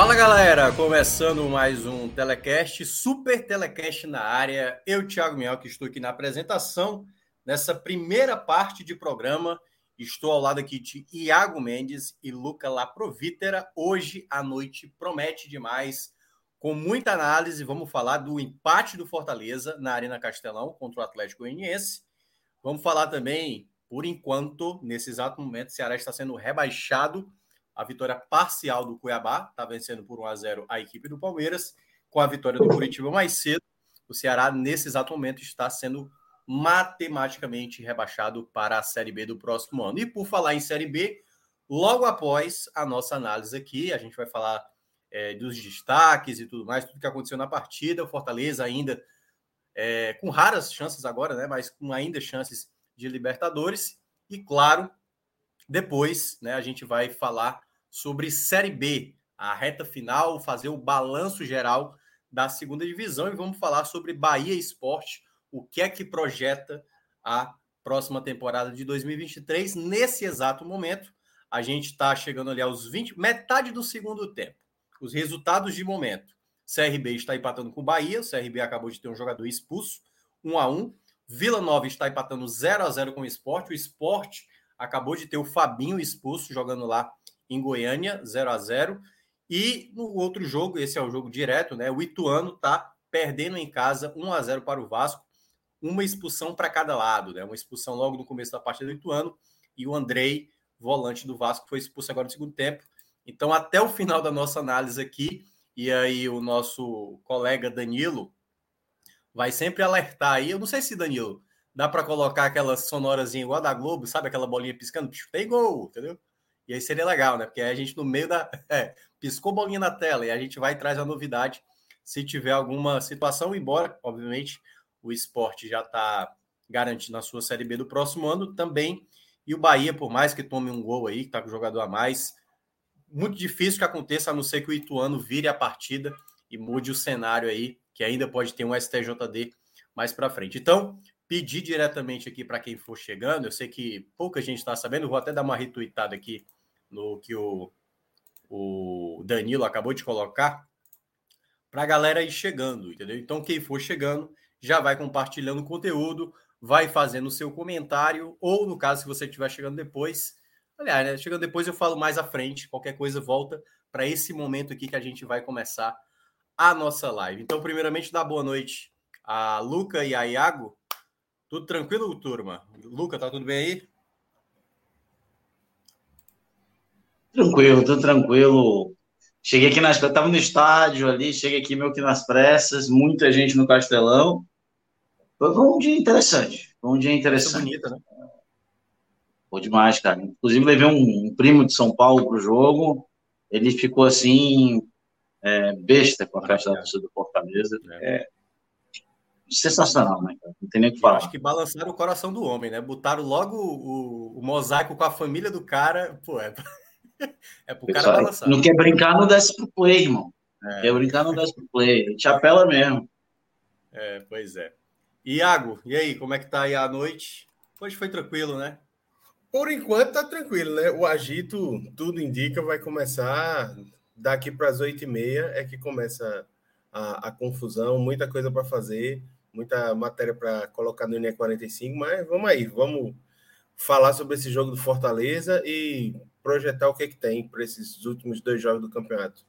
Fala galera, começando mais um telecast, super telecast na área. Eu, Thiago Miel, que estou aqui na apresentação nessa primeira parte de programa. Estou ao lado aqui de Iago Mendes e Luca Laprovítera. Hoje a noite promete demais, com muita análise. Vamos falar do empate do Fortaleza na Arena Castelão contra o Atlético Goianiense. Vamos falar também, por enquanto, nesse exato momento, o Ceará está sendo rebaixado a vitória parcial do Cuiabá, está vencendo por 1 a 0 a equipe do Palmeiras, com a vitória do Curitiba mais cedo. O Ceará, nesse exato momento, está sendo matematicamente rebaixado para a Série B do próximo ano. E por falar em Série B, logo após a nossa análise aqui, a gente vai falar é, dos destaques e tudo mais, tudo que aconteceu na partida. O Fortaleza ainda é, com raras chances agora, né? Mas com ainda chances de Libertadores. E claro, depois, né, a gente vai falar sobre Série B, a reta final, fazer o balanço geral da segunda divisão e vamos falar sobre Bahia Esporte, o que é que projeta a próxima temporada de 2023. Nesse exato momento, a gente está chegando ali aos 20, metade do segundo tempo. Os resultados de momento. CRB está empatando com o Bahia, o CRB acabou de ter um jogador expulso, 1 a 1 Vila Nova está empatando 0 a 0 com o Esporte. O Esporte acabou de ter o Fabinho expulso, jogando lá em Goiânia, 0 a 0 E no outro jogo, esse é o jogo direto, né? O Ituano tá perdendo em casa 1 a 0 para o Vasco, uma expulsão para cada lado, né? Uma expulsão logo no começo da partida do Ituano e o Andrei, volante do Vasco, foi expulso agora no segundo tempo. Então, até o final da nossa análise aqui, e aí o nosso colega Danilo vai sempre alertar aí. Eu não sei se Danilo dá para colocar aquela sonorazinha igual a da Globo, sabe aquela bolinha piscando, tem gol, entendeu? E aí seria legal, né? Porque aí a gente no meio da. É, piscou bolinha na tela e a gente vai e traz a novidade se tiver alguma situação, embora, obviamente, o esporte já está garantindo a sua Série B do próximo ano também. E o Bahia, por mais que tome um gol aí, que está com o jogador a mais, muito difícil que aconteça, a não ser que o Ituano vire a partida e mude o cenário aí, que ainda pode ter um STJD mais para frente. Então, pedir diretamente aqui para quem for chegando, eu sei que pouca gente está sabendo, vou até dar uma retweetada aqui no que o, o Danilo acabou de colocar, para a galera ir chegando, entendeu? Então, quem for chegando, já vai compartilhando o conteúdo, vai fazendo o seu comentário, ou no caso, se você estiver chegando depois, aliás, né, chegando depois eu falo mais à frente, qualquer coisa volta para esse momento aqui que a gente vai começar a nossa live. Então, primeiramente, dá boa noite a Luca e a Iago. Tudo tranquilo, turma? Luca, tá tudo bem aí? Tranquilo, tudo tranquilo. Cheguei aqui nas. Estava no estádio ali, cheguei aqui meio que nas pressas, muita gente no Castelão. Foi um dia interessante. Foi um dia interessante. Bonita, né? Foi demais, cara. Inclusive, levei um, um primo de São Paulo pro jogo. Ele ficou assim, é, besta com a festa da torcida do Fortaleza. É. é. Sensacional, né, cara? Não tem nem o que falar. acho que balançaram o coração do homem, né? Botaram logo o, o mosaico com a família do cara. Pô, é. é pro cara balançar. Não quer brincar, não desce pro play, irmão. É. Quer brincar, não desce pro play. Gente apela mesmo. É, pois é. Iago, e aí, como é que tá aí a noite? Hoje foi tranquilo, né? Por enquanto tá tranquilo, né? O agito, tudo indica, vai começar daqui para as oito e meia é que começa a, a confusão, muita coisa para fazer, muita matéria para colocar no INE 45, mas vamos aí, vamos falar sobre esse jogo do Fortaleza e projetar o que, é que tem para esses últimos dois jogos do campeonato.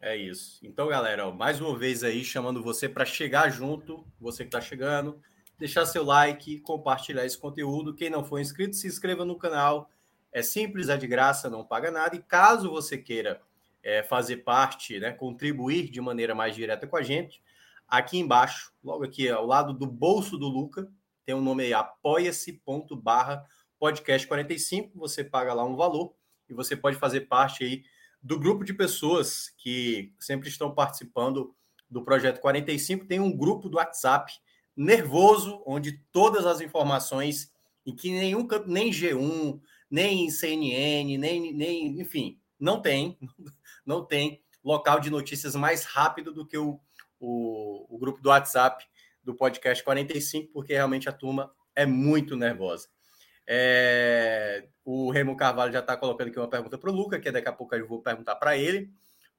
É isso. Então, galera, ó, mais uma vez aí chamando você para chegar junto, você que está chegando, deixar seu like, compartilhar esse conteúdo. Quem não for inscrito, se inscreva no canal. É simples, é de graça, não paga nada. E caso você queira é, fazer parte, né, contribuir de maneira mais direta com a gente, aqui embaixo, logo aqui ao lado do bolso do Luca, tem um nome aí, apoia-se.barra podcast 45. Você paga lá um valor e você pode fazer parte aí do grupo de pessoas que sempre estão participando do projeto 45. Tem um grupo do WhatsApp nervoso, onde todas as informações em que nenhum nem G1, nem CNN, nem, nem enfim, não tem, não tem local de notícias mais rápido do que o, o, o grupo do WhatsApp do podcast 45, porque realmente a turma é muito nervosa. É, o Remo Carvalho já está colocando aqui uma pergunta para o Luca, que daqui a pouco eu vou perguntar para ele.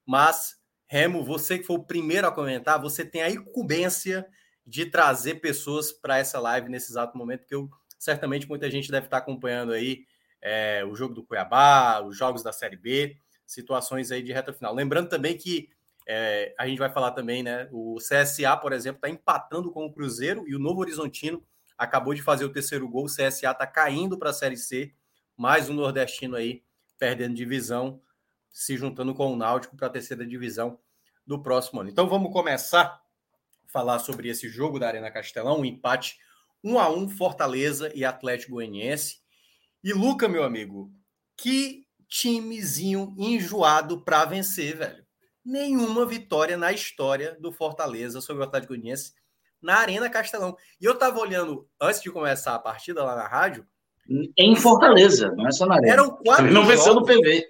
Mas, Remo, você que foi o primeiro a comentar, você tem a incumbência de trazer pessoas para essa live nesse exato momento, que eu certamente muita gente deve estar acompanhando aí é, o jogo do Cuiabá, os jogos da Série B, situações aí de reta final. Lembrando também que é, a gente vai falar também, né? O CSA, por exemplo, está empatando com o Cruzeiro e o Novo Horizontino acabou de fazer o terceiro gol. O CSA está caindo para a Série C, mais um nordestino aí perdendo divisão, se juntando com o Náutico para a terceira divisão do próximo ano. Então vamos começar falar sobre esse jogo da Arena Castelão, um empate 1 a 1 Fortaleza e Atlético Goianiense. E Luca, meu amigo, que timezinho enjoado para vencer, velho. Nenhuma vitória na história do Fortaleza sobre o Atlético Goianiense na Arena Castelão. E eu tava olhando antes de começar a partida lá na rádio, em Fortaleza, não é só na Arena. Eram quatro não venceu no PV.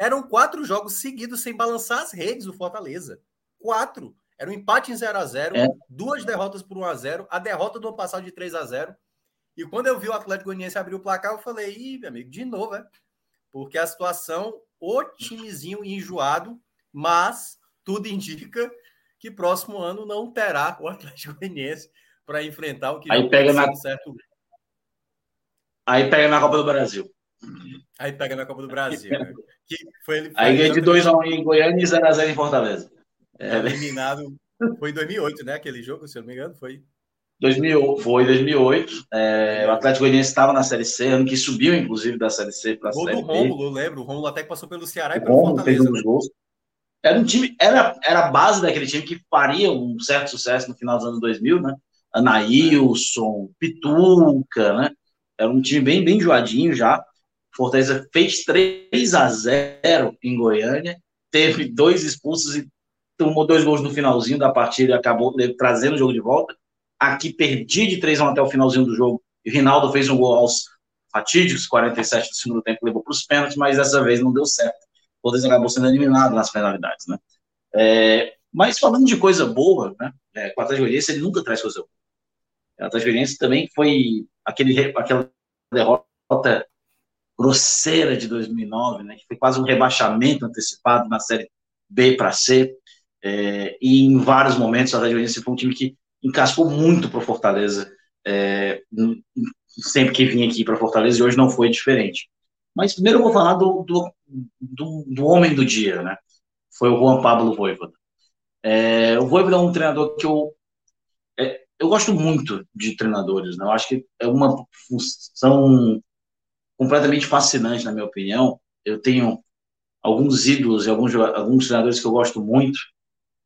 Eram quatro jogos seguidos sem balançar as redes do Fortaleza. Quatro. Era um empate em 0 a 0 é. duas derrotas por 1 a 0 a derrota do ano passado de 3 a 0 E quando eu vi o Atlético Goianiense abrir o placar, eu falei, ih, meu amigo, de novo, é? Porque a situação, o timezinho enjoado, mas tudo indica que próximo ano não terá o Atlético Goianiense para enfrentar o que Aí pega na... certo. Aí pega na Copa do Brasil. Aí pega na Copa do Brasil. né? que foi, foi Aí ganha de 2x1 em Goiânia e 0x0 em Fortaleza. É, eliminado. Foi em 2008, né? Aquele jogo, se eu não me engano, foi. 2000, foi 2008. É, o Atlético Goianiense estava na Série C, ano que subiu, inclusive, da Série C para a Série B. Gol do Rômulo, eu lembro. O Rômulo até que passou pelo Ceará e pelo Fortaleza. Fez uns gols. Era um time, era, era a base daquele time que faria um certo sucesso no final dos anos 2000, né? Anaílson, Pituca, né? Era um time bem, bem enjoadinho já. Fortaleza fez 3 a 0 em Goiânia, teve dois expulsos e tomou dois gols no finalzinho da partida e acabou trazendo o jogo de volta. Aqui perdi de 3 a 1 até o finalzinho do jogo. E Rinaldo fez um gol aos fatídicos 47 do segundo tempo, levou para os pênaltis, mas dessa vez não deu certo. O acabou sendo eliminado nas penalidades, né? É, mas falando de coisa boa, né? É, com o Atlético ele nunca traz coisa boa. O Atlético também foi aquele, aquela derrota grosseira de 2009, né? Que foi quase um rebaixamento antecipado na Série B para C. É, e em vários momentos o Atlético foi um time que encascou muito para Fortaleza é, sempre que vinha aqui para Fortaleza e hoje não foi diferente. Mas primeiro eu vou falar do, do, do, do homem do dia, né? Foi o Juan Pablo Voivoda. É, o Voivoda é um treinador que eu é, eu gosto muito de treinadores, né? Eu acho que é uma função completamente fascinante, na minha opinião. Eu tenho alguns ídolos e alguns, alguns treinadores que eu gosto muito,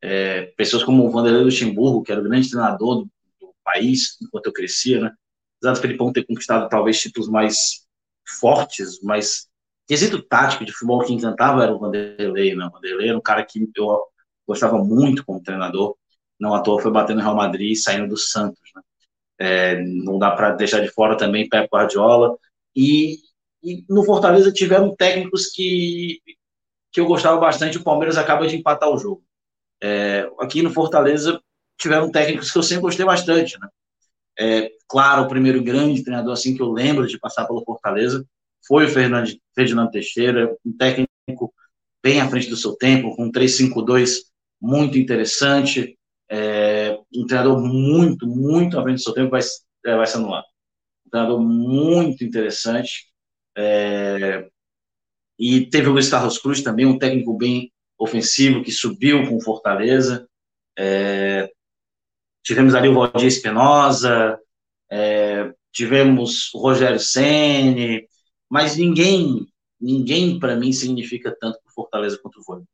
é, pessoas como o Vanderlei Luxemburgo, que era o grande treinador do, do país enquanto eu crescia, né? Apesar do Felipão ter conquistado talvez títulos mais fortes, mas quesito tático de futebol que encantava era o Vanderlei, né? O Vanderlei era um cara que eu gostava muito como treinador, não à toa foi batendo no Real Madrid e saindo do Santos, né? É, não dá para deixar de fora também Pep Guardiola e, e, no Fortaleza tiveram técnicos que que eu gostava bastante. O Palmeiras acaba de empatar o jogo. É, aqui no Fortaleza tiveram técnicos que eu sempre gostei bastante, né? É, claro, o primeiro grande treinador assim que eu lembro de passar pelo Fortaleza foi o Fernando, Ferdinando Teixeira, um técnico bem à frente do seu tempo, com um 3-5-2 muito interessante, é, um treinador muito, muito à frente do seu tempo, vai, é, vai no ar. Um treinador muito interessante. É, e teve o Luiz Carlos Cruz também, um técnico bem ofensivo, que subiu com Fortaleza. É, Tivemos ali o Valdir Espinosa, é, tivemos o Rogério Ceni, mas ninguém, ninguém para mim significa tanto para Fortaleza quanto o Voivoda.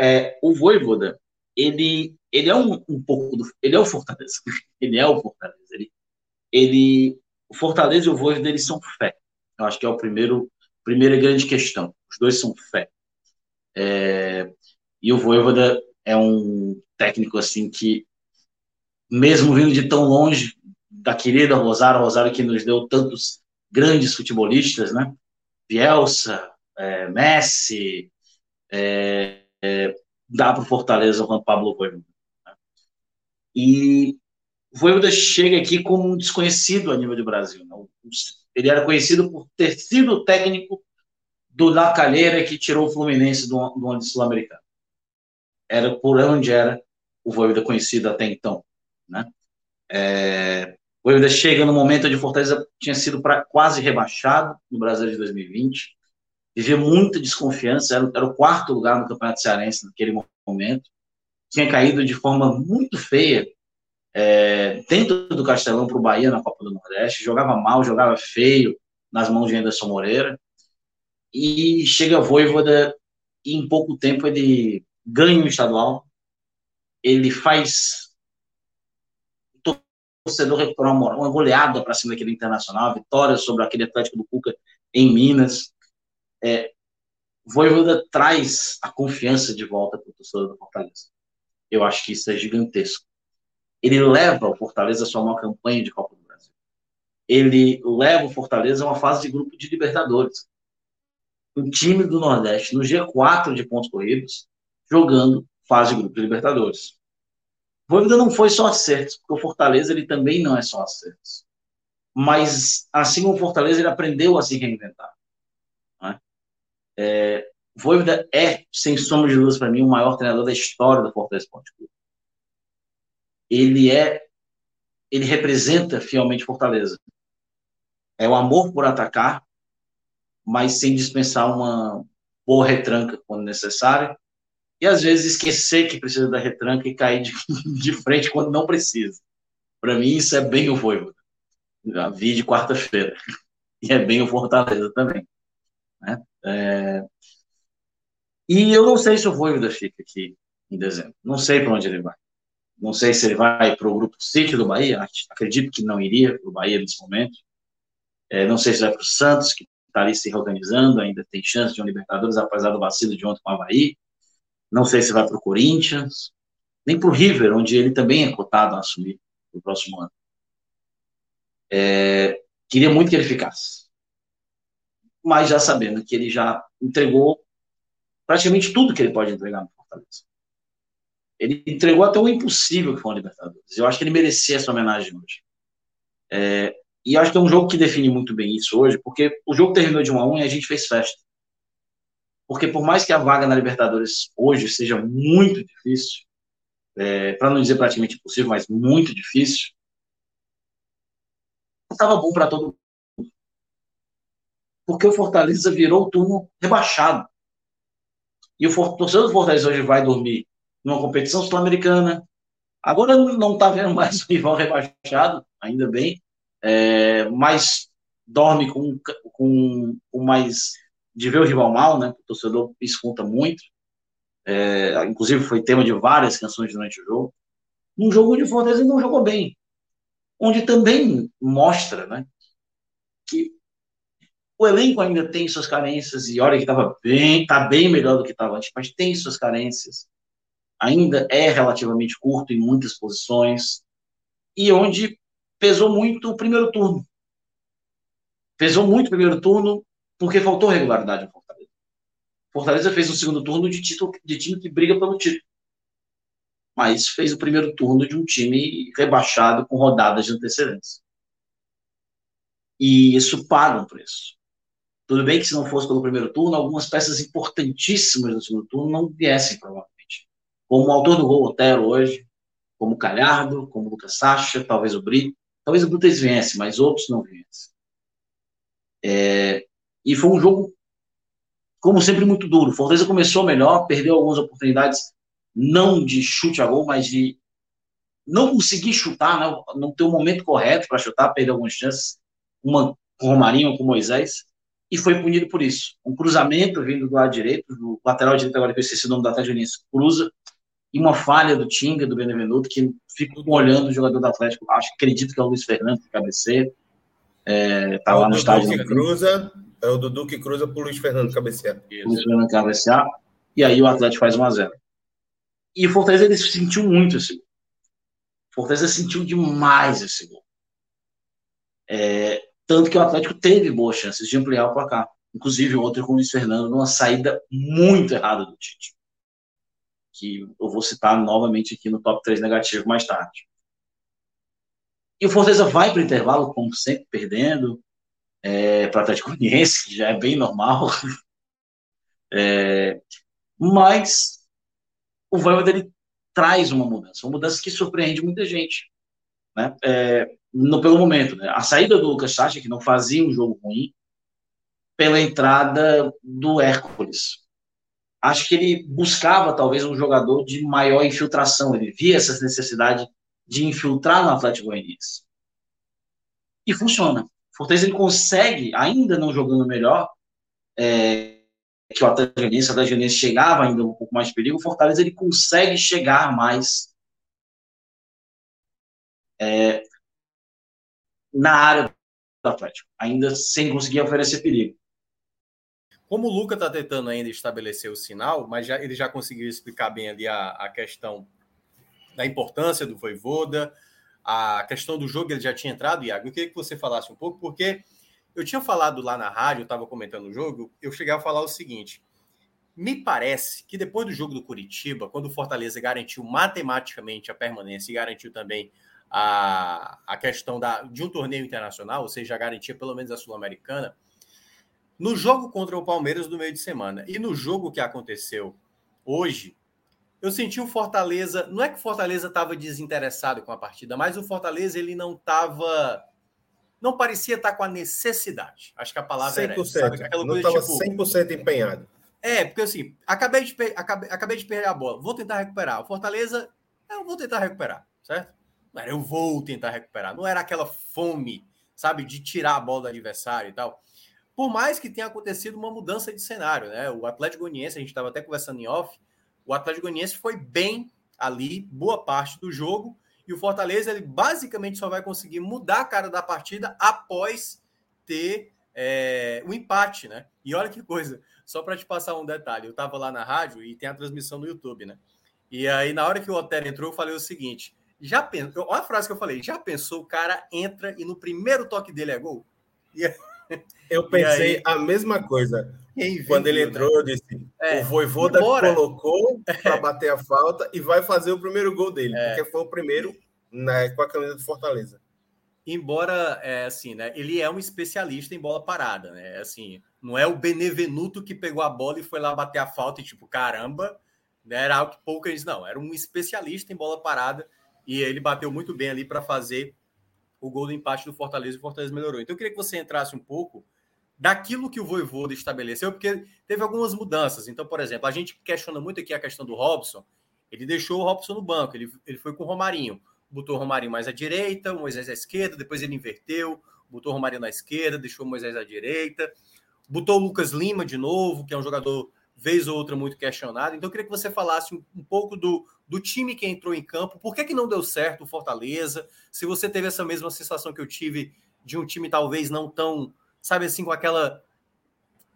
É, o Voivoda, ele, ele é um, um pouco do, ele é o Fortaleza, ele é o Fortaleza, ele, ele o Fortaleza e o Voivoda, eles são fé. Eu acho que é o primeiro, primeira grande questão. Os dois são fé. É, e o Voivoda é um técnico assim que, mesmo vindo de tão longe da querida Rosário, Rosário que nos deu tantos grandes futebolistas, né? Bielsa, é, Messi, é, é, dá para o Fortaleza o Pablo Voivoda. Né? E o Voivoda chega aqui como um desconhecido a nível do Brasil. Né? Ele era conhecido por ter sido o técnico do La Calheira que tirou o Fluminense do, do sul-americano. Era por onde era o Voivoda conhecido até então. Né? É, o Voivoda chega no momento onde Fortaleza tinha sido pra, quase rebaixado no Brasil de 2020. Vivia muita desconfiança, era, era o quarto lugar no Campeonato Cearense naquele momento. Tinha caído de forma muito feia é, dentro do Castelão para o Bahia na Copa do Nordeste, jogava mal, jogava feio nas mãos de Anderson Moreira, e chega a Voivoda e em pouco tempo ele ganha o estadual, ele faz torcedor recuperar uma, uma goleada para cima daquele Internacional, vitória sobre aquele Atlético do Cuca em Minas. É, Voivoda traz a confiança de volta para o torcedor do Fortaleza. Eu acho que isso é gigantesco ele leva o Fortaleza a sua maior campanha de Copa do Brasil. Ele leva o Fortaleza a uma fase de grupo de Libertadores. O time do Nordeste, no G4 de pontos corridos, jogando fase de grupo de Libertadores. Ainda não foi só acertos, porque o Fortaleza ele também não é só acertos. Mas, assim como o Fortaleza, ele aprendeu a se reinventar. Né? É, Voivoda é, sem sombra de luz para mim, o maior treinador da história do Fortaleza Esporte Clube ele é ele representa fielmente Fortaleza. É o amor por atacar, mas sem dispensar uma boa retranca quando necessário, e às vezes esquecer que precisa da retranca e cair de, de frente quando não precisa. Para mim, isso é bem o Voivoda. Já vi de quarta-feira. E é bem o Fortaleza também. Né? É... E eu não sei se o Voivoda fica aqui em dezembro. Não sei para onde ele vai. Não sei se ele vai para o grupo City do Bahia, acredito que não iria para o Bahia nesse momento. É, não sei se vai para o Santos, que está ali se reorganizando, ainda tem chance de um Libertadores, apesar do vacilo de ontem com o Havaí. Não sei se vai para o Corinthians, nem para o River, onde ele também é cotado a assumir no próximo ano. É, queria muito que ele ficasse. Mas já sabendo que ele já entregou praticamente tudo que ele pode entregar no Fortaleza. Ele entregou até o impossível que foi o Libertadores. Eu acho que ele merecia essa homenagem hoje. É, e acho que é um jogo que define muito bem isso hoje, porque o jogo terminou de 1 a 1 e a gente fez festa. Porque por mais que a vaga na Libertadores hoje seja muito difícil, é, para não dizer praticamente impossível, mas muito difícil, estava bom para todo mundo. Porque o Fortaleza virou o turno rebaixado. E o torcedor do Fortaleza hoje vai dormir numa competição sul-americana. Agora não está vendo mais o rival rebaixado, ainda bem, é, mas dorme com, com, com, mais de ver o rival mal, né? O torcedor conta muito. É, inclusive foi tema de várias canções durante o jogo. Num jogo de Fortaleza não jogou bem, onde também mostra, né, que o elenco ainda tem suas carências e olha que estava bem, tá bem melhor do que estava antes, mas tem suas carências ainda é relativamente curto em muitas posições, e onde pesou muito o primeiro turno. Pesou muito o primeiro turno porque faltou regularidade no Fortaleza. Fortaleza fez o segundo turno de, título, de time que briga pelo título. Mas fez o primeiro turno de um time rebaixado com rodadas de antecedência. E isso paga um preço. Tudo bem que se não fosse pelo primeiro turno, algumas peças importantíssimas do segundo turno não viessem, provavelmente como o autor do gol Otero hoje, como o Calhardo, como o Lucas Sacha, talvez o Brito, talvez o Brito viesse, mas outros não viessem. É, e foi um jogo, como sempre, muito duro. O Fortaleza começou melhor, perdeu algumas oportunidades, não de chute a gol, mas de não conseguir chutar, não, não ter o momento correto para chutar, perder algumas chances, uma com o Romarinho, com o Moisés, e foi punido por isso. Um cruzamento vindo do lado direito, do lateral direito, agora que eu esqueci o nome do Atlético cruza, e uma falha do Tinga, do Benevenuto, que fico olhando o jogador do Atlético, acho, acredito que é o Luiz Fernando, que cabeceia, é, tá lá no estádio. Que cruza, é o Dudu que cruza pro Luiz Fernando cabecear. Luiz Fernando cabecear, e aí o Atlético faz 1 a 0 E o Fortaleza, ele sentiu muito esse gol. O Fortaleza sentiu demais esse gol. É, tanto que o Atlético teve boas chances de ampliar o placar. Inclusive, outra com o Luiz Fernando, numa saída muito errada do Tite. Que eu vou citar novamente aqui no top 3 negativo mais tarde. E o Fortaleza vai para o intervalo, como sempre, perdendo é, para Atlético Goianiense, que já é bem normal. É, mas o Voivoda ele traz uma mudança, uma mudança que surpreende muita gente. Né? É, no, pelo momento. Né? A saída do Lucas Sacha, que não fazia um jogo ruim, pela entrada do Hércules. Acho que ele buscava talvez um jogador de maior infiltração, ele via essa necessidade de infiltrar no Atlético Goianiense. E funciona. Fortaleza ele consegue, ainda não jogando melhor, é, que o Atlético Goianiense, o Atlético chegava ainda um pouco mais de perigo, o Fortaleza ele consegue chegar mais é, na área do Atlético, ainda sem conseguir oferecer perigo. Como o Luca está tentando ainda estabelecer o sinal, mas já, ele já conseguiu explicar bem ali a, a questão da importância do Voivoda, a questão do jogo, ele já tinha entrado, Iago. Eu queria que você falasse um pouco, porque eu tinha falado lá na rádio, eu estava comentando o jogo, eu cheguei a falar o seguinte: me parece que depois do jogo do Curitiba, quando o Fortaleza garantiu matematicamente a permanência e garantiu também a, a questão da, de um torneio internacional, ou seja, a garantia pelo menos a Sul-Americana, no jogo contra o Palmeiras no meio de semana e no jogo que aconteceu hoje, eu senti o Fortaleza. Não é que o Fortaleza estava desinteressado com a partida, mas o Fortaleza ele não estava. Não parecia estar com a necessidade. Acho que a palavra 100%, era essa. Aquela não estava tipo, 100% empenhado. É, porque assim, acabei de, acabei, acabei de perder a bola, vou tentar recuperar. O Fortaleza, eu vou tentar recuperar, certo? Não era eu vou tentar recuperar. Não era aquela fome, sabe, de tirar a bola do adversário e tal. Por mais que tenha acontecido uma mudança de cenário, né? O Atlético Goianiense, a gente estava até conversando em off, o Atlético Goianiense foi bem ali, boa parte do jogo, e o Fortaleza ele basicamente só vai conseguir mudar a cara da partida após ter é, um empate, né? E olha que coisa, só para te passar um detalhe, eu estava lá na rádio e tem a transmissão no YouTube, né? E aí, na hora que o Otero entrou, eu falei o seguinte: já pensou, olha a frase que eu falei, já pensou, o cara entra e no primeiro toque dele é gol? E, eu pensei aí, a mesma coisa. Quando ele né? entrou, né? eu disse: é, o Voivoda colocou para bater a falta e vai fazer o primeiro gol dele, é. porque foi o primeiro né, com a camisa do Fortaleza. Embora, é, assim, né, ele é um especialista em bola parada, né? Assim, não é o Benevenuto que pegou a bola e foi lá bater a falta e, tipo, caramba, né, era algo que pouca gente. Não, era um especialista em bola parada e ele bateu muito bem ali para fazer o gol do empate do Fortaleza e o Fortaleza melhorou. Então eu queria que você entrasse um pouco daquilo que o Voivoda estabeleceu, porque teve algumas mudanças. Então, por exemplo, a gente questiona muito aqui a questão do Robson. Ele deixou o Robson no banco, ele, ele foi com o Romarinho. Botou o Romarinho mais à direita, o Moisés à esquerda, depois ele inverteu, botou o Romarinho na esquerda, deixou o Moisés à direita. Botou o Lucas Lima de novo, que é um jogador vez ou outra muito questionado. Então, eu queria que você falasse um, um pouco do, do time que entrou em campo, por que, que não deu certo o Fortaleza, se você teve essa mesma sensação que eu tive de um time talvez não tão, sabe assim, com aquela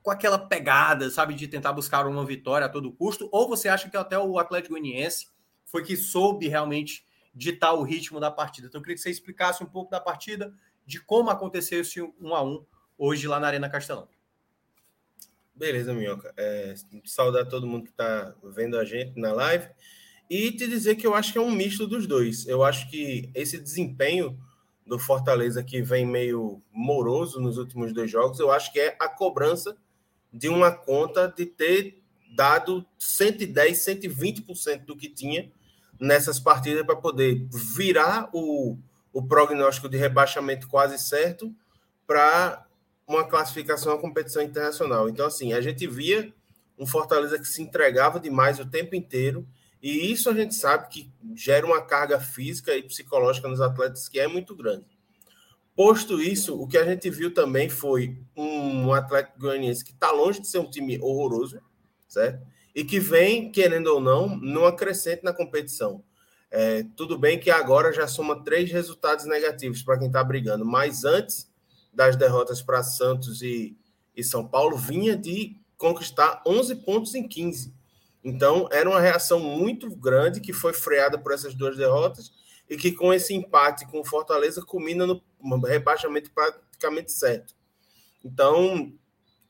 com aquela pegada, sabe, de tentar buscar uma vitória a todo custo, ou você acha que até o Atlético Goianiense foi que soube realmente ditar o ritmo da partida? Então, eu queria que você explicasse um pouco da partida, de como aconteceu esse um a um hoje lá na Arena Castelão. Beleza, Minhoca. É, saudar todo mundo que está vendo a gente na live. E te dizer que eu acho que é um misto dos dois. Eu acho que esse desempenho do Fortaleza que vem meio moroso nos últimos dois jogos, eu acho que é a cobrança de uma conta de ter dado 110, 120% do que tinha nessas partidas para poder virar o, o prognóstico de rebaixamento quase certo para uma classificação à competição internacional. Então, assim, a gente via um Fortaleza que se entregava demais o tempo inteiro E isso a gente sabe que gera uma carga física e psicológica nos atletas que é muito grande. Posto isso, o que a gente viu também foi um Atlético Goianiense que está longe de ser um time horroroso, certo? E que vem, querendo ou não, numa crescente na competição. É, tudo bem que agora já soma três resultados negativos para quem está brigando, mas antes das derrotas para Santos e, e São Paulo, vinha de conquistar 11 pontos em 15. Então, era uma reação muito grande que foi freada por essas duas derrotas e que com esse empate com o Fortaleza culmina no rebaixamento praticamente certo. Então,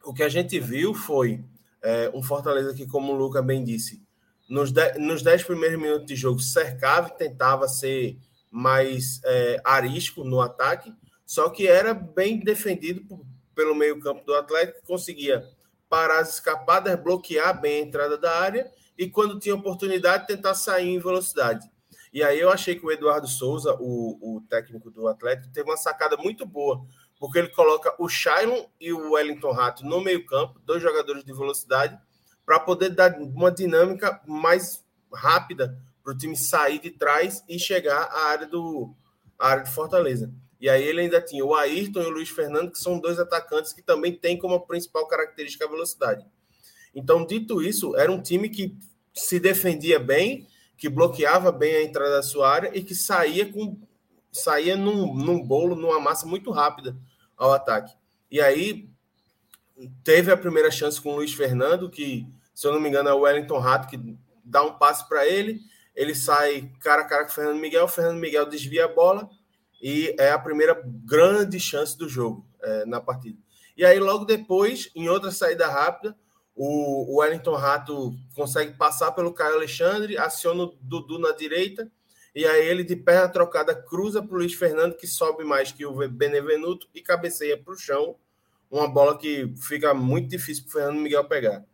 o que a gente viu foi é, um Fortaleza que, como o Luca bem disse, nos, de, nos dez primeiros minutos de jogo cercava e tentava ser mais é, arisco no ataque, só que era bem defendido por, pelo meio-campo do Atlético, que conseguia parar as escapadas, bloquear bem a entrada da área e, quando tinha oportunidade, tentar sair em velocidade. E aí eu achei que o Eduardo Souza, o, o técnico do Atlético, teve uma sacada muito boa, porque ele coloca o Shailon e o Wellington Rato no meio-campo, dois jogadores de velocidade, para poder dar uma dinâmica mais rápida para o time sair de trás e chegar à área do à área de Fortaleza. E aí ele ainda tinha o Ayrton e o Luiz Fernando, que são dois atacantes que também têm como principal característica a velocidade. Então, dito isso, era um time que se defendia bem, que bloqueava bem a entrada da sua área e que saía com saía num, num bolo, numa massa muito rápida ao ataque. E aí teve a primeira chance com o Luiz Fernando, que, se eu não me engano, é o Wellington Rato que dá um passe para ele, ele sai cara a cara com o Fernando Miguel, o Fernando Miguel desvia a bola e é a primeira grande chance do jogo é, na partida. E aí, logo depois, em outra saída rápida, o, Wellington Rato consegue passar pelo Caio Alexandre, aciona o Dudu na direita, e aí ele de perna trocada cruza para o Luiz Fernando, que sobe mais que o Benevenuto e cabeceia para o chão. Uma bola que fica muito difícil para o Fernando Miguel pegar.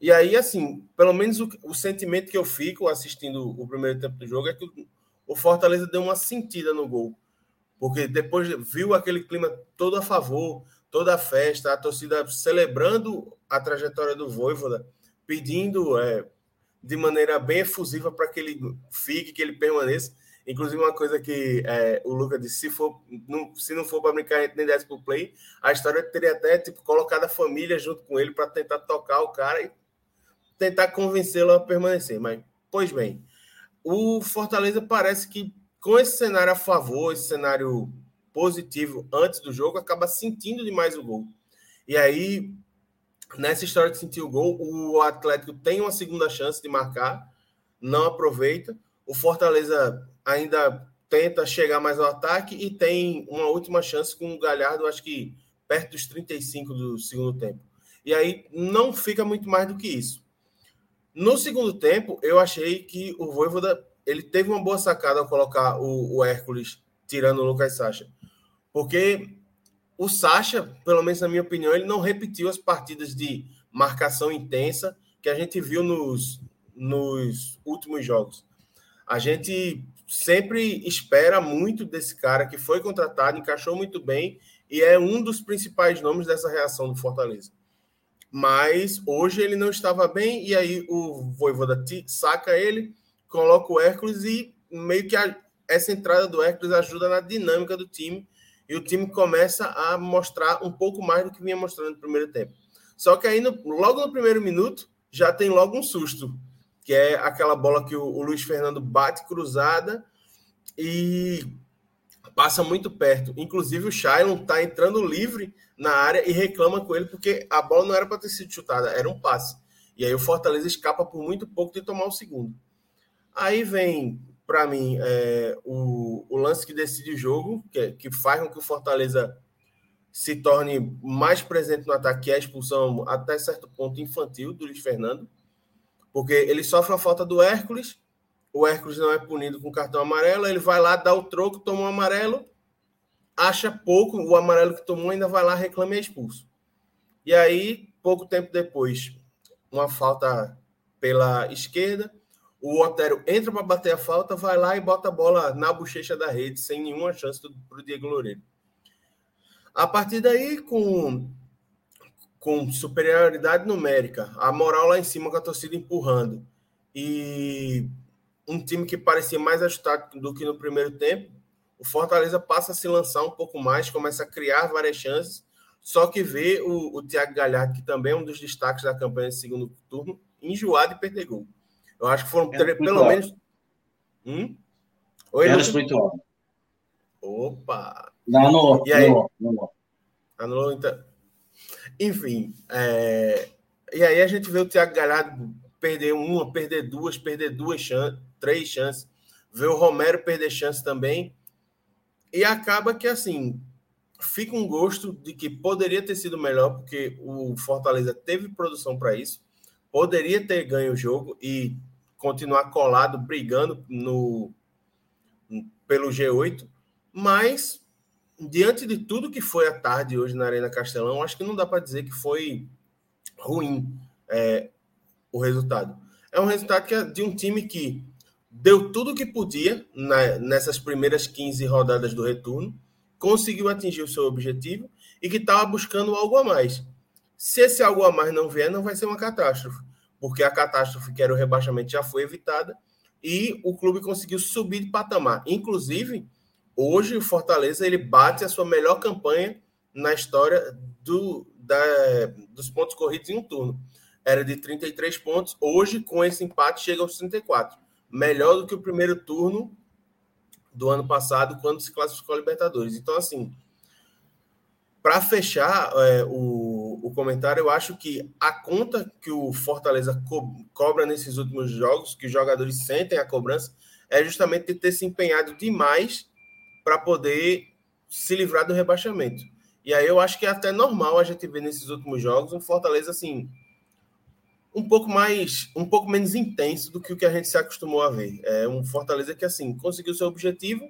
E aí, assim, pelo menos o, o, sentimento que eu fico assistindo o primeiro tempo do jogo é que o, o Fortaleza deu uma sentida no gol. Porque depois viu aquele clima todo a favor, toda a festa, a torcida celebrando a trajetória do Voivoda, pedindo é, de maneira bem efusiva para que ele fique, que ele permaneça. Inclusive, uma coisa que é, o Lucas disse: se, for, não, se não for para brincar, a gente nem desce o play. A história teria até tipo, colocado a família junto com ele para tentar tocar o cara e tentar convencê-lo a permanecer. Mas, pois bem, o Fortaleza parece que, com esse cenário a favor, esse cenário positivo antes do jogo, acaba sentindo demais o gol. E aí, nessa história de sentir o gol, o Atlético tem uma segunda chance de marcar, não aproveita. O Fortaleza ainda tenta chegar mais ao ataque e tem uma última chance com o Galhardo, acho que perto dos 35 do segundo tempo. E aí não fica muito mais do que isso. No segundo tempo, eu achei que o Voivoda ele teve uma boa sacada ao colocar o, o Hércules tirando o Lucas Sacha. Porque o Sacha, pelo menos na minha opinião, ele não repetiu as partidas de marcação intensa que a gente viu nos, nos últimos jogos. A gente sempre espera muito desse cara que foi contratado, encaixou muito bem e é um dos principais nomes dessa reação do Fortaleza. Mas hoje ele não estava bem e aí o Voivoda saca ele, coloca o Hércules e meio que a, essa entrada do Hércules ajuda na dinâmica do time e o time começa a mostrar um pouco mais do que vinha mostrando no primeiro tempo. Só que aí, no, logo no primeiro minuto, já tem logo um susto, que é aquela bola que o, o Luiz Fernando bate cruzada e passa muito perto. Inclusive, o Shailon está entrando livre na área e reclama com ele porque a bola não era para ter sido chutada, era um passe. E aí o Fortaleza escapa por muito pouco de tomar o segundo. Aí vem para mim, é, o, o, lance que decide o jogo, que, que faz com que o Fortaleza se torne mais presente no ataque, é a expulsão até certo ponto infantil do Luiz Fernando, porque ele sofre a falta do Hércules, o Hércules não é punido com cartão amarelo, ele vai lá, dá o troco, toma um amarelo, acha pouco, o amarelo que tomou ainda vai lá, reclama e é expulso. E aí, pouco tempo depois, uma falta pela esquerda, o Otero entra para bater a falta, vai lá e bota a bola na bochecha da rede, sem nenhuma chance para o Diego Loureiro. A partir daí, com, com superioridade numérica, a moral lá em cima com a torcida empurrando, e um time que parecia mais ajustado do que no primeiro tempo, o Fortaleza passa a se lançar um pouco mais, começa a criar várias chances, só que vê o, o Thiago Galhardo, que também é um dos destaques da campanha de segundo turno, enjoado e perder gol. Eu acho que foram é pelo menos. Hum? Oi, Menos muito Opa! Não, anulou. E aí? Anulou, anulou. anulou então. Enfim, é... e aí a gente vê o Thiago Galhardo perder uma, perder duas, perder duas chances, três chances. Vê o Romero perder chance também. E acaba que, assim, fica um gosto de que poderia ter sido melhor, porque o Fortaleza teve produção para isso, poderia ter ganho o jogo e continuar colado, brigando no pelo G8, mas diante de tudo que foi a tarde hoje na Arena Castelão, acho que não dá para dizer que foi ruim é, o resultado. É um resultado que é de um time que deu tudo o que podia na, nessas primeiras 15 rodadas do retorno, conseguiu atingir o seu objetivo e que estava buscando algo a mais. Se esse algo a mais não vier, não vai ser uma catástrofe, porque a catástrofe que era o rebaixamento já foi evitada e o clube conseguiu subir de patamar. Inclusive, hoje o Fortaleza ele bate a sua melhor campanha na história do, da, dos pontos corridos em um turno. Era de 33 pontos, hoje com esse empate chega aos 34 melhor do que o primeiro turno do ano passado, quando se classificou a Libertadores. Então, assim, para fechar é, o, o comentário, eu acho que a conta que o Fortaleza co cobra nesses últimos jogos, que os jogadores sentem a cobrança, é justamente ter se empenhado demais para poder se livrar do rebaixamento. E aí eu acho que é até normal a gente ver nesses últimos jogos um Fortaleza assim um pouco mais, um pouco menos intenso do que o que a gente se acostumou a ver. É um Fortaleza que assim conseguiu seu objetivo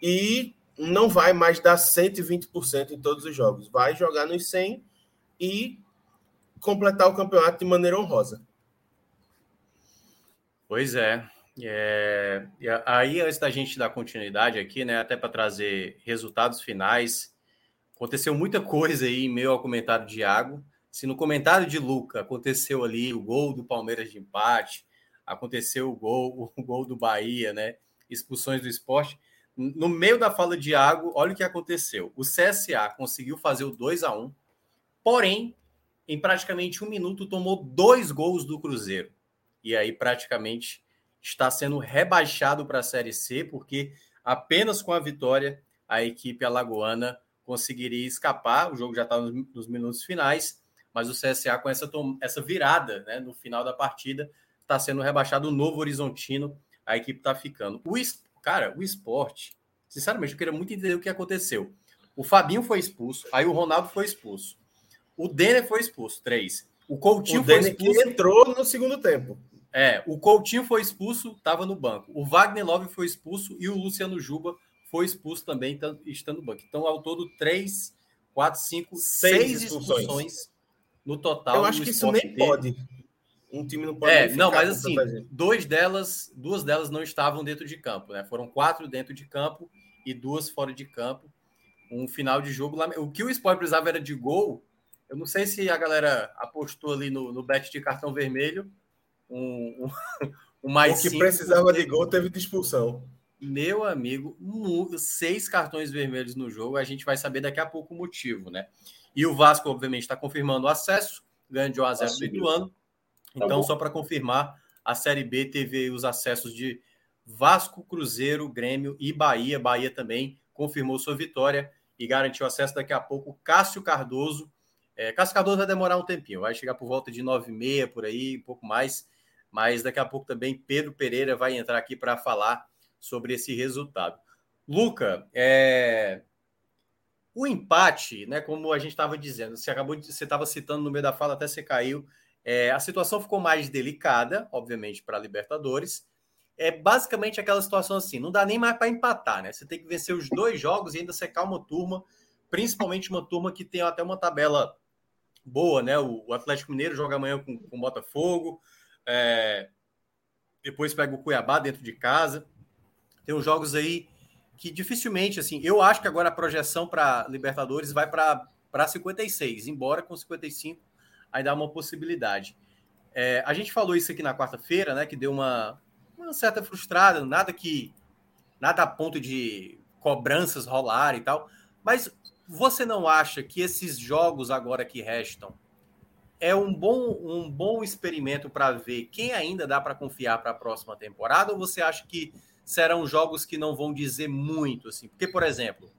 e não vai mais dar 120% em todos os jogos. Vai jogar nos 100 e completar o campeonato de maneira honrosa. Pois é. é... aí, antes da gente dar continuidade aqui, né, até para trazer resultados finais, aconteceu muita coisa aí em meio ao comentário de Iago se no comentário de Luca aconteceu ali o gol do Palmeiras de empate, aconteceu o gol, o gol do Bahia, né? Expulsões do esporte. No meio da fala de Iago, olha o que aconteceu. O CSA conseguiu fazer o 2 a 1 porém, em praticamente um minuto, tomou dois gols do Cruzeiro. E aí, praticamente, está sendo rebaixado para a Série C, porque apenas com a vitória a equipe alagoana conseguiria escapar. O jogo já está nos minutos finais mas o CSA com essa, essa virada né, no final da partida está sendo rebaixado o Novo Horizontino, a equipe está ficando. O, cara, o esporte, sinceramente, eu queria muito entender o que aconteceu. O Fabinho foi expulso, aí o Ronaldo foi expulso. O Denner foi expulso, três. O Coutinho o foi expulso. Entrou no segundo tempo. É, o Coutinho foi expulso, estava no banco. O Wagner Love foi expulso e o Luciano Juba foi expulso também, estando no banco. Então, ao todo, três, quatro, cinco, seis, seis expulsões. expulsões no total. Eu acho que isso nem pode. Um time não pode. É, não, mas assim, dois delas, duas delas não estavam dentro de campo, né? Foram quatro dentro de campo e duas fora de campo. Um final de jogo lá. O que o Sport precisava era de gol. Eu não sei se a galera apostou ali no, no bet de cartão vermelho. Um, um, um mais. O que cinco, precisava de gol teve de expulsão. Meu amigo, seis cartões vermelhos no jogo. A gente vai saber daqui a pouco o motivo, né? E o Vasco, obviamente, está confirmando o acesso, ganha de 1 a 0 do Ituano. Tá então, só para confirmar, a Série B teve os acessos de Vasco, Cruzeiro, Grêmio e Bahia. Bahia também confirmou sua vitória e garantiu acesso daqui a pouco. Cássio Cardoso. É, Cardoso vai demorar um tempinho, vai chegar por volta de 9 e meia, por aí, um pouco mais. Mas daqui a pouco também Pedro Pereira vai entrar aqui para falar sobre esse resultado. Luca, é, o empate, né, como a gente estava dizendo, você acabou de, você estava citando no meio da fala, até você caiu. É, a situação ficou mais delicada, obviamente, para a Libertadores. É basicamente aquela situação assim: não dá nem mais para empatar, né? Você tem que vencer os dois jogos e ainda secar uma turma, principalmente uma turma que tem até uma tabela boa, né? O, Atlético Mineiro joga amanhã com o Botafogo, é, depois pega o Cuiabá dentro de casa. Tem uns jogos aí que dificilmente, assim, eu acho que agora a projeção para Libertadores vai para 56, embora com 55 ainda há uma possibilidade. É, a gente falou isso aqui na quarta-feira, né? Que deu uma, uma certa frustrada, nada que. Nada a ponto de cobranças rolar e tal. Mas você não acha que esses jogos agora que restam é um bom, um bom experimento para ver quem ainda dá para confiar para a próxima temporada? Ou você acha que serão jogos que não vão dizer muito? Assim? Porque, por exemplo,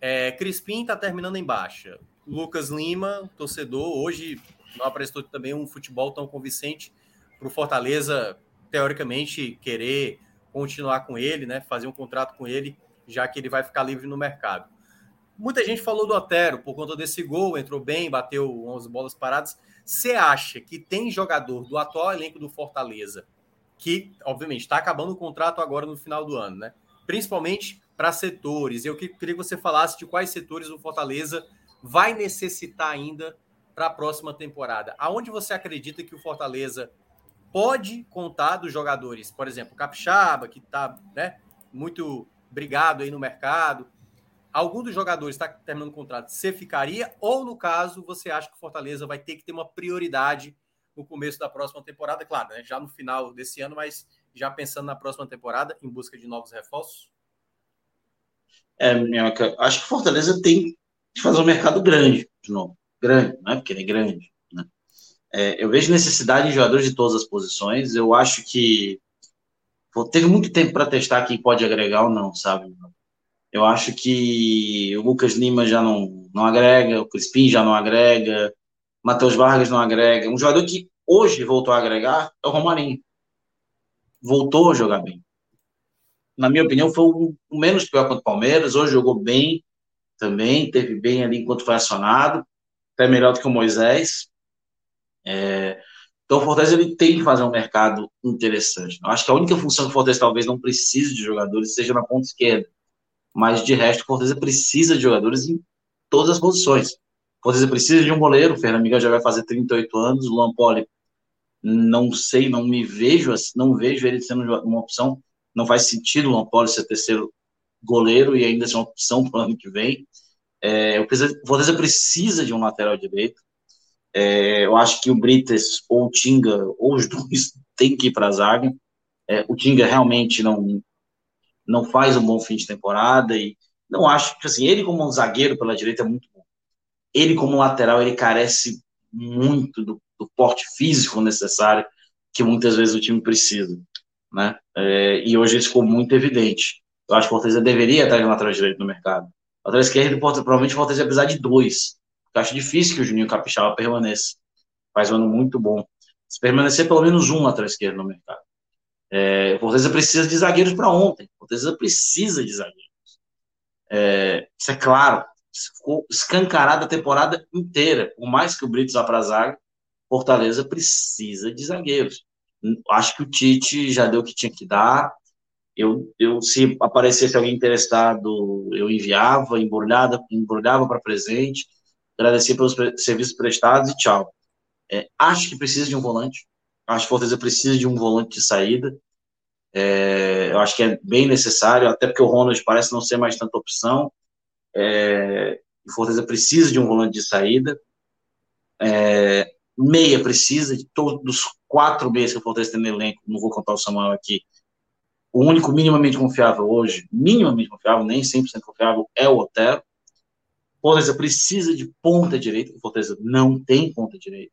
é, Crispim está terminando em baixa. Lucas Lima, torcedor, hoje não apresentou também um futebol tão convincente para o Fortaleza, teoricamente, querer continuar com ele, né? fazer um contrato com ele, já que ele vai ficar livre no mercado. Muita gente falou do Otero por conta desse gol, entrou bem, bateu 11 bolas paradas. Você acha que tem jogador do atual elenco do Fortaleza que, obviamente, está acabando o contrato agora no final do ano, né? Principalmente para setores. Eu queria que você falasse de quais setores o Fortaleza vai necessitar ainda para a próxima temporada. Aonde você acredita que o Fortaleza pode contar dos jogadores? Por exemplo, Capixaba, que está né, muito brigado aí no mercado algum dos jogadores está terminando o contrato, você ficaria? Ou, no caso, você acha que o Fortaleza vai ter que ter uma prioridade no começo da próxima temporada? Claro, né? já no final desse ano, mas já pensando na próxima temporada, em busca de novos reforços? É, Minhoca, acho que o Fortaleza tem que fazer um mercado grande, de novo. Grande, não é porque ele é grande. Né? É, eu vejo necessidade de jogadores de todas as posições. Eu acho que teve muito tempo para testar quem pode agregar ou não, sabe? Eu acho que o Lucas Lima já não, não agrega, o Crispim já não agrega, Matheus Vargas não agrega. Um jogador que hoje voltou a agregar é o Romarinho. Voltou a jogar bem. Na minha opinião, foi o menos pior contra o Palmeiras. Hoje jogou bem também, teve bem ali enquanto foi acionado. Até melhor do que o Moisés. É, então, o Fortaleza ele tem que fazer um mercado interessante. Eu acho que a única função que o Fortaleza talvez não precise de jogadores seja na ponta esquerda mas de resto, o Fortaleza precisa de jogadores em todas as posições. O Fortaleza precisa de um goleiro, o Fernando Miguel já vai fazer 38 anos, o Luan Poli, não sei, não me vejo, não vejo ele sendo uma opção, não faz sentido o Luan Poli ser terceiro goleiro e ainda ser uma opção para o ano que vem. É, o Fortaleza precisa de um lateral direito. É, eu acho que o Brites ou o Tinga, ou os dois, tem que ir para a zaga. É, o Tinga realmente não, não faz um bom fim de temporada e não acho que assim, ele como um zagueiro pela direita é muito bom. Ele como lateral, ele carece muito do, do porte físico necessário que muitas vezes o time precisa, né? É, e hoje isso ficou muito evidente. Eu acho que o Fortaleza deveria estar de lateral direito no mercado. Lateral esquerdo, provavelmente o Fortaleza ia precisar de dois. Eu acho difícil que o Juninho Capixaba permaneça. Faz um ano muito bom. Se permanecer pelo menos um lateral esquerdo no mercado. É, o Fortaleza precisa de zagueiros para ontem. O Fortaleza precisa de zagueiros. É, isso é claro. Ficou escancarado a temporada inteira. Por mais que o Brito vá para a zaga, Fortaleza precisa de zagueiros. Acho que o Tite já deu o que tinha que dar. Eu, eu se aparecesse alguém interessado, eu enviava, embrulhava, embrulhava para presente, agradecia pelos serviços prestados e tchau. É, acho que precisa de um volante. Acho que Fortaleza precisa de um volante de saída. É, eu acho que é bem necessário, até porque o Ronald parece não ser mais tanta opção. É, o Fortaleza precisa de um volante de saída. É, meia precisa de todos os quatro meias que o Fortaleza tem no elenco. Não vou contar o Samuel aqui. O único minimamente confiável hoje, minimamente confiável, nem 100% confiável, é o Otero. O Fortaleza precisa de ponta direita, o Fortaleza não tem ponta direita.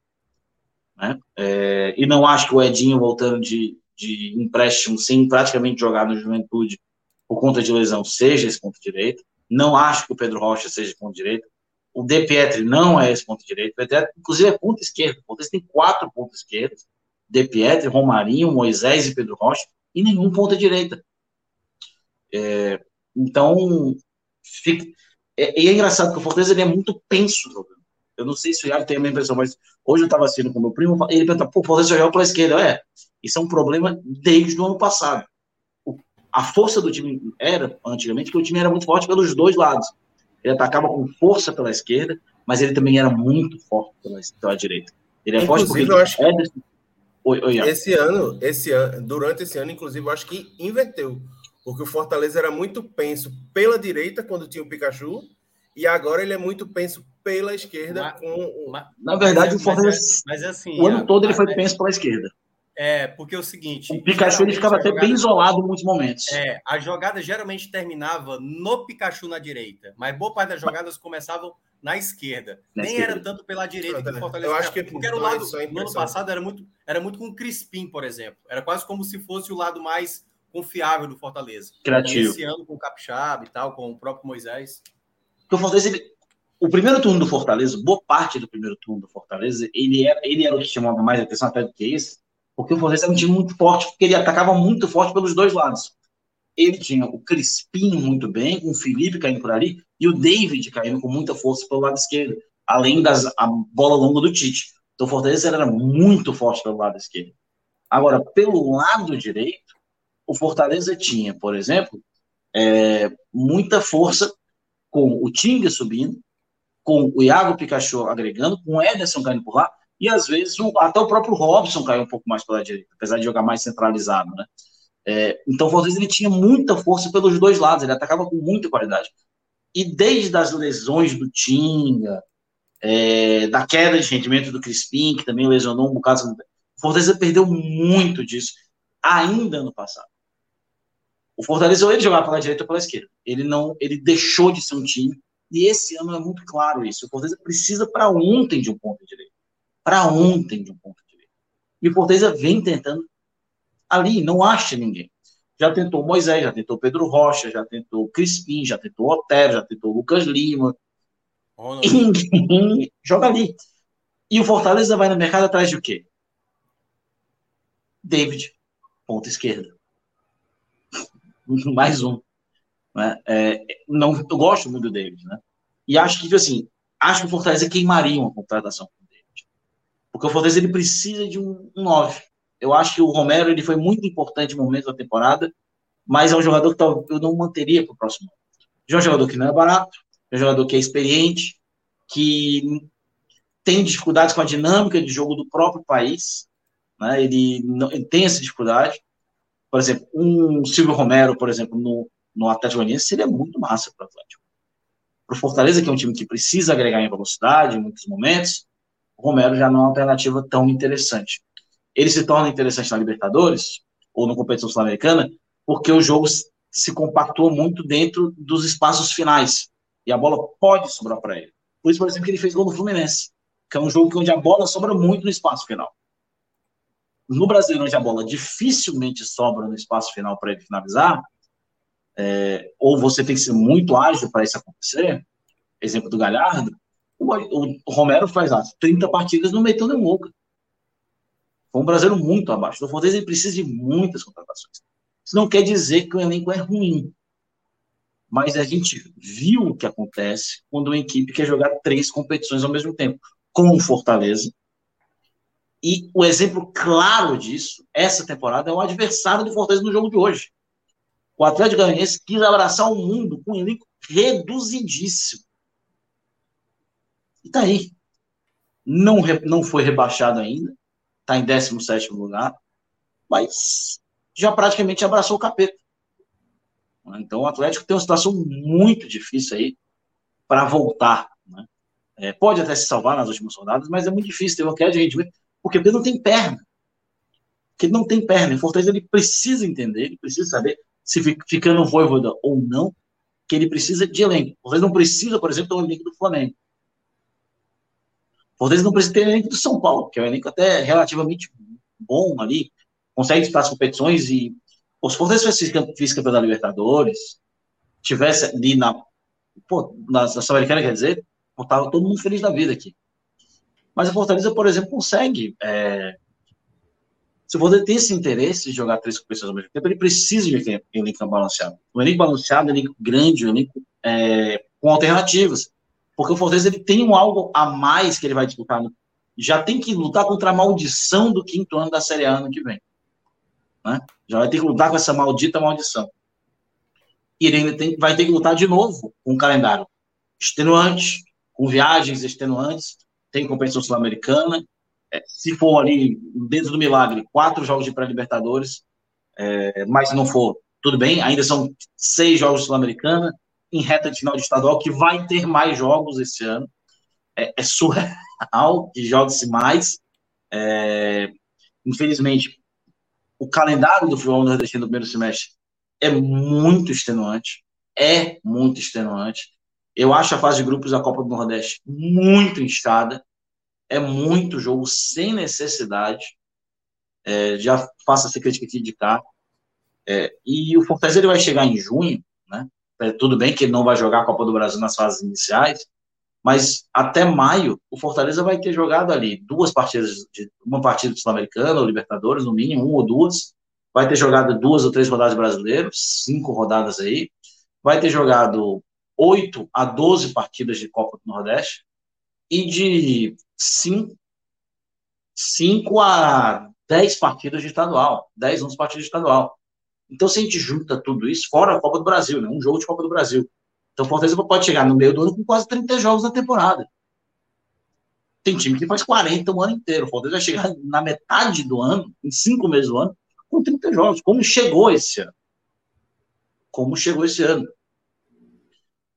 Né? É, e não acho que o Edinho voltando de, de empréstimo sem praticamente jogar no Juventude por conta de lesão seja esse ponto direito. Não acho que o Pedro Rocha seja ponto direito. O De Pietri não é esse ponto direito. inclusive, é ponto esquerdo. O tem quatro pontos esquerdos. De Pietri, Romarinho, Moisés e Pedro Rocha. E nenhum ponta direita. É, então, fica, é, e é engraçado que o Fortaleza ele é muito penso jogando. Eu não sei se o Iago tem a mesma impressão, mas hoje eu estava assistindo com meu primo, ele perguntou, pô, o Fortaleza joga pela esquerda. É, isso é um problema desde o ano passado. A força do time era, antigamente, que o time era muito forte pelos dois lados. Ele atacava com força pela esquerda, mas ele também era muito forte pela, pela direita. Ele é inclusive, forte porque eu acho que oi, oi, esse ano, esse ano, durante esse ano, inclusive, eu acho que inverteu. Porque o Fortaleza era muito penso pela direita quando tinha o Pikachu e agora ele é muito penso pela esquerda. Mas, com... Mas, Na verdade, mas, o Fortaleza. Mas, é, assim, o ano todo ele foi penso pela esquerda. É, porque é o seguinte. O Pikachu ele ficava até jogada, bem isolado em muitos momentos. É, a jogada geralmente terminava no Pikachu na direita, mas boa parte das jogadas começavam na esquerda. Na Nem esquerda. era tanto pela direita que o Fortaleza. Eu acho que porque era o lado. No ano passado era muito, era muito com o Crispim, por exemplo. Era quase como se fosse o lado mais confiável do Fortaleza. Criativo. Esse ano com o Capixaba e tal, com o próprio Moisés. O Fortaleza, ele, o primeiro turno do Fortaleza, boa parte do primeiro turno do Fortaleza, ele era, ele era o que chamava mais atenção até do que esse, porque o Fortaleza era um time muito forte, porque ele atacava muito forte pelos dois lados. Ele tinha o Crispim muito bem, com o Felipe caindo por ali, e o David caindo com muita força pelo lado esquerdo, além da bola longa do Tite. Então o Fortaleza era muito forte pelo lado esquerdo. Agora, pelo lado direito, o Fortaleza tinha, por exemplo, é, muita força com o Tinga subindo, com o Iago Pikachu agregando, com o Ederson caindo por lá, e às vezes o, até o próprio Robson caiu um pouco mais pela direita, apesar de jogar mais centralizado, né? É, então o Fortaleza ele tinha muita força pelos dois lados, ele atacava com muita qualidade. E desde as lesões do Tinga, é, da queda de rendimento do Crispim, que também lesionou um bocado, o Fortaleza perdeu muito disso ainda no passado. O Fortaleza ou ele jogava pela direita ou pela esquerda. Ele não, ele deixou de ser um time. E esse ano é muito claro isso. O Fortaleza precisa para ontem de um ponto direito. Para ontem de um ponto direito. E o Fortaleza vem tentando ali, não acha ninguém. Já tentou Moisés, já tentou Pedro Rocha, já tentou Crispim, já tentou Otero, já tentou Lucas Lima. Oh, e ninguém joga ali. E o Fortaleza vai no mercado atrás de o quê? David, ponta esquerda. Mais um. Né? É, não, eu gosto muito David, né? E acho que, assim, acho que o Fortaleza queimaria uma contratação com o David. Porque o Fortaleza ele precisa de um, um 9. Eu acho que o Romero ele foi muito importante no momento da temporada, mas é um jogador que eu não manteria para o próximo ano. É um jogador que não é barato, é um jogador que é experiente, que tem dificuldades com a dinâmica de jogo do próprio país, né? ele, não, ele tem essa dificuldade, por exemplo, um Silvio Romero, por exemplo, no, no Atlético Goianiense seria muito massa para o Atlético. Para o Fortaleza, que é um time que precisa agregar em velocidade em muitos momentos, o Romero já não é uma alternativa tão interessante. Ele se torna interessante na Libertadores ou na competição sul-americana porque o jogo se compactua muito dentro dos espaços finais e a bola pode sobrar para ele. Por isso, por exemplo, que ele fez gol no Fluminense, que é um jogo onde a bola sobra muito no espaço final no Brasileiro, onde a bola dificilmente sobra no espaço final para ele finalizar, é, ou você tem que ser muito ágil para isso acontecer, exemplo do Galhardo, o, o Romero faz as 30 partidas não meteu nenhum gol. Foi um brasileiro muito abaixo. O Fortaleza precisa de muitas contratações. Isso não quer dizer que o elenco é ruim. Mas a gente viu o que acontece quando uma equipe quer jogar três competições ao mesmo tempo. Com o Fortaleza, e o exemplo claro disso, essa temporada, é o adversário do Fortaleza no jogo de hoje. O Atlético Goianiense quis abraçar o mundo com um elenco reduzidíssimo. E tá aí. Não, não foi rebaixado ainda. Tá em 17 lugar. Mas já praticamente abraçou o capeta. Então o Atlético tem uma situação muito difícil aí para voltar. Né? É, pode até se salvar nas últimas rodadas, mas é muito difícil ter uma queda de rendimento porque ele não tem perna. Porque ele não tem perna. O Fortaleza ele precisa entender, ele precisa saber se fica no Voivoda ou não, que ele precisa de elenco. O Fortaleza não precisa, por exemplo, do elenco do Flamengo. O Fortaleza não precisa ter elenco do São Paulo, que é um elenco até relativamente bom ali, consegue disputar as competições e os Fortaleza fez campeão da Libertadores, tivesse ali na, pô, na, na Sul-Americana, quer dizer, tava todo mundo feliz da vida aqui. Mas a Fortaleza, por exemplo, consegue. É... Se o Fortaleza tem esse interesse de jogar três competições ao mesmo tempo, ele precisa de um elenco balanceado. Um elenco balanceado, um elenco grande, um elenco é, com alternativas. Porque o Fortaleza ele tem um algo a mais que ele vai disputar. Já tem que lutar contra a maldição do quinto ano da Série A ano que vem. Né? Já vai ter que lutar com essa maldita maldição. E ele ainda tem, vai ter que lutar de novo com um calendário extenuante, com viagens extenuantes, tem competição sul-americana. É, se for ali, dentro do milagre, quatro jogos de pré-libertadores, é, mas se não for, tudo bem, ainda são seis jogos sul-americana, em reta de final de estadual, que vai ter mais jogos esse ano. É, é surreal que jogue-se mais. É, infelizmente, o calendário do futebol nordestino no primeiro semestre é muito extenuante. É muito extenuante. Eu acho a fase de grupos da Copa do Nordeste muito instada. É muito jogo sem necessidade. É, já faço essa crítica aqui de cá. É, e o Fortaleza ele vai chegar em junho, né? É, tudo bem que ele não vai jogar a Copa do Brasil nas fases iniciais, mas até maio o Fortaleza vai ter jogado ali duas partidas, de, uma partida do Sul-Americano ou Libertadores, no mínimo, uma ou duas, vai ter jogado duas ou três rodadas brasileiros, cinco rodadas aí, vai ter jogado 8 a 12 partidas de Copa do Nordeste e de 5, 5 a 10 partidas de estadual, 10, 11 partidas de estadual. Então, se a gente junta tudo isso, fora a Copa do Brasil, né? um jogo de Copa do Brasil. Então, o Fortaleza pode chegar no meio do ano com quase 30 jogos na temporada. Tem time que faz 40 o ano inteiro. O Fortaleza vai chegar na metade do ano, em cinco meses do ano, com 30 jogos. Como chegou esse ano? Como chegou esse ano?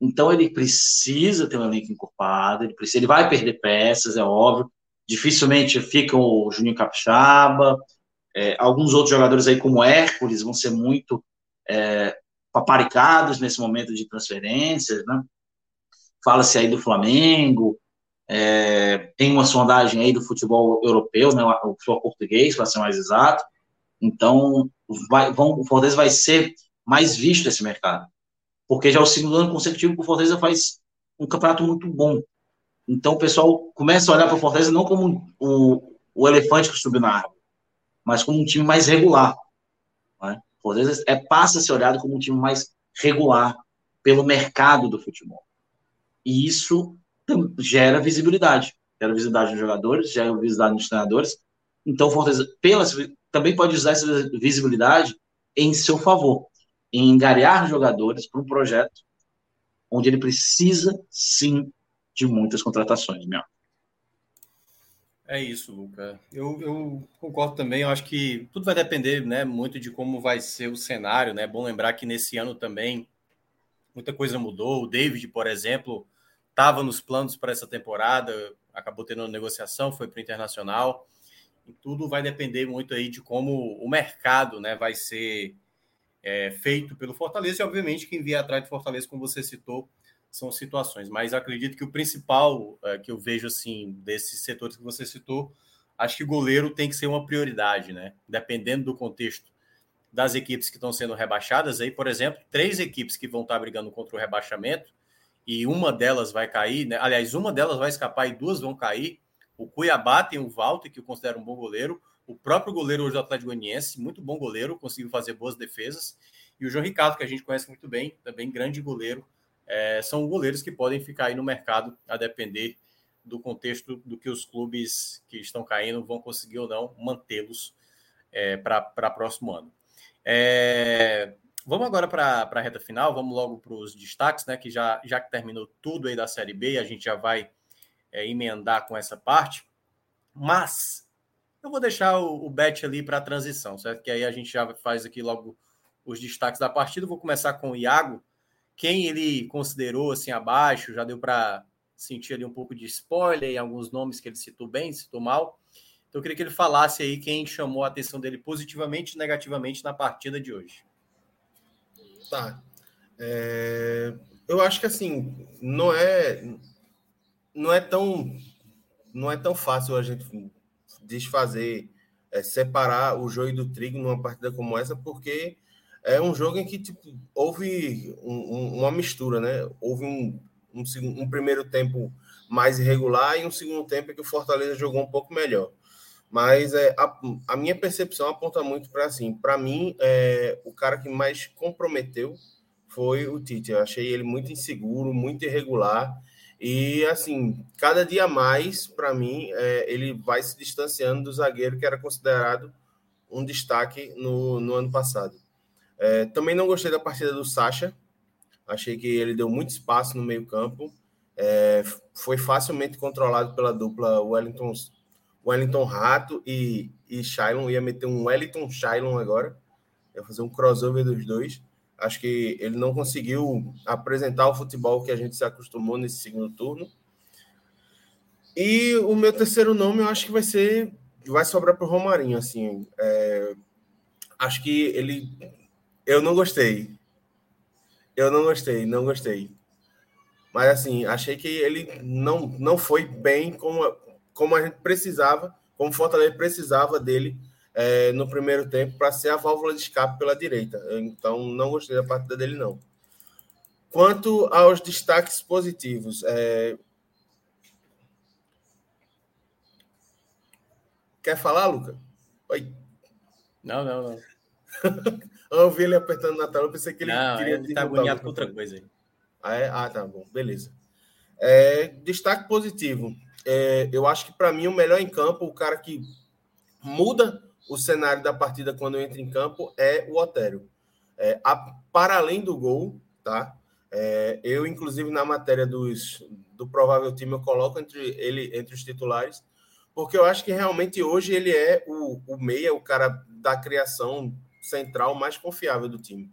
Então ele precisa ter um elenco encorpado, ele, precisa, ele vai perder peças, é óbvio. Dificilmente fica o Juninho Capixaba, é, alguns outros jogadores aí, como Hércules, vão ser muito é, paparicados nesse momento de transferências, né? Fala-se aí do Flamengo, é, tem uma sondagem aí do futebol europeu, né, o futebol português, para ser mais exato. Então, vai, vão, o Fortaleza vai ser mais visto esse mercado, porque já é o segundo ano consecutivo que o Fortaleza faz um campeonato muito bom. Então, o pessoal começa a olhar para o Fortaleza não como o, o elefante que subiu na árvore, mas como um time mais regular. Né? Fortaleza é, passa a ser olhado como um time mais regular pelo mercado do futebol. E isso gera visibilidade. Gera visibilidade nos jogadores, gera visibilidade nos treinadores. Então, Fortaleza pela, também pode usar essa visibilidade em seu favor, em engarear jogadores para um projeto onde ele precisa, sim, de muitas contratações, meu. É isso, Luca. Eu, eu, concordo também. Eu acho que tudo vai depender, né, muito de como vai ser o cenário, né? É bom lembrar que nesse ano também muita coisa mudou. O David, por exemplo, estava nos planos para essa temporada, acabou tendo uma negociação, foi para o internacional. E tudo vai depender muito aí de como o mercado, né, vai ser é, feito pelo Fortaleza e, obviamente, quem vier atrás do Fortaleza, como você citou, são situações. Mas acredito que o principal é, que eu vejo assim desses setores que você citou, acho que goleiro tem que ser uma prioridade, né? Dependendo do contexto das equipes que estão sendo rebaixadas, aí, por exemplo, três equipes que vão estar brigando contra o rebaixamento e uma delas vai cair, né? Aliás, uma delas vai escapar e duas vão cair. O Cuiabá tem o Walter, que eu considero um bom goleiro. O próprio goleiro hoje do Atlético Goianiense, muito bom goleiro, conseguiu fazer boas defesas. E o João Ricardo, que a gente conhece muito bem, também grande goleiro, é, são goleiros que podem ficar aí no mercado a depender do contexto do que os clubes que estão caindo vão conseguir ou não mantê-los é, para próximo ano. É, vamos agora para a reta final, vamos logo para os destaques, né? Que já, já que terminou tudo aí da Série B, a gente já vai é, emendar com essa parte. Mas eu vou deixar o, o bet ali para a transição, certo? Que aí a gente já faz aqui logo os destaques da partida. Vou começar com o Iago quem ele considerou assim abaixo, já deu para sentir ali um pouco de spoiler em alguns nomes que ele citou bem, citou mal. Então eu queria que ele falasse aí quem chamou a atenção dele positivamente e negativamente na partida de hoje. Tá. É... Eu acho que assim, não é não é tão não é tão fácil a gente desfazer, é, separar o joio do trigo numa partida como essa, porque é um jogo em que tipo, houve um, um, uma mistura, né? Houve um, um, primeiro tempo mais irregular e um segundo tempo em que o Fortaleza jogou um pouco melhor. Mas é, a, a minha percepção aponta muito para assim. Para mim, é, o cara que mais comprometeu foi o Tite. Eu achei ele muito inseguro, muito irregular. E assim, cada dia mais, para mim, é, ele vai se distanciando do zagueiro que era considerado um destaque no, no ano passado. É, também não gostei da partida do Sacha. Achei que ele deu muito espaço no meio-campo. É, foi facilmente controlado pela dupla Wellington, Wellington Rato e, e Shailon. Ia meter um Wellington Shailon agora. Ia fazer um crossover dos dois. Acho que ele não conseguiu apresentar o futebol que a gente se acostumou nesse segundo turno. E o meu terceiro nome eu acho que vai ser. Vai sobrar para o Romarinho. Assim, é, acho que ele. Eu não gostei. Eu não gostei, não gostei. Mas assim, achei que ele não, não foi bem como, como a gente precisava, como o Fortaleza precisava dele é, no primeiro tempo para ser a válvula de escape pela direita. Então, não gostei da partida dele, não. Quanto aos destaques positivos, é... quer falar, Luca? Oi. Não, não, não. eu vi ele apertando na tela, eu pensei que ele não, queria. Ele tá agoniado com outra coisa aí. Ah, é? ah, tá bom, beleza. É, destaque positivo. É, eu acho que para mim o melhor em campo, o cara que muda o cenário da partida quando entra em campo é o Otério. É, a, para além do gol, tá? É, eu, inclusive, na matéria dos, do provável time, eu coloco entre ele entre os titulares, porque eu acho que realmente hoje ele é o, o meia, o cara da criação central mais confiável do time.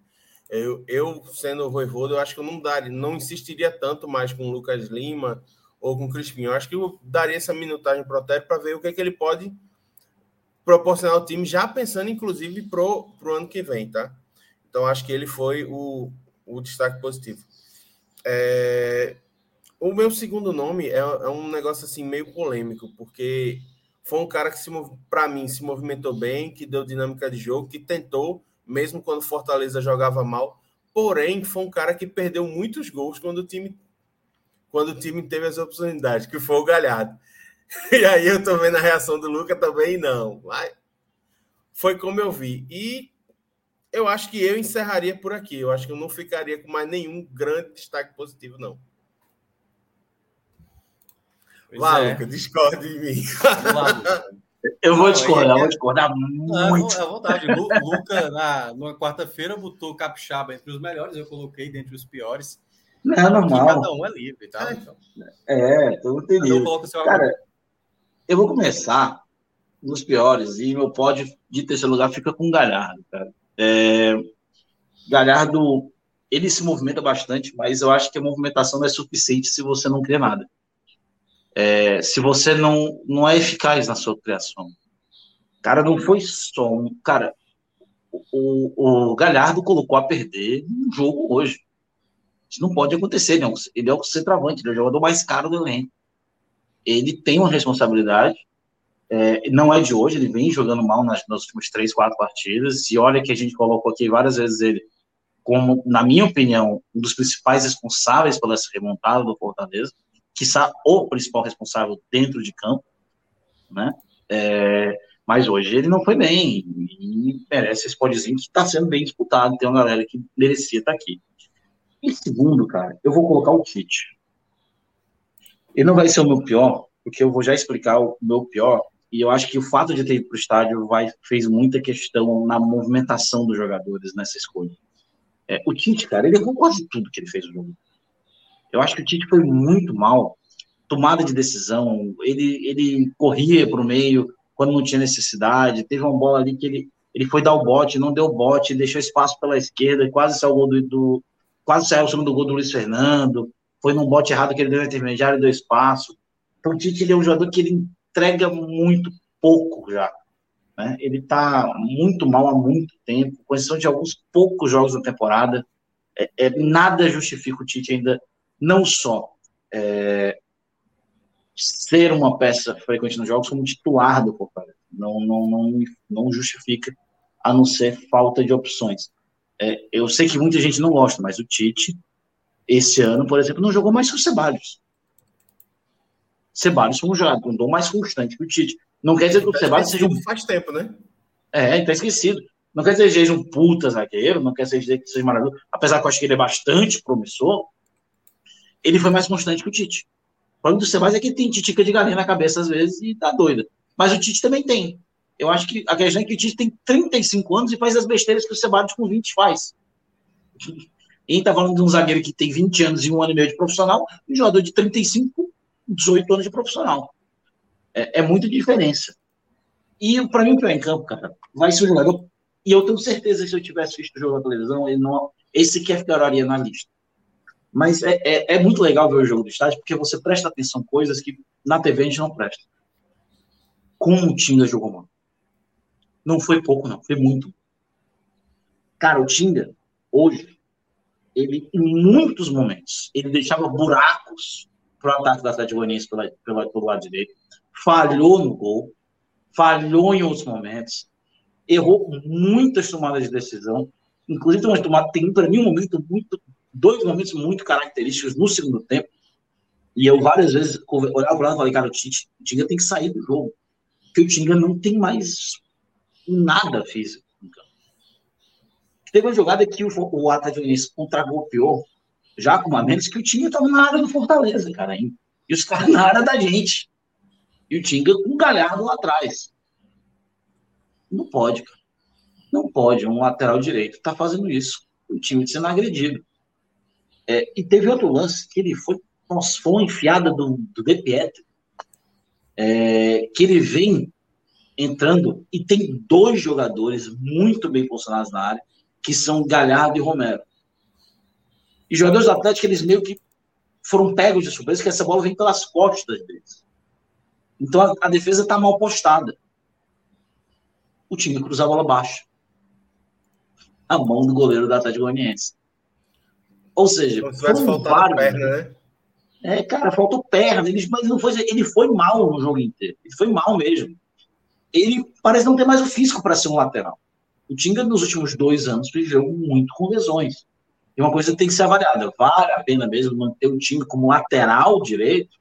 Eu, eu sendo o Voivoda, eu acho que eu não daria, não insistiria tanto mais com o Lucas Lima ou com o Crispim. Eu acho que eu daria essa minutagem para o para ver o que, é que ele pode proporcionar ao time, já pensando inclusive pro, pro ano que vem, tá? Então acho que ele foi o, o destaque positivo. É, o meu segundo nome é, é, um negócio assim meio polêmico, porque foi um cara que para mim se movimentou bem, que deu dinâmica de jogo, que tentou mesmo quando Fortaleza jogava mal. Porém, foi um cara que perdeu muitos gols quando o time quando o time teve as oportunidades, que foi o Galhardo. E aí eu tô vendo a reação do Luca também, não. Mas foi como eu vi. E eu acho que eu encerraria por aqui. Eu acho que eu não ficaria com mais nenhum grande destaque positivo, não. Pois Vá, é. Luca, discorde de mim. Eu vou discordar, vou discordar muito. À vontade. Luca, na, numa quarta-feira, botou Capixaba entre os melhores, eu coloquei dentre os piores. Não, é normal. Cada um é livre, tá? É, então, é tô entendendo. Cara, eu vou começar nos piores e meu pódio de terceiro lugar fica com o Galhardo, cara. É, Galhardo, ele se movimenta bastante, mas eu acho que a movimentação não é suficiente se você não cria nada é, se você não, não é eficaz na sua criação. Cara, não foi só um. Cara, o, o Galhardo colocou a perder no jogo hoje. Isso não pode acontecer, não. Ele é o centroavante, ele é o jogador mais caro do elenco. Ele tem uma responsabilidade. É, não é de hoje, ele vem jogando mal nas, nas últimas três, quatro partidas. E olha que a gente colocou aqui várias vezes ele como, na minha opinião, um dos principais responsáveis pela remontada do Fortaleza quiçá o principal responsável dentro de campo, né? É, mas hoje ele não foi bem e merece esse podzinho que está sendo bem disputado. Tem uma galera que merecia estar tá aqui. Em segundo, cara, eu vou colocar o Tite. Ele não vai ser o meu pior, porque eu vou já explicar o meu pior. E eu acho que o fato de ter ido para o estádio vai, fez muita questão na movimentação dos jogadores nessa escolha. É, o Tite, cara, ele errou quase tudo que ele fez no jogo. Eu acho que o Tite foi muito mal. Tomada de decisão, ele, ele corria para o meio quando não tinha necessidade. Teve uma bola ali que ele, ele foi dar o bote, não deu o bote, deixou espaço pela esquerda, quase saiu o gol do, do quase saiu o segundo gol do Luiz Fernando. Foi num bote errado que ele deu no intermediário e deu espaço. Então o Tite ele é um jogador que ele entrega muito pouco já. Né? Ele está muito mal há muito tempo, com exceção de alguns poucos jogos na temporada. É, é, nada justifica o Tite ainda não só é, ser uma peça frequente nos jogos, como titular do Fortaleza. Não, não, não, não justifica, a não ser falta de opções. É, eu sei que muita gente não gosta, mas o Tite, esse ano, por exemplo, não jogou mais que o Ceballos. Ceballos foi um jogador mais constante que o Tite. Não quer dizer que o Ceballos seja um. Faz tempo, né? É, tá esquecido. Não quer dizer que seja um puta zagueiro, não quer dizer que seja maravilhoso. Apesar que eu acho que ele é bastante promissor, ele foi mais constante que o Tite. O problema do Sebas é que tem titica de galinha na cabeça às vezes e tá doida. Mas o Tite também tem. Eu acho que a questão é que o Tite tem 35 anos e faz as besteiras que o Sebadios com 20 faz. E tá falando de um zagueiro que tem 20 anos e um ano e meio de profissional, um jogador de 35, 18 anos de profissional. É, é muita diferença. E para mim, o pior em campo, cara, vai ser o jogador. E eu tenho certeza que se eu tivesse visto o jogo na televisão, ele não, esse que ficaria na lista. Mas é, é, é, muito legal ver o jogo do estádio, porque você presta atenção coisas que na TV a gente não presta. Como o Tinga jogou mal. Não foi pouco, não, foi muito. Cara, o Tinga, hoje, ele, em muitos momentos, ele deixava buracos para o ataque da Atlético pela, pela, pelo lado direito, falhou no gol, falhou em outros momentos, errou muitas tomadas de decisão, inclusive uma tomada, tem para mim um momento muito, dois momentos muito característicos no segundo tempo, e eu várias vezes olhava para lá e falei, cara, o Tinga tem que sair do jogo, porque o Tinga não tem mais nada físico. Teve uma jogada que o, o Atlético contra-golpeou, já com uma menos, que o Tinga estava na área do Fortaleza, cara, hein? e os caras na área da gente. E o Tinga com um galhardo lá atrás. Não pode, cara. Não pode. Um lateral direito está fazendo isso. O time sendo agredido. É, e teve outro lance que ele foi, nossa, foi uma enfiada do, do De Pietro, é, que ele vem entrando e tem dois jogadores muito bem posicionados na área, que são Galhardo e Romero. E jogadores do Atlético, eles meio que foram pegos de surpresa, que essa bola vem pelas costas deles. Então a, a defesa está mal postada. O time cruza a bola baixa. A mão do goleiro do Atlético Goianiense. Ou seja, faltado perna, né? É, cara, faltou perna. Ele, mas não foi, ele foi mal no jogo inteiro. Ele foi mal mesmo. Ele parece não ter mais o físico para ser um lateral. O Tinga, nos últimos dois anos, viveu muito com lesões. E uma coisa tem que ser avaliada: vale a pena mesmo manter o time como lateral direito?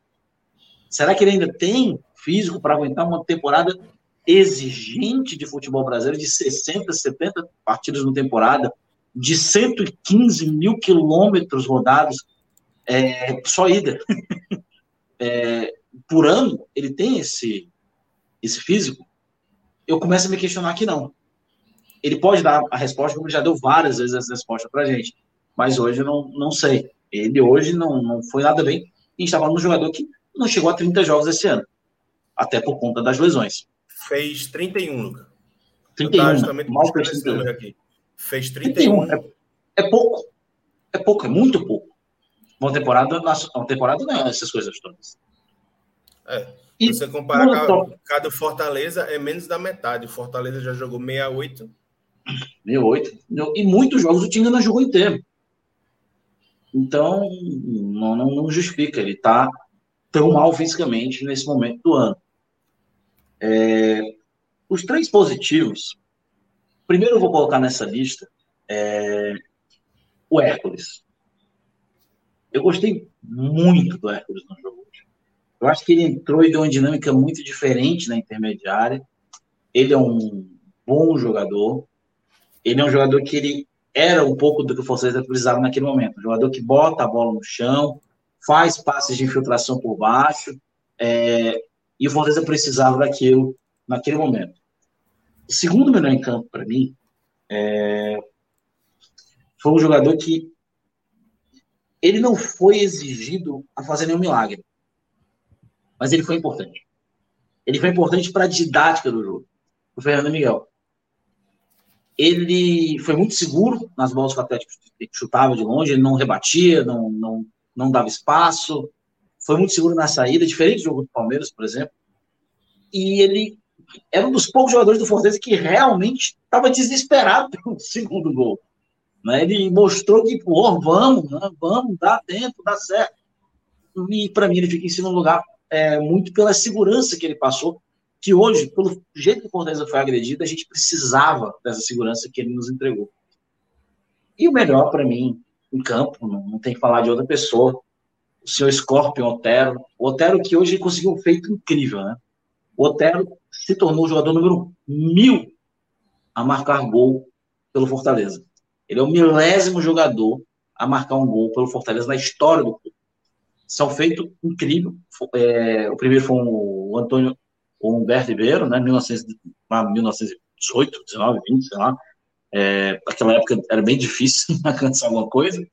Será que ele ainda tem físico para aguentar uma temporada exigente de futebol brasileiro de 60, 70 partidas na temporada, de 115 mil quilômetros rodados, é, só ida. é, por ano, ele tem esse, esse físico? Eu começo a me questionar que não. Ele pode dar a resposta, como ele já deu várias vezes essa resposta para gente, mas hoje eu não, não sei. Ele hoje não, não foi nada bem. A gente estava num jogador que não chegou a 30 jogos esse ano, até por conta das lesões. Fez 31, Luca. 31, também mal fez aqui. Fez 31. 31. É, é pouco. É pouco, é muito pouco. Uma temporada, uma temporada não é essas coisas todas. É. Se você comparar com cada Fortaleza, é menos da metade. O Fortaleza já jogou 68. 68. E muitos jogos o time não jogou inteiro. Então, não, não, não justifica. Ele está tão mal fisicamente nesse momento do ano. É, os três positivos, primeiro eu vou colocar nessa lista é, o Hércules. Eu gostei muito do Hércules no jogo hoje. Eu acho que ele entrou e deu uma dinâmica muito diferente na intermediária. Ele é um bom jogador. Ele é um jogador que ele era um pouco do que o Fortaleza precisava naquele momento. Um jogador que bota a bola no chão, faz passes de infiltração por baixo, é, e o Fortaleza precisava daquilo naquele momento. O segundo melhor em campo para mim é, foi um jogador que ele não foi exigido a fazer nenhum milagre, mas ele foi importante. Ele foi importante para a didática do jogo. O Fernando Miguel. Ele foi muito seguro nas bolas que o Atlético chutava de longe, ele não rebatia, não, não, não dava espaço, foi muito seguro na saída, diferente do jogo do Palmeiras, por exemplo. E ele era um dos poucos jogadores do Fortaleza que realmente estava desesperado pelo segundo gol. Né? Ele mostrou que, pô, vamos, né? vamos, dá tempo, dá certo. E para mim ele fica em segundo lugar é, muito pela segurança que ele passou, que hoje, pelo jeito que o Fortaleza foi agredido, a gente precisava dessa segurança que ele nos entregou. E o melhor para mim, em campo, não, tem que falar de outra pessoa, o senhor Scorpion Otero. O Otero que hoje conseguiu um feito incrível, né? O Otero se tornou o jogador número mil a marcar gol pelo Fortaleza. Ele é o milésimo jogador a marcar um gol pelo Fortaleza na história do clube. Isso é feito incrível. É, o primeiro foi o Antônio o Humberto Ribeiro, né, 1918, 19, 20, sei lá. É, naquela época era bem difícil alcançar alguma coisa.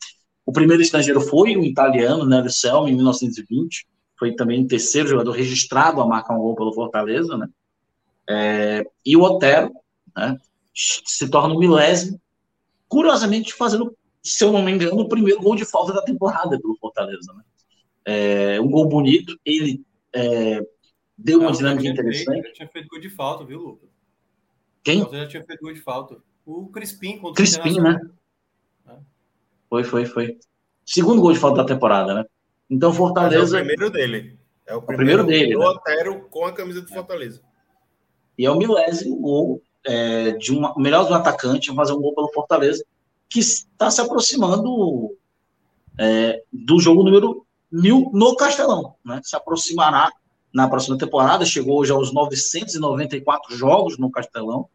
O primeiro estrangeiro foi o italiano, né, o Selma, em 1920. Foi também o terceiro jogador registrado a marcar um gol pelo Fortaleza, né? É, e o Otero, né, se torna o milésimo, curiosamente fazendo se eu não me engano, o primeiro gol de falta da temporada pelo Fortaleza, né? É, um gol bonito, ele é, deu uma dinâmica interessante. Feito, tinha feito gol de falta, viu, Lucas? Quem? Você já tinha feito gol de falta. O Crispim contra Crispim, o né? É. Foi, foi, foi. Segundo gol de falta da temporada, né? Então, Fortaleza. é o primeiro dele. É o primeiro, o primeiro dele. O né? Otero com a camisa do Fortaleza. E é o milésimo gol é, de uma, o melhor do atacante fazer um gol pelo Fortaleza, que está se aproximando é, do jogo número mil no Castelão. Né? Se aproximará na próxima temporada, chegou hoje aos 994 jogos no Castelão.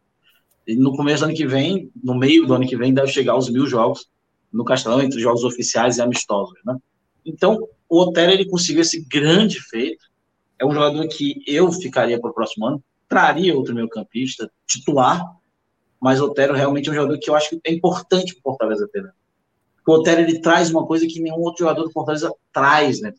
E no começo do ano que vem, no meio do ano que vem, deve chegar aos mil jogos no Castelão, entre jogos oficiais e amistosos. Né? Então, o Otero ele conseguiu esse grande feito. É um jogador que eu ficaria para o próximo ano traria outro meio campista titular, mas o Otero realmente é um jogador que eu acho que é importante para o Fortaleza ter. Né? O Otero ele traz uma coisa que nenhum outro jogador do Fortaleza traz, né?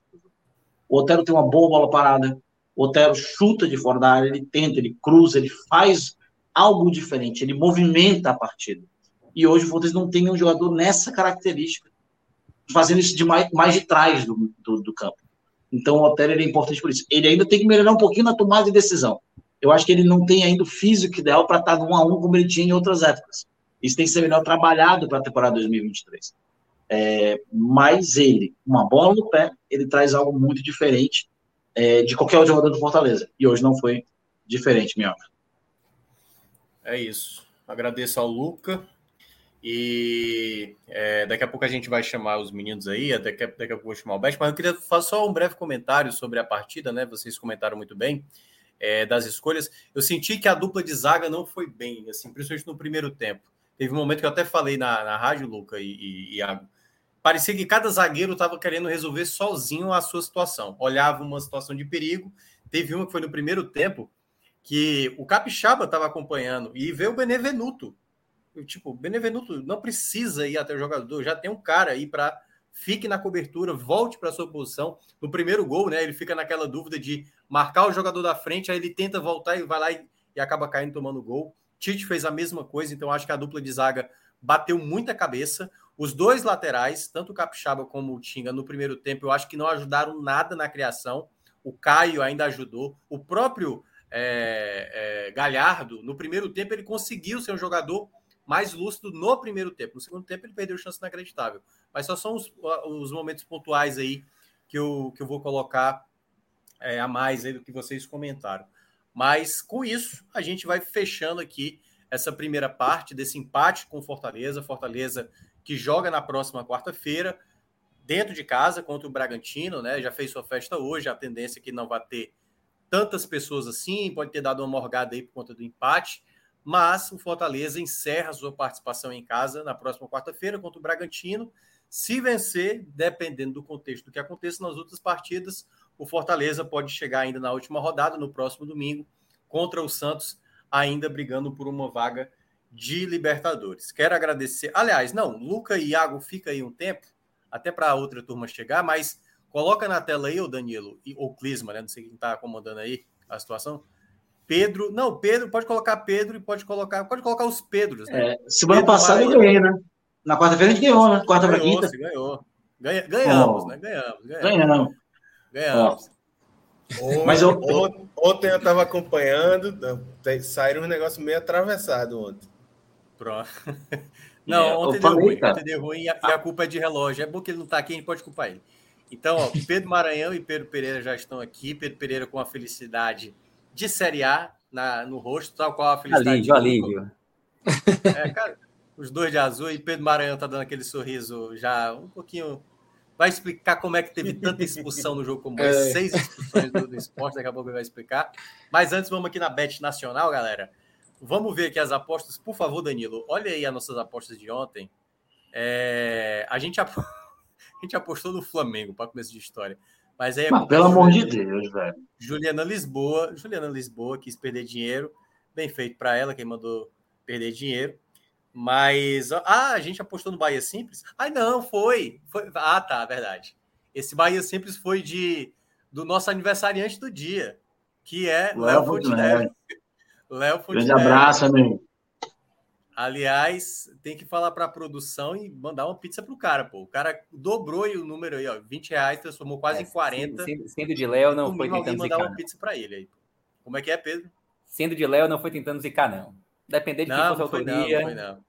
O Otero tem uma boa bola parada, o Otero chuta de fora da área, ele tenta, ele cruza, ele faz algo diferente, ele movimenta a partida. E hoje o Fortaleza não tem nenhum jogador nessa característica, fazendo isso de mais, mais de trás do, do, do campo. Então o Otero é importante por isso. Ele ainda tem que melhorar um pouquinho na tomada de decisão eu acho que ele não tem ainda o físico ideal para estar no 1 a 1 como ele tinha em outras épocas. Isso tem que ser melhor trabalhado para a temporada 2023. É, mas ele, uma bola no pé, ele traz algo muito diferente é, de qualquer outro jogador do Fortaleza. E hoje não foi diferente, Minhoca. É isso. Agradeço ao Luca. E é, daqui a pouco a gente vai chamar os meninos aí, daqui a, daqui a pouco eu vou chamar o Best, mas eu queria fazer só um breve comentário sobre a partida, né? Vocês comentaram muito bem é, das escolhas. Eu senti que a dupla de zaga não foi bem, assim, principalmente no primeiro tempo. Teve um momento que eu até falei na, na rádio, Luca e, e Iago. Parecia que cada zagueiro estava querendo resolver sozinho a sua situação. Olhava uma situação de perigo. Teve uma que foi no primeiro tempo que o Capixaba estava acompanhando e veio o Benevenuto. Eu, tipo, Benevenuto não precisa ir até o jogador, já tem um cara aí para fique na cobertura, volte para sua posição. No primeiro gol, né, ele fica naquela dúvida de marcar o jogador da frente, aí ele tenta voltar e vai lá e, e acaba caindo tomando gol. Tite fez a mesma coisa, então acho que a dupla de zaga bateu muita cabeça. Os dois laterais, tanto o Capixaba como o Tinga, no primeiro tempo, eu acho que não ajudaram nada na criação. O Caio ainda ajudou. O próprio é, é, Galhardo, no primeiro tempo, ele conseguiu ser um jogador mais lúcido no primeiro tempo. No segundo tempo, ele perdeu chance inacreditável. Mas só são os, os momentos pontuais aí que eu, que eu vou colocar é, a mais aí do que vocês comentaram. Mas com isso, a gente vai fechando aqui essa primeira parte desse empate com Fortaleza. Fortaleza que joga na próxima quarta-feira, dentro de casa, contra o Bragantino, né? Já fez sua festa hoje, a tendência é que não vai ter tantas pessoas assim, pode ter dado uma morgada aí por conta do empate, mas o Fortaleza encerra sua participação em casa na próxima quarta-feira contra o Bragantino. Se vencer, dependendo do contexto do que aconteça nas outras partidas, o Fortaleza pode chegar ainda na última rodada, no próximo domingo, contra o Santos, ainda brigando por uma vaga de Libertadores. Quero agradecer. Aliás, não, Luca e Iago fica aí um tempo, até para a outra turma chegar, mas coloca na tela aí, o Danilo, ou Clisma, né? Não sei quem está comandando aí a situação. Pedro, não, Pedro, pode colocar Pedro e pode colocar, pode colocar os Pedros. Né? É, semana Pedro passada eu ganhei, né? Na quarta-feira a gente ganhou, né? Quarta para quinta. Ganhou, ganhou. ganhamos, oh. né? Ganhamos, ganhamos. Ganhamos. Ganhamos. Ontem, Mas eu... ontem eu estava acompanhando, saíram um negócio meio atravessado ontem. Pronto. Não, é, ontem, deu ruim, ontem deu ruim e a, e a, culpa é de relógio. É bom que ele não está aqui, a gente pode culpar ele. Então, ó, Pedro Maranhão e Pedro Pereira já estão aqui. Pedro Pereira com a felicidade de Série A na, no rosto, tal qual a felicidade. Alívio, alívio. É, cara, os dois de azul e Pedro Maranhão tá dando aquele sorriso já um pouquinho vai explicar como é que teve tanta expulsão no jogo como é. seis expulsões do, do, esporte, daqui a pouco ele vai explicar. Mas antes, vamos aqui na Bet Nacional, galera. Vamos ver aqui as apostas. Por favor, Danilo, olha aí as nossas apostas de ontem. É... A, gente ap... a gente apostou no Flamengo, para começo de história. Mas aí. Mas, pelo amor de Deus, velho. Juliana Lisboa. Juliana Lisboa quis perder dinheiro. Bem feito para ela, quem mandou perder dinheiro. Mas, ah, a gente apostou no Bahia Simples? Ah, não, foi. foi. Ah, tá, verdade. Esse Bahia Simples foi de do nosso aniversariante do dia, que é Léo Fontenelle. Léo Fontenelle. Grande abraço, amigo. Aliás, tem que falar para a produção e mandar uma pizza pro cara, pô. O cara dobrou o número aí, ó. 20 reais, transformou quase é, em 40. Sendo, sendo de Léo, não foi tentando mandar zicar, uma pizza para ele aí. Como é que é, Pedro? Sendo de Léo, não foi tentando zicar, não. Depender de não, quem fosse a autoria. Não, não,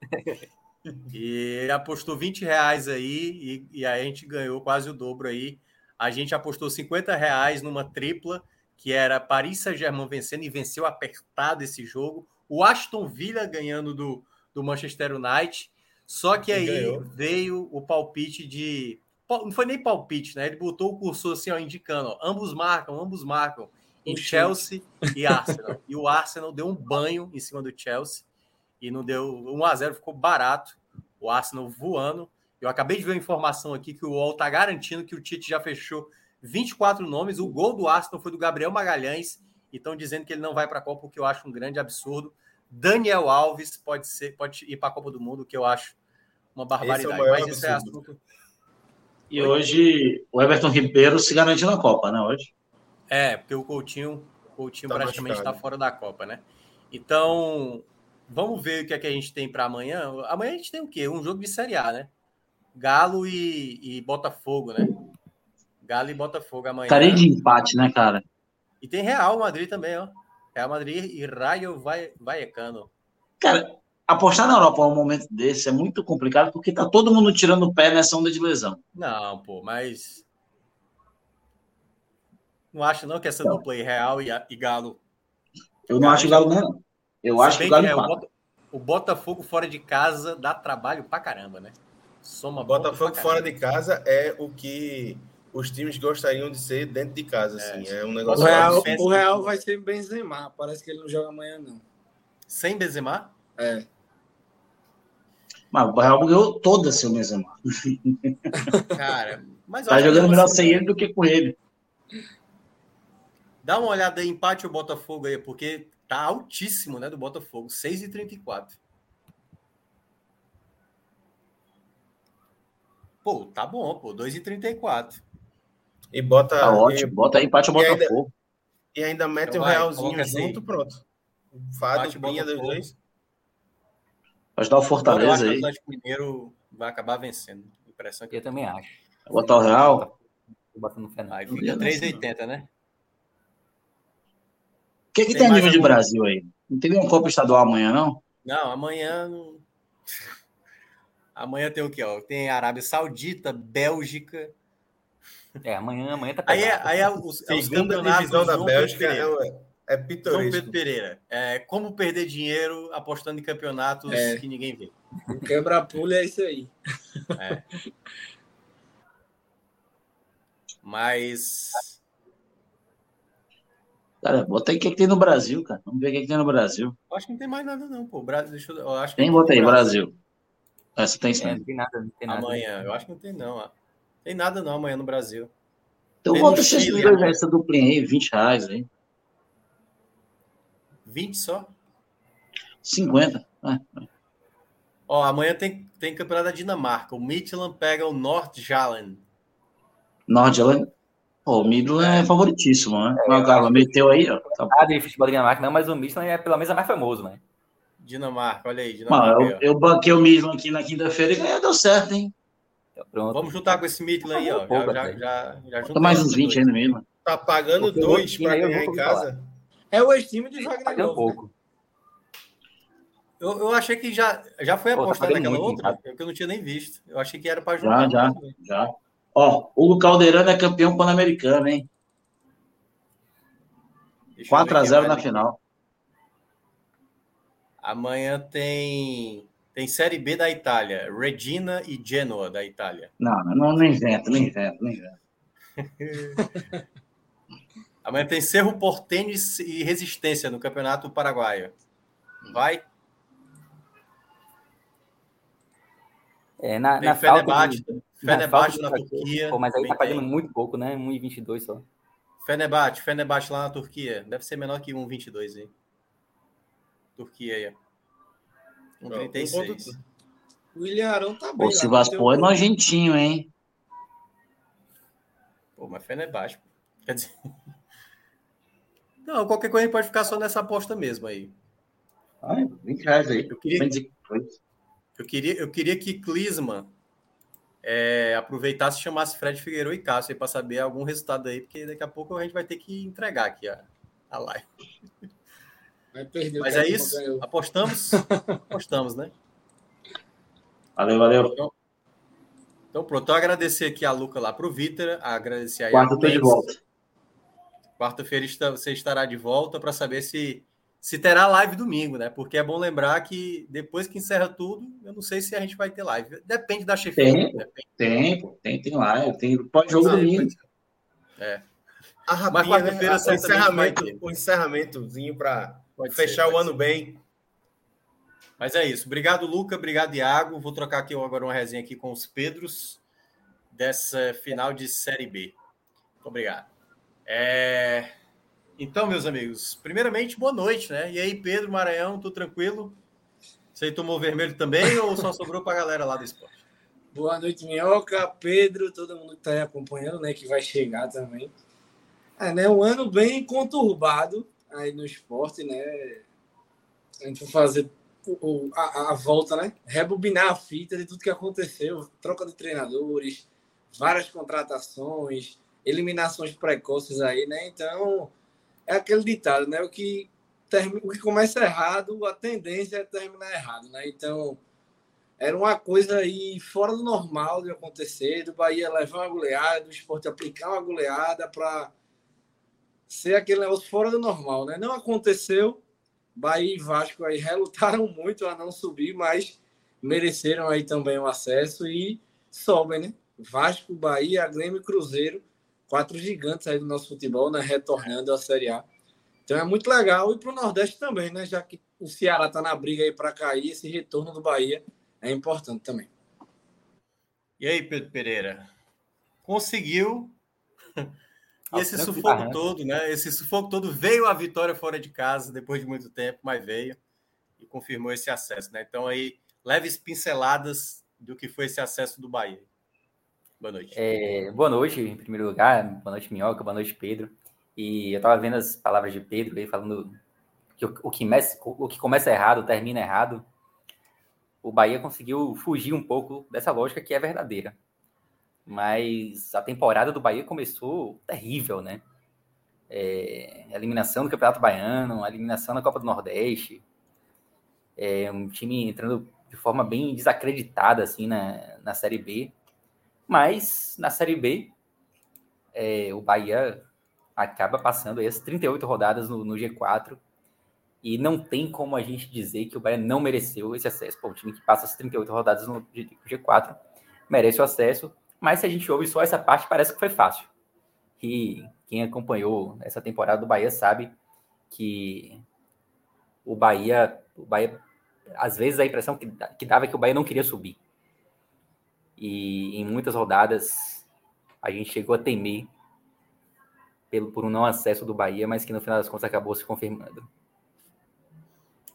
não. e ele apostou 20 reais aí e, e aí a gente ganhou quase o dobro aí. A gente apostou 50 reais numa tripla, que era Paris Saint-Germain vencendo e venceu apertado esse jogo. O Aston Villa ganhando do, do Manchester United. Só que aí Ganhou. veio o palpite de. Não foi nem palpite, né? Ele botou o cursor assim, ó, indicando: ó, ambos marcam, ambos marcam. Em Chelsea e Arsenal. e o Arsenal deu um banho em cima do Chelsea e não deu 1 a 0 ficou barato. O Arsenal voando. Eu acabei de ver a informação aqui que o UOL está garantindo que o Tite já fechou 24 nomes. O gol do Arsenal foi do Gabriel Magalhães. E estão dizendo que ele não vai para a Copa, o que eu acho um grande absurdo. Daniel Alves pode ser, pode ir para a Copa do Mundo, que eu acho uma barbaridade. É Mas isso é assunto. E hoje o Everton Ribeiro se garante na Copa, né? Hoje. É, porque o Coutinho, o Coutinho tá praticamente está fora da Copa, né? Então, vamos ver o que é que a gente tem para amanhã. Amanhã a gente tem o quê? Um jogo de Série A, né? Galo e, e Botafogo, né? Galo e Botafogo amanhã. Estaria de empate, né, cara? E tem Real Madrid também, ó. Real Madrid e Rayo Vallecano. Cara, apostar na Europa num momento desse é muito complicado porque tá todo mundo tirando o pé nessa onda de lesão. Não, pô, mas. Não acho não que essa não. dupla aí, Real e, e Galo. Eu não acho Galo, não. Eu acho que o Galo. É, o, o Botafogo fora de casa dá trabalho pra caramba, né? Soma Botafogo fora de casa é o que os times gostariam de ser dentro de casa, é, assim. É um negócio. O Real, o Real vai ser Benzema. Parece que ele não joga amanhã, não. Sem Benzema? É. Mas o Real ganhou toda seu Benzema. Cara, mas tá jogando melhor sem ele do que com ele. Dá uma olhada aí, empate o Botafogo aí, porque tá altíssimo, né, do Botafogo, 6,34. Pô, tá bom, pô, 2,34. E bota. Tá ótimo, e, bota aí, empate o Botafogo. E ainda, e ainda mete então um vai, realzinho assim. junto, pronto. Fado, pinha dos dois. Pode dar o Fortaleza aí. O Atlético Mineiro vai acabar vencendo. Impressão que eu também acho. Botar o Real. Botando no Aí fica 3,80, né? O que, que tem, tem a nível de Brasil aí? Não tem nenhuma Copa Estadual amanhã, não? Não, amanhã. Amanhã tem o quê? Ó? Tem Arábia Saudita, Bélgica, é, amanhã, amanhã tá Aí é, aí é os, é os divisão da Bélgica é, é pitoresco. João Pedro Pereira. É, como perder dinheiro apostando em campeonatos é. que ninguém vê. Quebra-pulha é isso aí. É. Mas... Cara, bota aí o que, que tem no Brasil, cara. Vamos ver o que, que tem no Brasil. Eu acho que não tem mais nada, não, pô. Brasil, deixa eu, eu acho tem, bota aí, Brasil. Brasil. Essa tem sim. É, não tem nada, não tem nada. Amanhã, eu acho que não tem, não. Ó. Tem nada não amanhã no Brasil. Então volta esses dois, essa duplinha aí, 20 reais aí. 20 só? 50. É, é. Ó, amanhã tem, tem campeonato da Dinamarca. O Midland pega o Nordjylland. Nordjylland? Pô, o Midland é favoritíssimo, né? É, o Galo meteu aí, ó. Tá... Ah, de futebol da Dinamarca não, mas o Midland é pelo menos mais famoso, né? Dinamarca, olha aí. Dinamarca, Mano, eu, eu banquei o Midland aqui na quinta-feira e ganhou, deu certo, hein? Pronto. Vamos juntar com esse Midland aí, ó. Pouco, já, já, já, já mais uns 20 ainda mesmo. Tá pagando Porque dois para ganhar em casa. Falar. É o ex-time de Wagner Novo. Um pouco. Eu, eu achei que já, já foi apostado tá naquela outra, que eu não tinha nem visto. Eu achei que era para juntar. Já, já, já. Ó, Hugo Calderano é campeão pan-americano, hein? 4x0 na final. Amanhã tem tem Série B da Itália, Regina e Genoa da Itália. Não, não, não invento, não invento, não invento. Amanhã tem Cerro Portenho e Resistência no Campeonato Paraguaio. Vai? É, na, tem na Fenerbahçe, de, Fenerbahçe na, na Turquia. Pô, mas aí tá pagando tem. muito pouco, né? 1,22 só. Fenerbahçe, Fenerbahçe lá na Turquia. Deve ser menor que 1,22 aí. Turquia aí. Com 36. O William Arão tá bem. O Sivaspor é nojentinho, hein? Pô, mas Fenerbahçe. Quer dizer... Não, qualquer coisa pode ficar só nessa aposta mesmo aí. Ah, 20 reais aí. Eu queria, eu queria, eu queria que Clisman é, aproveitasse e chamasse Fred Figueiredo e Cássio para saber algum resultado aí, porque daqui a pouco a gente vai ter que entregar aqui a, a live. Mas é isso. Apostamos? Apostamos, né? Valeu, valeu. Então, então pronto. Então, agradecer aqui a Luca lá para o Vitor, agradecer aí Quarta a de volta. Quarta-feira você estará de volta para saber se se terá live domingo, né? Porque é bom lembrar que depois que encerra tudo, eu não sei se a gente vai ter live. Depende da chefia. Tem, tem, tem, tem live, tem pós-jogo domingo. É. A rapinha, Mas quarta-feira né? o encerramento, o encerramentozinho para fechar ser, o ano ser. bem. Mas é isso. Obrigado, Luca. Obrigado, Iago. Vou trocar aqui agora uma resenha aqui com os Pedros dessa final de Série B. Muito obrigado. É... Então, meus amigos, primeiramente, boa noite, né? E aí, Pedro, Maranhão, tudo tranquilo? Você tomou vermelho também ou só sobrou para a galera lá do esporte? Boa noite, Minhoca, Pedro, todo mundo que está aí acompanhando, né? Que vai chegar também. É, né? Um ano bem conturbado aí no esporte, né? A gente vai fazer o, a, a, volta, né? Rebobinar a fita de tudo que aconteceu, troca de treinadores, várias contratações, eliminações precoces aí, né? Então, é aquele ditado, né? O que, termina, o que começa errado, a tendência é terminar errado, né? Então, era uma coisa aí fora do normal de acontecer, do Bahia levar uma goleada, do esporte aplicar uma goleada para ser aquele negócio fora do normal, né? Não aconteceu. Bahia e Vasco aí relutaram muito a não subir, mas mereceram aí também o acesso e sobem, né? Vasco, Bahia, Grêmio e Cruzeiro quatro gigantes aí do nosso futebol, né? Retornando à Série A. Então é muito legal. E para o Nordeste também, né? Já que o Ceará está na briga aí para cair, esse retorno do Bahia é importante também. E aí, Pedro Pereira? Conseguiu. E esse sufoco todo, né? Esse sufoco todo veio a vitória fora de casa depois de muito tempo, mas veio e confirmou esse acesso, né? Então aí, leves pinceladas do que foi esse acesso do Bahia. Boa noite. É, boa noite, em primeiro lugar. Boa noite, Minhoca. Boa noite, Pedro. E eu estava vendo as palavras de Pedro aí falando que o, o, que o que começa errado termina errado. O Bahia conseguiu fugir um pouco dessa lógica que é verdadeira. Mas a temporada do Bahia começou terrível, né? É, eliminação do Campeonato Baiano, eliminação na Copa do Nordeste. É, um time entrando de forma bem desacreditada assim na, na Série B. Mas na Série B, é, o Bahia acaba passando as 38 rodadas no, no, G4 e não tem como a gente dizer que o Bahia não mereceu esse acesso. Pô, o time que passa as 38 rodadas no G4 merece o acesso, mas se a gente ouve só essa parte, parece que foi fácil. E quem acompanhou essa temporada do Bahia sabe que o Bahia, o Bahia às vezes a impressão que, que dava é que o Bahia não queria subir. E em muitas rodadas a gente chegou a temer pelo, por um não acesso do Bahia, mas que no final das contas acabou se confirmando.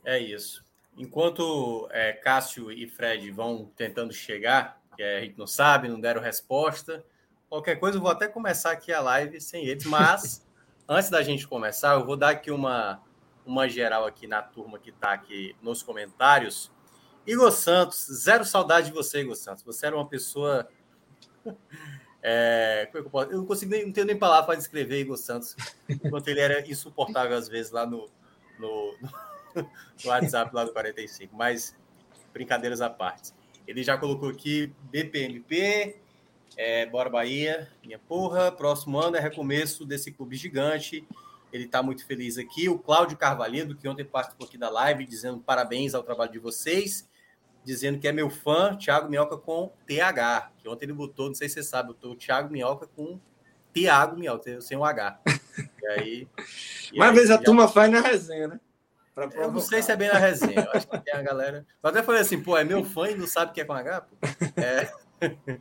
É isso. Enquanto é, Cássio e Fred vão tentando chegar, que a gente não sabe, não deram resposta, qualquer coisa eu vou até começar aqui a live sem eles, mas antes da gente começar, eu vou dar aqui uma, uma geral aqui na turma que está aqui nos comentários. Igor Santos, zero saudade de você, Igor Santos. Você era uma pessoa. É, como é que eu, posso? eu não consigo nem, não tenho nem palavra para descrever Igor Santos, enquanto ele era insuportável às vezes lá no, no, no WhatsApp lá do 45. Mas brincadeiras à parte. Ele já colocou aqui BPMP, é, Bora Bahia, minha porra. Próximo ano é recomeço desse clube gigante. Ele está muito feliz aqui. O Cláudio Carvalho, que ontem participou aqui da live, dizendo parabéns ao trabalho de vocês dizendo que é meu fã, Thiago Minhoca com TH, que ontem ele botou, não sei se você sabe, botou o Thiago Minhoca com Thiago Minhoca, sem um H. E aí. E Mas às vezes a já... turma faz na resenha, né? Eu não sei se é bem na resenha, eu acho que tem a galera. Eu até falei assim, pô, é meu fã e não sabe o que é com H? Pô. É...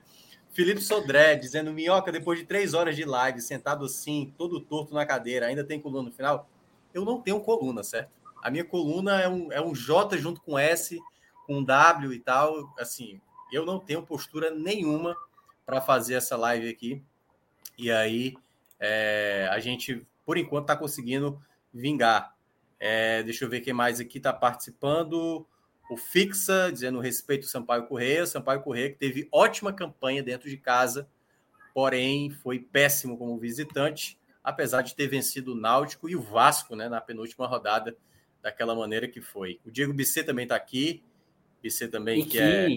Felipe Sodré dizendo: Minhoca, depois de três horas de live, sentado assim, todo torto na cadeira, ainda tem coluna no final? Eu não tenho coluna, certo? A minha coluna é um, é um J junto com S com W e tal, assim, eu não tenho postura nenhuma para fazer essa live aqui. E aí é, a gente, por enquanto, está conseguindo vingar. É, deixa eu ver quem mais aqui está participando. O Fixa, dizendo respeito ao Sampaio Correia. Sampaio Correia que teve ótima campanha dentro de casa, porém foi péssimo como visitante, apesar de ter vencido o Náutico e o Vasco né, na penúltima rodada, daquela maneira que foi. O Diego Bisset também está aqui. Bisset também, que, que, é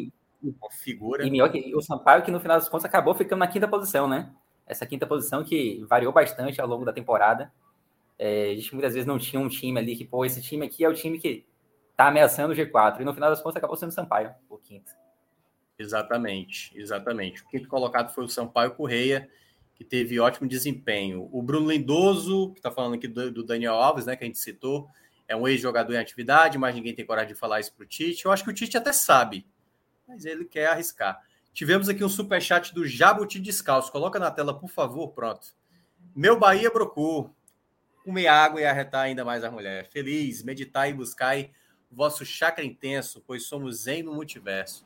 uma figura. E melhor que o Sampaio, que no final das contas acabou ficando na quinta posição, né? Essa quinta posição que variou bastante ao longo da temporada. É, a gente muitas vezes não tinha um time ali que, pô, esse time aqui é o time que tá ameaçando o G4. E no final das contas acabou sendo o Sampaio, o quinto. Exatamente, exatamente. O quinto colocado foi o Sampaio Correia, que teve ótimo desempenho. O Bruno Lindoso, que está falando aqui do, do, Daniel Alves, né, que a gente citou, é um ex-jogador em atividade, mas ninguém tem coragem de falar isso para o Tite. Eu acho que o Tite até sabe, mas ele quer arriscar. Tivemos aqui um superchat do Jabuti Descalço. Coloca na tela, por favor. Pronto. Meu Bahia Brocu. Comer água e arretar ainda mais a mulher. Feliz, meditar e buscar vosso chakra intenso, pois somos em no multiverso.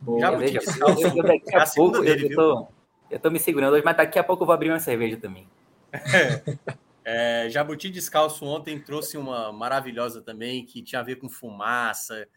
Boa, Descalço. Eu, eu, daqui a, a pouco, dele, eu, tô, eu tô me segurando hoje, mas daqui a pouco eu vou abrir uma cerveja também. É, Jabuti Descalço ontem trouxe uma maravilhosa também, que tinha a ver com fumaça,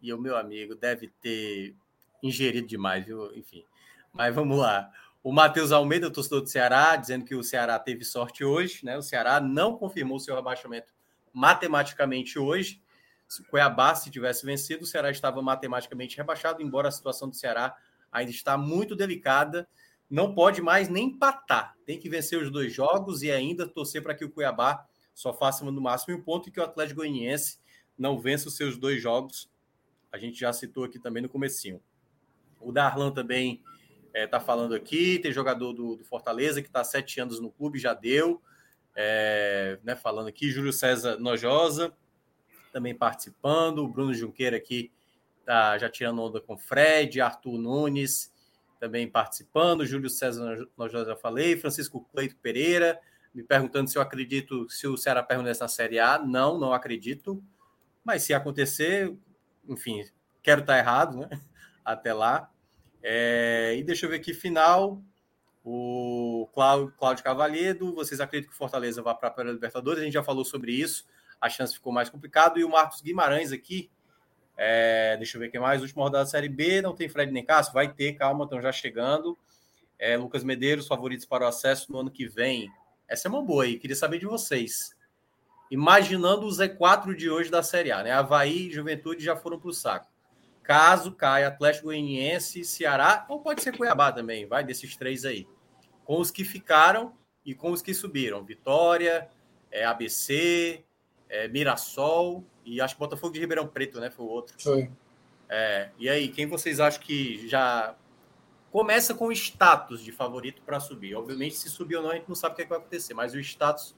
e o meu amigo deve ter ingerido demais, viu? Enfim. Mas vamos lá. O Matheus Almeida, torcedor do Ceará, dizendo que o Ceará teve sorte hoje, né? O Ceará não confirmou seu rebaixamento matematicamente hoje. Se o Cuiabá se tivesse vencido, o Ceará estava matematicamente rebaixado, embora a situação do Ceará ainda está muito delicada. Não pode mais nem empatar. Tem que vencer os dois jogos e ainda torcer para que o Cuiabá só faça no máximo um ponto e que o Atlético Goianiense não vença os seus dois jogos. A gente já citou aqui também no comecinho. O Darlan também é, tá falando aqui. Tem jogador do, do Fortaleza que está sete anos no clube, já deu. É, né, falando aqui, Júlio César Nojosa também participando. O Bruno Junqueira aqui tá já tirando onda com Fred, Arthur Nunes também participando. Júlio César Nojosa já falei. Francisco Cleito Pereira me perguntando se eu acredito se o Ceará permanece na Série A. Não, não acredito. Mas se acontecer, enfim, quero estar errado, né? até lá. É, e deixa eu ver aqui, final. O Cláudio, Cavalhedo, vocês acreditam que o Fortaleza vá para a Libertadores? A gente já falou sobre isso, a chance ficou mais complicado. E o Marcos Guimarães aqui, é, deixa eu ver quem mais. Última rodada da Série B, não tem Fred nem Cássio? Vai ter, calma, estão já chegando. É, Lucas Medeiros, favoritos para o acesso no ano que vem. Essa é uma boa aí, queria saber de vocês. Imaginando o Z4 de hoje da Série A, né? Havaí e Juventude já foram para o saco. Caso caia Atlético Goianiense, Ceará, ou pode ser Cuiabá também, vai desses três aí. Com os que ficaram e com os que subiram. Vitória, é, ABC, é, Mirassol e acho que Botafogo de Ribeirão Preto, né? Foi o outro. Foi. É, e aí, quem vocês acham que já começa com o status de favorito para subir? Obviamente, se subir ou não, a gente não sabe o que, é que vai acontecer, mas o status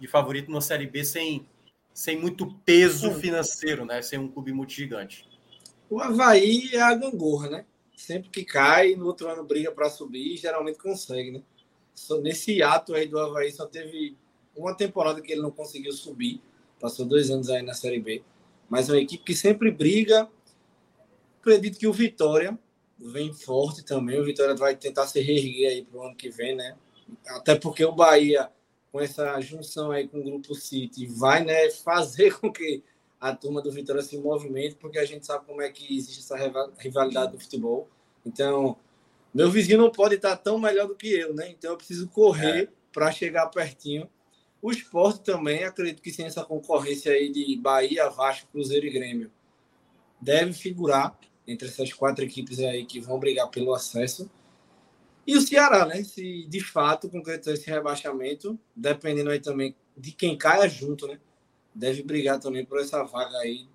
de favorito na Série B sem, sem muito peso financeiro, né? Sem um clube muito gigante. O Havaí é a gangorra, né? Sempre que cai, no outro ano briga para subir e geralmente consegue, né? Só nesse ato aí do Havaí só teve uma temporada que ele não conseguiu subir. Passou dois anos aí na Série B. Mas é uma equipe que sempre briga. Acredito que o Vitória vem forte também. O Vitória vai tentar se reerguer aí para o ano que vem, né? Até porque o Bahia, com essa junção aí com o Grupo City, vai né, fazer com que a turma do Vitória se movimenta, porque a gente sabe como é que existe essa rivalidade do futebol. Então, meu vizinho não pode estar tão melhor do que eu, né? Então eu preciso correr é. para chegar pertinho. O esporte também, acredito que sem essa concorrência aí de Bahia, Vasco, Cruzeiro e Grêmio, deve figurar entre essas quatro equipes aí que vão brigar pelo acesso. E o Ceará, né? Se de fato concretizar esse rebaixamento, dependendo aí também de quem caia junto, né? Deve brigar também por essa vaga aí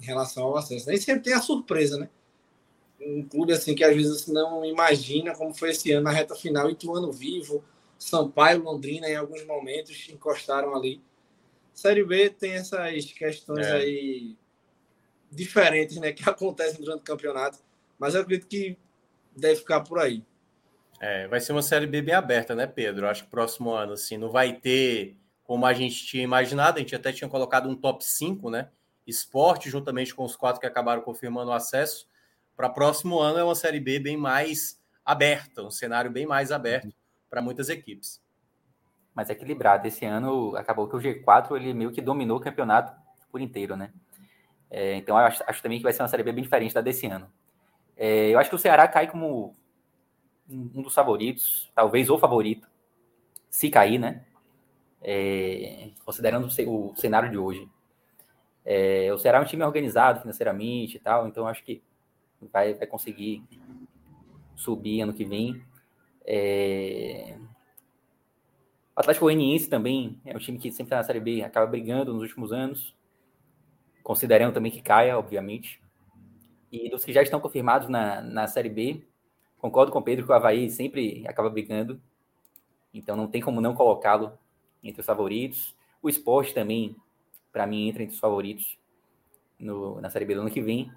em relação ao acesso. Nem sempre tem a surpresa, né? Um clube assim que às vezes você não imagina como foi esse ano na reta final, Ituano vivo, Sampaio, Londrina em alguns momentos encostaram ali. Série B tem essas questões é. aí diferentes, né, que acontecem durante o campeonato, mas eu acredito que deve ficar por aí. É, vai ser uma série B bem aberta, né, Pedro? Acho que próximo ano assim não vai ter como a gente tinha imaginado, a gente até tinha colocado um top 5, né? Esporte, juntamente com os quatro que acabaram confirmando o acesso. Para próximo ano é uma Série B bem mais aberta, um cenário bem mais aberto para muitas equipes. mas equilibrada. Esse ano acabou que o G4 ele meio que dominou o campeonato por inteiro, né? É, então acho, acho, também que vai ser uma série B bem diferente da desse ano. É, eu acho que o Ceará cai como um dos favoritos, talvez o favorito, se cair, né? É, considerando o cenário de hoje. É, o Ceará é um time organizado financeiramente e tal, então acho que vai, vai conseguir subir ano que vem. É... O Atlético Goianiense também é um time que sempre está na Série B, acaba brigando nos últimos anos, considerando também que caia, obviamente. E dos que já estão confirmados na, na Série B, concordo com o Pedro que o Havaí sempre acaba brigando, então não tem como não colocá-lo entre os favoritos. O esporte também, para mim, entra entre os favoritos no, na Série B do ano que vem.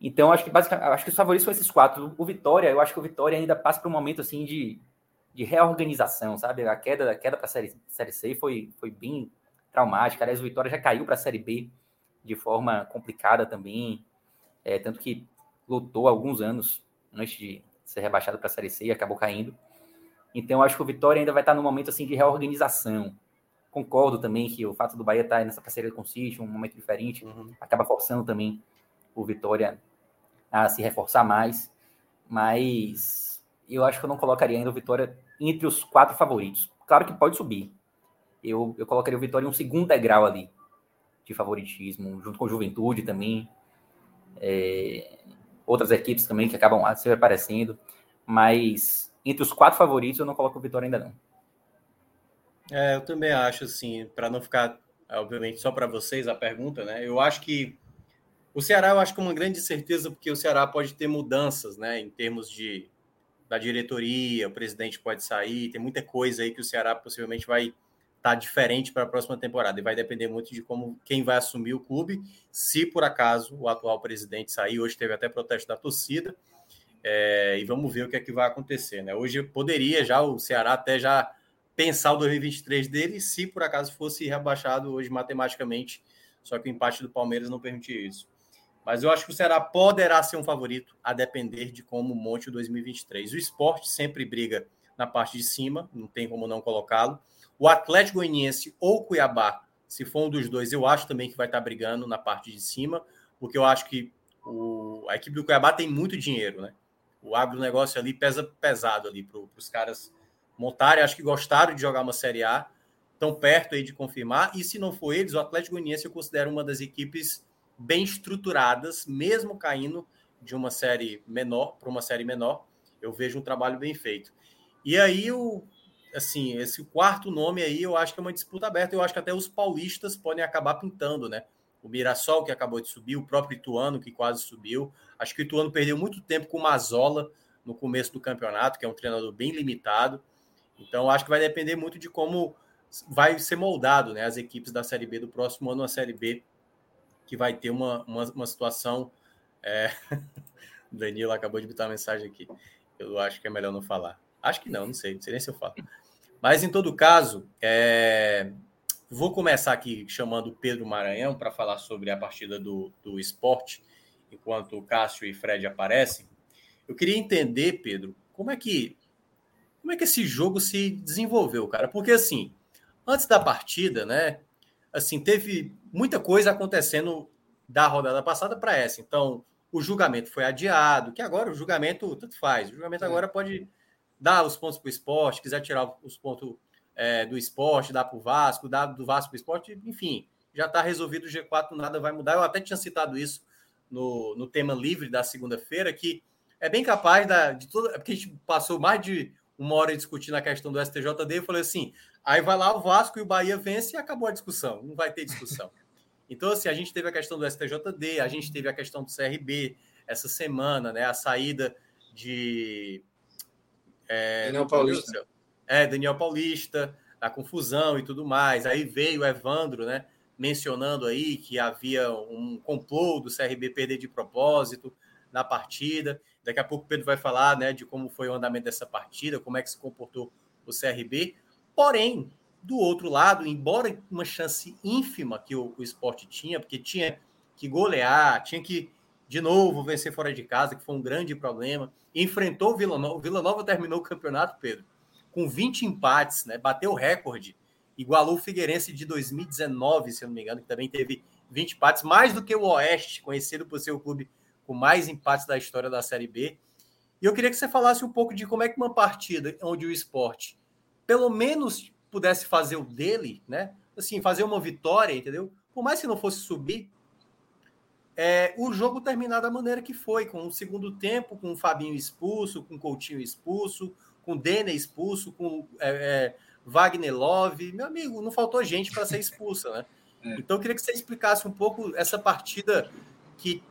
Então, acho que basicamente, acho que os favoritos são esses quatro. O Vitória, eu acho que o Vitória ainda passa por um momento assim de, de reorganização, sabe? A queda, a queda para a série, série C foi, foi bem traumática. Aliás, o Vitória já caiu para a Série B de forma complicada também. É, tanto que lutou alguns anos antes de ser rebaixado para a Série C e acabou caindo. Então, acho que o Vitória ainda vai estar num momento assim de reorganização. Concordo também que o fato do Bahia estar nessa parceria com o City, um momento diferente, uhum. acaba forçando também o Vitória a se reforçar mais, mas eu acho que eu não colocaria ainda o Vitória entre os quatro favoritos. Claro que pode subir. Eu, eu colocaria o Vitória em um segundo degrau ali de favoritismo, junto com o Juventude também. É, outras equipes também que acabam se aparecendo, mas entre os quatro favoritos eu não coloco o Vitória ainda não. É, eu também acho assim, para não ficar, obviamente, só para vocês a pergunta, né? Eu acho que o Ceará, eu acho que é uma grande certeza, porque o Ceará pode ter mudanças, né, em termos de da diretoria, o presidente pode sair, tem muita coisa aí que o Ceará possivelmente vai estar tá diferente para a próxima temporada e vai depender muito de como quem vai assumir o clube, se por acaso o atual presidente sair. Hoje teve até protesto da torcida. É, e vamos ver o que é que vai acontecer, né? Hoje poderia já o Ceará até já pensar o 2023 dele, se por acaso fosse rebaixado hoje matematicamente, só que o empate do Palmeiras não permitia isso. Mas eu acho que o Ceará poderá ser um favorito, a depender de como monte o 2023. O esporte sempre briga na parte de cima, não tem como não colocá-lo. O Atlético Goianiense ou Cuiabá, se for um dos dois, eu acho também que vai estar brigando na parte de cima, porque eu acho que o, a equipe do Cuiabá tem muito dinheiro, né? O agronegócio ali pesa pesado ali para os caras montarem. Acho que gostaram de jogar uma Série A, estão perto aí de confirmar. E se não for eles, o Atlético Goianiense eu considero uma das equipes bem estruturadas, mesmo caindo de uma série menor para uma série menor, eu vejo um trabalho bem feito. E aí o assim, esse quarto nome aí, eu acho que é uma disputa aberta, eu acho que até os paulistas podem acabar pintando, né? O Mirassol que acabou de subir, o próprio Ituano que quase subiu. Acho que o Ituano perdeu muito tempo com o Mazola no começo do campeonato, que é um treinador bem limitado. Então, acho que vai depender muito de como vai ser moldado, né, as equipes da Série B do próximo ano, a Série B que vai ter uma, uma, uma situação. É... Danilo acabou de botar uma mensagem aqui. Eu acho que é melhor não falar. Acho que não, não sei, não sei nem se eu falo. Mas em todo caso, é... vou começar aqui chamando o Pedro Maranhão para falar sobre a partida do, do esporte, enquanto o Cássio e Fred aparecem. Eu queria entender, Pedro, como é que como é que esse jogo se desenvolveu, cara? Porque assim, antes da partida, né? Assim, teve muita coisa acontecendo da rodada passada para essa. Então, o julgamento foi adiado, que agora o julgamento tanto faz. O julgamento agora pode dar os pontos para o esporte, quiser tirar os pontos é, do esporte, dar para o Vasco, dar do Vasco para o esporte, enfim, já está resolvido o G4, nada vai mudar. Eu até tinha citado isso no, no tema livre da segunda-feira, que é bem capaz da, de tudo, porque a gente passou mais de uma hora discutindo a questão do STJD, eu falei assim, aí vai lá o Vasco e o Bahia vence e acabou a discussão, não vai ter discussão. Então, assim, a gente teve a questão do STJD, a gente teve a questão do CRB essa semana, né? A saída de. É, Daniel Paulista. É, Daniel Paulista, a confusão e tudo mais. Aí veio Evandro, né? Mencionando aí que havia um complô do CRB perder de propósito na partida. Daqui a pouco o Pedro vai falar né, de como foi o andamento dessa partida, como é que se comportou o CRB. Porém, do outro lado, embora uma chance ínfima que o, o esporte tinha, porque tinha que golear, tinha que, de novo, vencer fora de casa, que foi um grande problema, enfrentou o Vila Nova. O Vila Nova terminou o campeonato, Pedro, com 20 empates, né? Bateu o recorde, igualou o Figueirense de 2019, se eu não me engano, que também teve 20 empates, mais do que o Oeste, conhecido por ser o clube com mais empates da história da Série B. E eu queria que você falasse um pouco de como é que uma partida onde o esporte pelo menos pudesse fazer o dele, né? Assim, fazer uma vitória, entendeu? Por mais que não fosse subir, é, o jogo terminar da maneira que foi, com o segundo tempo, com o Fabinho expulso, com o Coutinho expulso, com o Denner expulso, com é, é, Wagner Love. Meu amigo, não faltou gente para ser expulsa, né? É. Então eu queria que você explicasse um pouco essa partida que,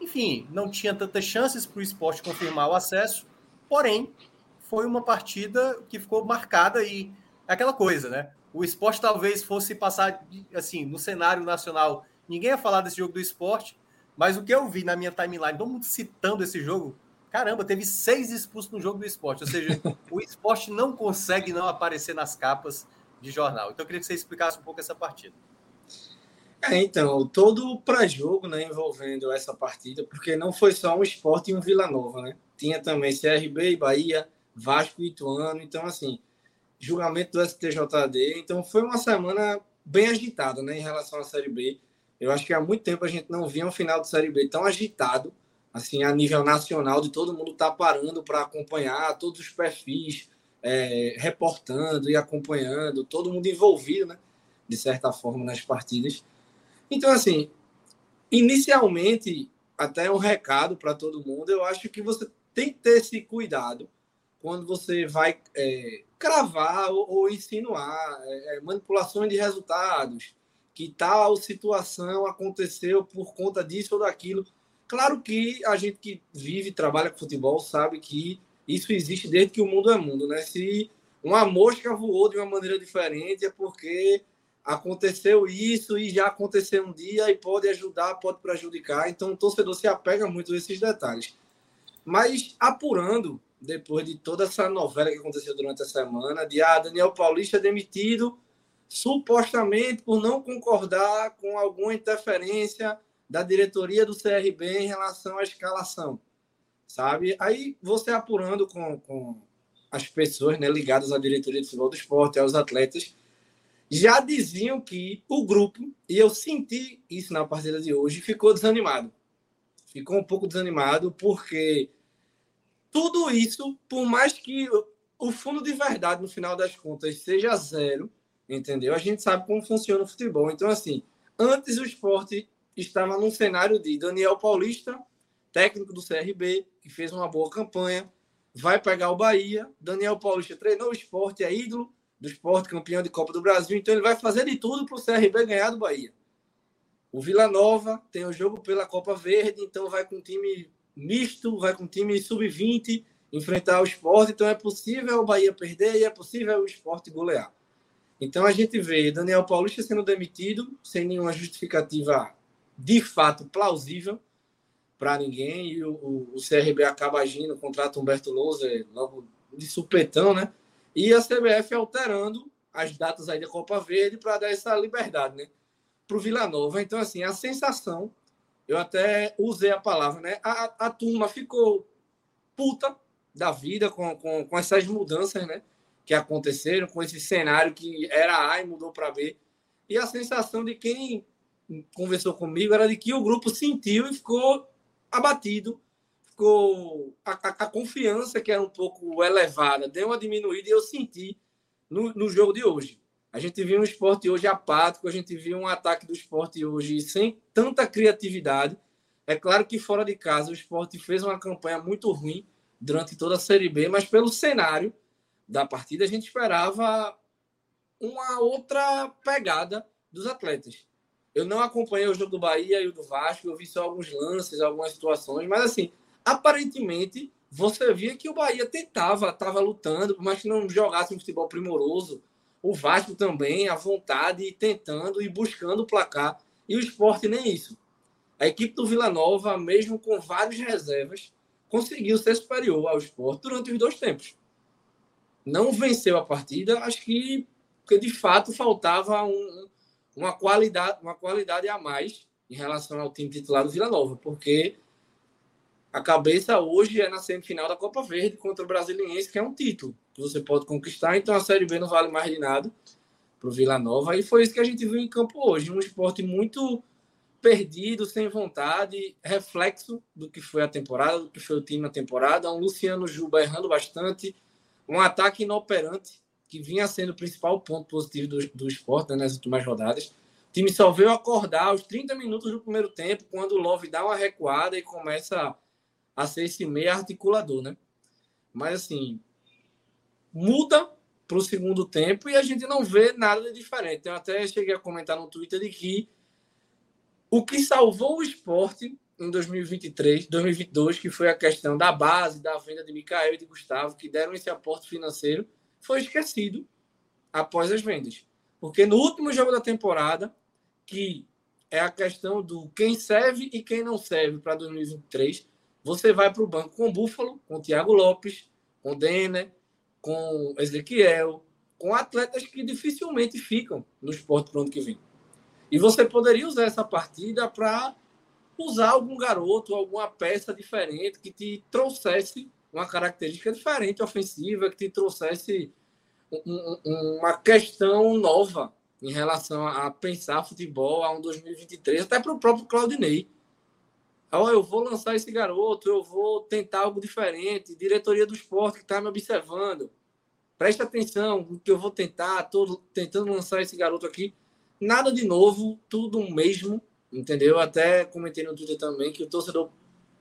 enfim, não tinha tantas chances para o esporte confirmar o acesso, porém foi uma partida que ficou marcada e aquela coisa, né? O esporte talvez fosse passar assim no cenário nacional. Ninguém ia falar desse jogo do esporte, mas o que eu vi na minha timeline, todo mundo citando esse jogo, caramba, teve seis expulsos no jogo do esporte. Ou seja, o esporte não consegue não aparecer nas capas de jornal. Então eu queria que você explicasse um pouco essa partida. É, então, todo o pré-jogo né, envolvendo essa partida, porque não foi só um esporte e um Vila Nova, né? Tinha também CRB e Bahia, Vasco e Ituano. Então, assim, julgamento do STJD. Então, foi uma semana bem agitada né, em relação à Série B. Eu acho que há muito tempo a gente não via um final de Série B tão agitado, assim, a nível nacional, de todo mundo estar tá parando para acompanhar todos os perfis, é, reportando e acompanhando, todo mundo envolvido, né, de certa forma, nas partidas. Então, assim, inicialmente, até um recado para todo mundo, eu acho que você tem que ter esse cuidado quando você vai é, cravar ou, ou insinuar é, é manipulações de resultados, que tal situação aconteceu por conta disso ou daquilo. Claro que a gente que vive e trabalha com futebol sabe que isso existe desde que o mundo é mundo, né? Se uma mosca voou de uma maneira diferente é porque aconteceu isso e já aconteceu um dia e pode ajudar, pode prejudicar. Então o torcedor se apega muito a esses detalhes. Mas apurando, depois de toda essa novela que aconteceu durante a semana, de ah, Daniel Paulista demitido supostamente por não concordar com alguma interferência da diretoria do CRB em relação à escalação, sabe? Aí você apurando com, com as pessoas né, ligadas à diretoria de futebol do esporte, aos atletas, já diziam que o grupo, e eu senti isso na partida de hoje, ficou desanimado. Ficou um pouco desanimado porque tudo isso, por mais que o fundo de verdade no final das contas seja zero, entendeu? A gente sabe como funciona o futebol. Então, assim, antes o esporte estava num cenário de Daniel Paulista, técnico do CRB, que fez uma boa campanha, vai pegar o Bahia. Daniel Paulista treinou o esporte, é ídolo do esporte, campeão de Copa do Brasil, então ele vai fazer de tudo para o CRB ganhar do Bahia. O Vila Nova tem o jogo pela Copa Verde, então vai com um time misto, vai com um time sub-20 enfrentar o esporte, então é possível o Bahia perder e é possível o esporte golear. Então a gente vê Daniel Paulista sendo demitido sem nenhuma justificativa de fato plausível para ninguém e o, o, o, CRB acaba agindo, contrata Humberto Lousa logo de supetão, né? E a CBF alterando as datas aí da Copa Verde para dar essa liberdade, né? Para o Vila Nova. Então, assim, a sensação, eu até usei a palavra, né? A, a turma ficou puta da vida com, com, com essas mudanças, né? que aconteceram, com esse cenário que era A e mudou para B. E a sensação de quem conversou comigo era de que o grupo sentiu e ficou abatido, ficou a, a, a confiança que era um pouco elevada deu uma diminuída e eu senti no, no jogo de hoje. A gente viu um esporte hoje apático, a gente viu um ataque do esporte hoje sem tanta criatividade. É claro que fora de casa o esporte fez uma campanha muito ruim durante toda a Série B, mas pelo cenário da partida, a gente esperava uma outra pegada dos atletas. Eu não acompanhei o jogo do Bahia e o do Vasco, eu vi só alguns lances, algumas situações, mas assim, aparentemente você via que o Bahia tentava, estava lutando, mais que não jogasse um futebol primoroso. O Vasco também, à vontade, tentando e buscando o placar. E o esporte nem isso. A equipe do Vila Nova, mesmo com várias reservas, conseguiu ser superior ao esporte durante os dois tempos não venceu a partida, acho que porque de fato faltava um, uma qualidade, uma qualidade a mais em relação ao time titular do Vila Nova, porque a cabeça hoje é na semifinal da Copa Verde contra o Brasiliense, que é um título que você pode conquistar. Então a Série B não vale mais de nada para o Vila Nova. E foi isso que a gente viu em campo hoje. Um esporte muito perdido, sem vontade, reflexo do que foi a temporada, do que foi o time na temporada. Um Luciano Juba errando bastante, um ataque inoperante, que vinha sendo o principal ponto positivo do, do esporte né, nas últimas rodadas. O time só veio acordar aos 30 minutos do primeiro tempo, quando o Love dá uma recuada e começa a ser esse meio articulador, né? Mas assim, muda para o segundo tempo e a gente não vê nada de diferente. Eu até cheguei a comentar no Twitter de que o que salvou o esporte em 2023, 2022, que foi a questão da base, da venda de Micael e de Gustavo, que deram esse aporte financeiro, foi esquecido após as vendas. Porque no último jogo da temporada, que é a questão do quem serve e quem não serve para 2023, você vai para o banco com o Búfalo, com o Thiago Lopes, com o Denner, com Ezequiel, com atletas que dificilmente ficam no esporte para o ano que vem. E você poderia usar essa partida para usar algum garoto, alguma peça diferente que te trouxesse uma característica diferente ofensiva, que te trouxesse um, um, uma questão nova em relação a pensar futebol a um 2023, até para o próprio Claudinei oh, eu vou lançar esse garoto, eu vou tentar algo diferente, diretoria do esporte que está me observando, preste atenção no que eu vou tentar, estou tentando lançar esse garoto aqui. Nada de novo, tudo mesmo, entendeu? Até comentei no Twitter também que o torcedor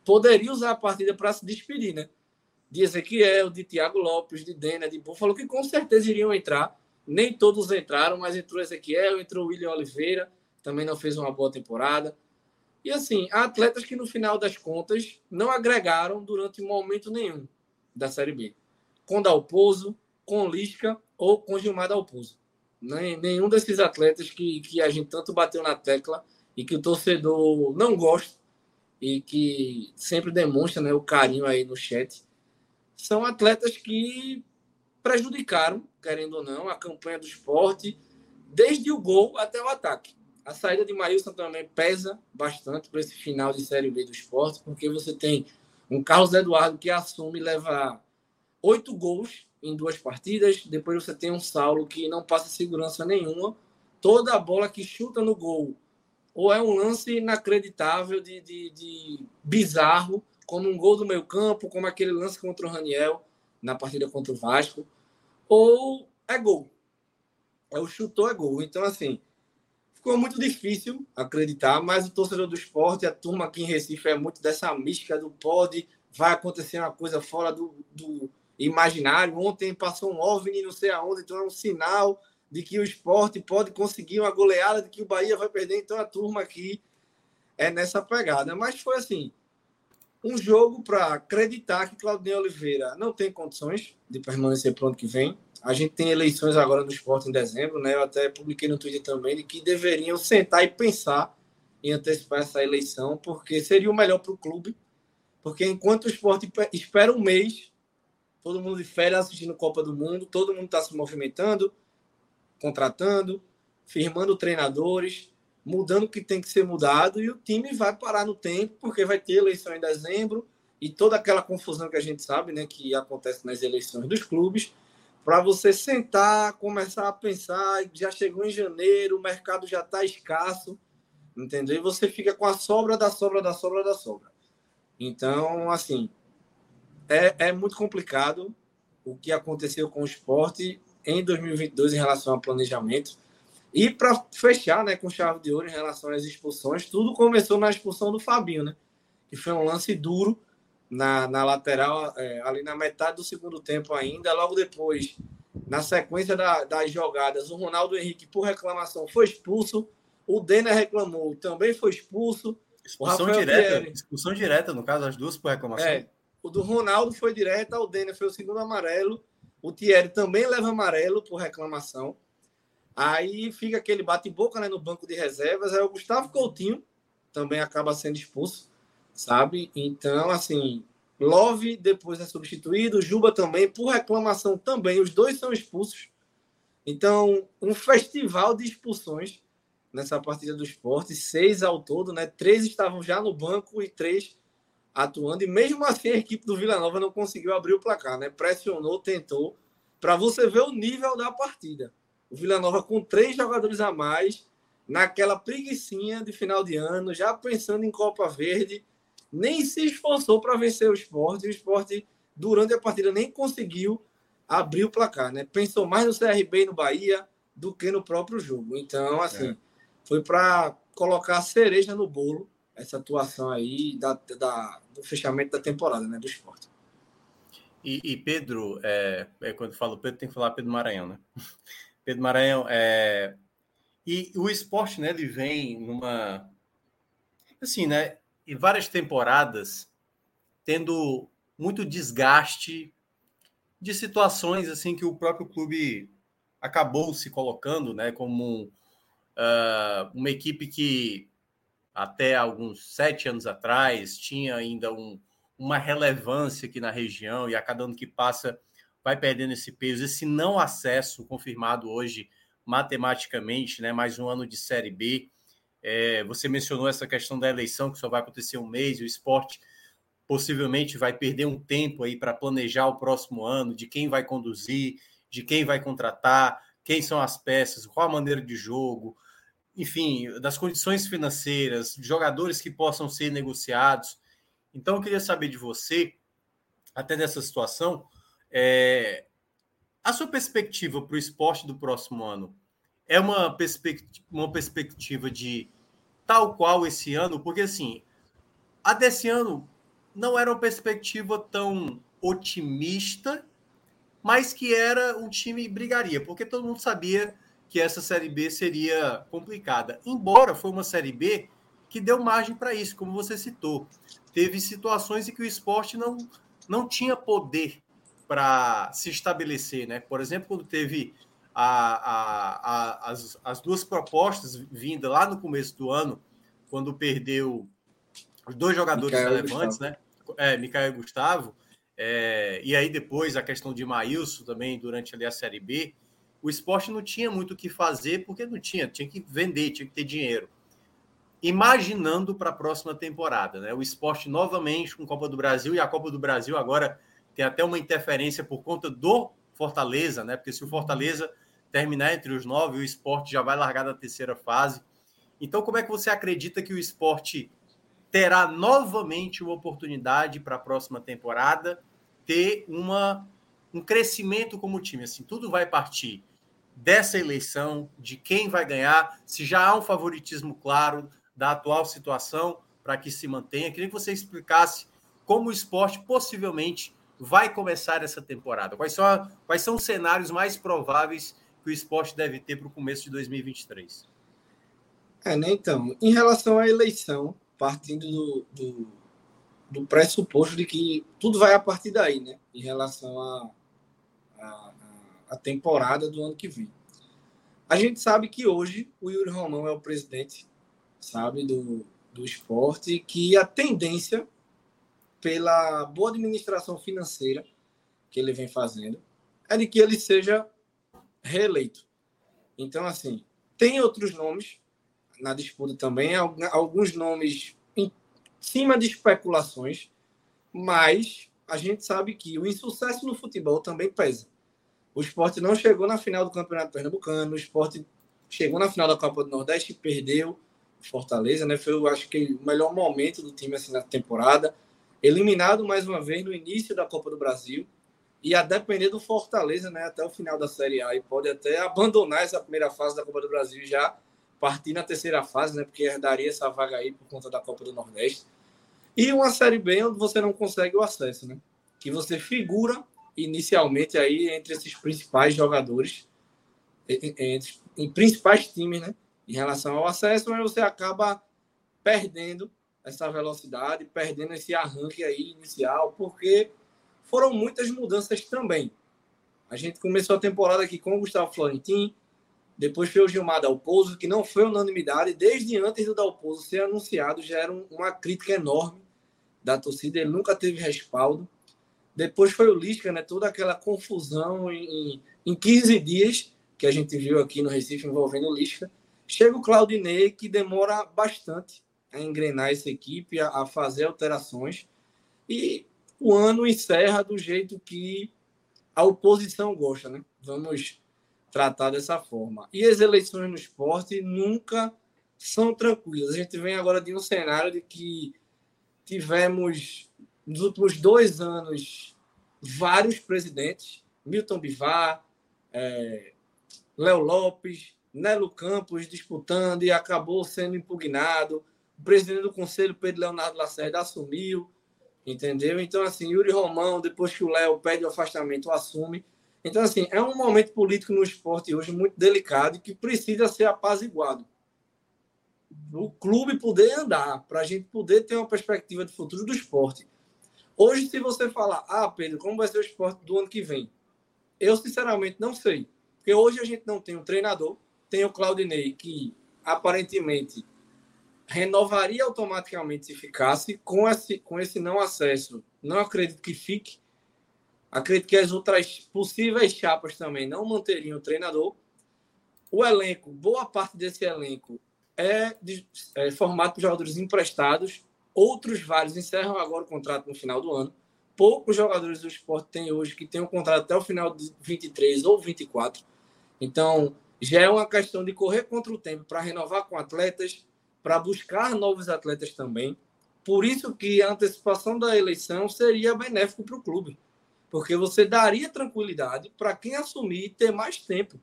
poderia usar a partida para se despedir, né? De Ezequiel, de Thiago Lopes, de Dena, de Búfalo, que com certeza iriam entrar. Nem todos entraram, mas entrou Ezequiel, entrou William Oliveira, também não fez uma boa temporada. E assim, há atletas que no final das contas não agregaram durante momento nenhum da Série B. Com Dalpozo, com Lisca ou com Gilmar Dalpozo. Nenhum desses atletas que, que a gente tanto bateu na tecla e que o torcedor não gosta e que sempre demonstra né, o carinho aí no chat, são atletas que prejudicaram, querendo ou não, a campanha do esporte, desde o gol até o ataque. A saída de Maílson também pesa bastante para esse final de Série B do esporte, porque você tem um Carlos Eduardo que assume levar oito gols em duas partidas, depois você tem um Saulo que não passa segurança nenhuma, toda a bola que chuta no gol, ou é um lance inacreditável de, de, de bizarro, como um gol do meio campo, como aquele lance contra o Raniel na partida contra o Vasco, ou é gol. É o chutou, é gol. Então, assim, ficou muito difícil acreditar, mas o torcedor do esporte, a turma aqui em Recife é muito dessa mística do pode, vai acontecer uma coisa fora do, do imaginário. Ontem passou um OVNI não sei aonde, então é um sinal de que o esporte pode conseguir uma goleada, de que o Bahia vai perder. Então a turma aqui é nessa pegada. Mas foi assim, um jogo para acreditar que Claudinei Oliveira não tem condições de permanecer para o ano que vem. A gente tem eleições agora no esporte em dezembro, né? Eu até publiquei no Twitter também de que deveriam sentar e pensar em antecipar essa eleição, porque seria o melhor para o clube. Porque enquanto o esporte espera um mês, todo mundo de férias assistindo Copa do Mundo, todo mundo está se movimentando, contratando, firmando treinadores, mudando o que tem que ser mudado, e o time vai parar no tempo, porque vai ter eleição em dezembro, e toda aquela confusão que a gente sabe, né, que acontece nas eleições dos clubes para você sentar, começar a pensar, já chegou em janeiro, o mercado já está escasso, entendeu? E você fica com a sobra da sobra da sobra da sobra. Então, assim, é, é muito complicado o que aconteceu com o esporte em 2022 em relação ao planejamento. E para fechar né, com chave de ouro em relação às expulsões, tudo começou na expulsão do Fabinho, né? Que foi um lance duro na, na lateral, é, ali na metade do segundo tempo ainda. Logo depois, na sequência da, das jogadas, o Ronaldo Henrique, por reclamação, foi expulso. O Denner reclamou, também foi expulso. Expulsão direta, expulsão direta, no caso, as duas por reclamação. É, o do Ronaldo foi direta, o Denner foi o segundo amarelo. O Thierry também leva amarelo por reclamação. Aí fica aquele bate-boca né, no banco de reservas. Aí o Gustavo Coutinho também acaba sendo expulso sabe? Então, assim, Love depois é substituído, Juba também, por reclamação também, os dois são expulsos. Então, um festival de expulsões nessa partida do esporte, seis ao todo, né? Três estavam já no banco e três atuando, e mesmo assim a equipe do Vila Nova não conseguiu abrir o placar, né? Pressionou, tentou, para você ver o nível da partida. O Vila Nova com três jogadores a mais, naquela preguiçinha de final de ano, já pensando em Copa Verde, nem se esforçou para vencer o esporte. O esporte, durante a partida, nem conseguiu abrir o placar, né? Pensou mais no CRB e no Bahia do que no próprio jogo. Então, assim, é. foi para colocar a cereja no bolo essa atuação aí da, da, do fechamento da temporada, né? Do esporte. E, e Pedro, é, é, quando falo Pedro, tem que falar Pedro Maranhão, né? Pedro Maranhão, é, e o esporte, né, ele vem numa. Assim, né? Em várias temporadas, tendo muito desgaste de situações assim que o próprio clube acabou se colocando, né, como uh, uma equipe que até alguns sete anos atrás tinha ainda um, uma relevância aqui na região e a cada ano que passa vai perdendo esse peso, esse não acesso confirmado hoje matematicamente, né? Mais um ano de Série B. É, você mencionou essa questão da eleição que só vai acontecer um mês, o esporte possivelmente vai perder um tempo aí para planejar o próximo ano, de quem vai conduzir, de quem vai contratar, quem são as peças, qual a maneira de jogo, enfim, das condições financeiras, jogadores que possam ser negociados. Então, eu queria saber de você, até nessa situação, é, a sua perspectiva para o esporte do próximo ano é uma, perspectiva, uma perspectiva de tal qual esse ano? Porque, assim, a desse ano não era uma perspectiva tão otimista, mas que era um time brigaria, porque todo mundo sabia que essa Série B seria complicada. Embora foi uma Série B que deu margem para isso, como você citou. Teve situações em que o esporte não, não tinha poder para se estabelecer, né? Por exemplo, quando teve a, a, a, as, as duas propostas vindas lá no começo do ano, quando perdeu os dois jogadores relevantes, né? É, Micael e Gustavo, é, e aí depois a questão de Maílson também durante ali a Série B, o esporte não tinha muito o que fazer porque não tinha, tinha que vender, tinha que ter dinheiro. Imaginando para a próxima temporada, né? O esporte novamente com Copa do Brasil e a Copa do Brasil agora tem até uma interferência por conta do Fortaleza, né? Porque se o Fortaleza terminar entre os nove, o esporte já vai largar da terceira fase. Então, como é que você acredita que o esporte terá novamente uma oportunidade para a próxima temporada ter uma, um crescimento como time? Assim, tudo vai partir dessa eleição, de quem vai ganhar, se já há um favoritismo claro da atual situação para que se mantenha. Queria que você explicasse como o esporte possivelmente vai começar essa temporada? Quais são, a, quais são os cenários mais prováveis que o esporte deve ter para o começo de 2023? É, né? Então, em relação à eleição, partindo do, do, do pressuposto de que tudo vai a partir daí, né? Em relação à a, a, a, temporada do ano que vem. A gente sabe que hoje o Yuri Romão é o presidente, sabe, do, do esporte, que a tendência pela boa administração financeira que ele vem fazendo, é de que ele seja reeleito. Então, assim, tem outros nomes na disputa também, alguns nomes em cima de especulações, mas a gente sabe que o insucesso no futebol também pesa. O esporte não chegou na final do Campeonato Pernambucano, o esporte chegou na final da Copa do Nordeste e perdeu Fortaleza, né? Foi, eu acho que o melhor momento do time assim, na temporada eliminado mais uma vez no início da Copa do Brasil e a depender do Fortaleza, né, até o final da Série A e pode até abandonar essa primeira fase da Copa do Brasil já partir na terceira fase, né, porque herdaria essa vaga aí por conta da Copa do Nordeste. E uma Série B onde você não consegue o acesso, né? Que você figura inicialmente aí entre esses principais jogadores, entre, em principais times, né? Em relação ao acesso, mas você acaba perdendo essa velocidade, perdendo esse arranque aí inicial, porque foram muitas mudanças também. A gente começou a temporada aqui com o Gustavo Florentin, depois foi o Gilmar Dalpozo, que não foi unanimidade, desde antes do Dalpozo ser anunciado, já era uma crítica enorme da torcida, ele nunca teve respaldo. Depois foi o Lisca, né? toda aquela confusão em, em 15 dias que a gente viu aqui no Recife envolvendo o Lisca. Chega o Claudinei, que demora bastante a engrenar essa equipe, a, a fazer alterações. E o ano encerra do jeito que a oposição gosta, né? Vamos tratar dessa forma. E as eleições no esporte nunca são tranquilas. A gente vem agora de um cenário de que tivemos, nos últimos dois anos, vários presidentes, Milton Bivar, é, Léo Lopes, Nelo Campos disputando e acabou sendo impugnado. O presidente do conselho, Pedro Leonardo Lacerda, assumiu, entendeu? Então, assim, Yuri Romão, depois que o Léo pede o afastamento, assume. Então, assim, é um momento político no esporte hoje muito delicado que precisa ser apaziguado. O clube poder andar, para a gente poder ter uma perspectiva de futuro do esporte. Hoje, se você falar, ah, Pedro, como vai ser o esporte do ano que vem? Eu, sinceramente, não sei. Porque hoje a gente não tem um treinador, tem o Claudinei, que aparentemente renovaria automaticamente se ficasse. Com esse, com esse não acesso, não acredito que fique. Acredito que as outras possíveis chapas também não manteriam o treinador. O elenco, boa parte desse elenco é, de, é formado por jogadores emprestados. Outros vários encerram agora o contrato no final do ano. Poucos jogadores do esporte têm hoje que têm um contrato até o final de 23 ou 24. Então, já é uma questão de correr contra o tempo para renovar com atletas, para buscar novos atletas também. Por isso que a antecipação da eleição seria benéfico para o clube porque você daria tranquilidade para quem assumir ter mais tempo.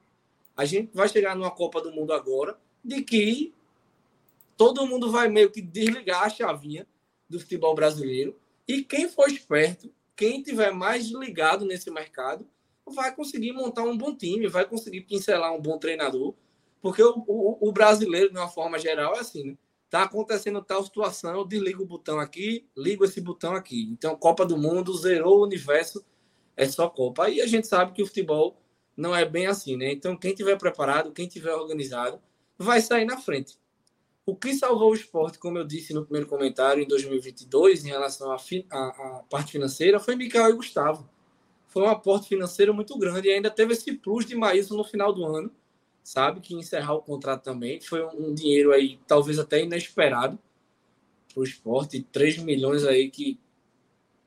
A gente vai chegar numa Copa do Mundo agora de que todo mundo vai meio que desligar a chavinha do futebol brasileiro e quem for esperto, quem tiver mais ligado nesse mercado, vai conseguir montar um bom time, vai conseguir pincelar um bom treinador, porque o, o, o brasileiro, de uma forma geral, é assim, né? Tá acontecendo tal situação, eu desligo o botão aqui, ligo esse botão aqui. Então, Copa do Mundo zerou o universo é só Copa. Aí a gente sabe que o futebol não é bem assim, né? Então, quem tiver preparado, quem tiver organizado, vai sair na frente. O que salvou o esporte, como eu disse no primeiro comentário, em 2022, em relação à, à parte financeira, foi Mikael e Gustavo. Foi um aporte financeiro muito grande e ainda teve esse plus de Maílson no final do ano, sabe? Que encerrar o contrato também. Foi um, dinheiro aí, talvez até inesperado para o esporte. 3 milhões aí que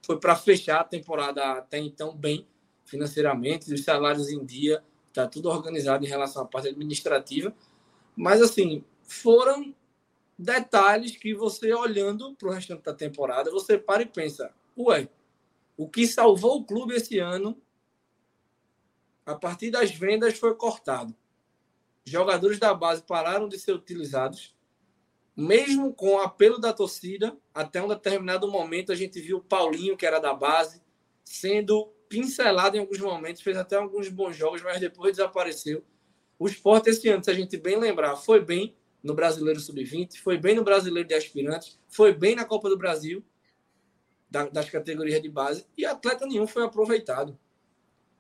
foi para fechar a temporada até então bem financeiramente, os salários em dia, está tudo organizado em relação à parte administrativa. Mas, assim, foram detalhes que você, olhando para o restante da temporada, você para e pensa: ué, o que salvou o clube esse ano, a partir das vendas, foi cortado. Jogadores da base pararam de ser utilizados mesmo com o apelo da torcida, até um determinado momento a gente viu o Paulinho, que era da base, sendo pincelado em alguns momentos, fez até alguns bons jogos, mas depois desapareceu. O esporte esse ano, se a gente bem lembrar, foi bem no Brasileiro Sub-20, foi bem no Brasileiro de Aspirantes, foi bem na Copa do Brasil, das categorias de base, e atleta nenhum foi aproveitado.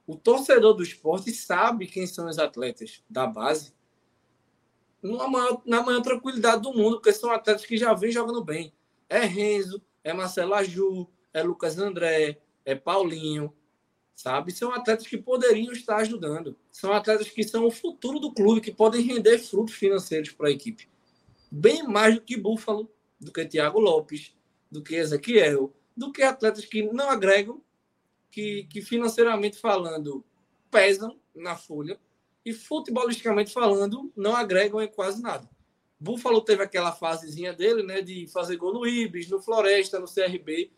O torcedor do esporte sabe quem são os atletas da base, maior, na maior tranquilidade do mundo, porque são atletas que já vêm jogando bem. É Renzo, é Marcelo Aju, é Lucas André, é Paulinho, sabe? São atletas que poderiam estar ajudando. São atletas que são o futuro do clube, que podem render frutos financeiros para a equipe. Bem mais do que Búfalo, do que Thiago Lopes, do que Ezequiel, do que atletas que não agregam, que, que financeiramente falando pesam na folha, e futebolisticamente falando, não agregam em quase nada. Buffalo teve aquela fasezinha dele, né, de fazer gol no Ibis, no Floresta, no CRB,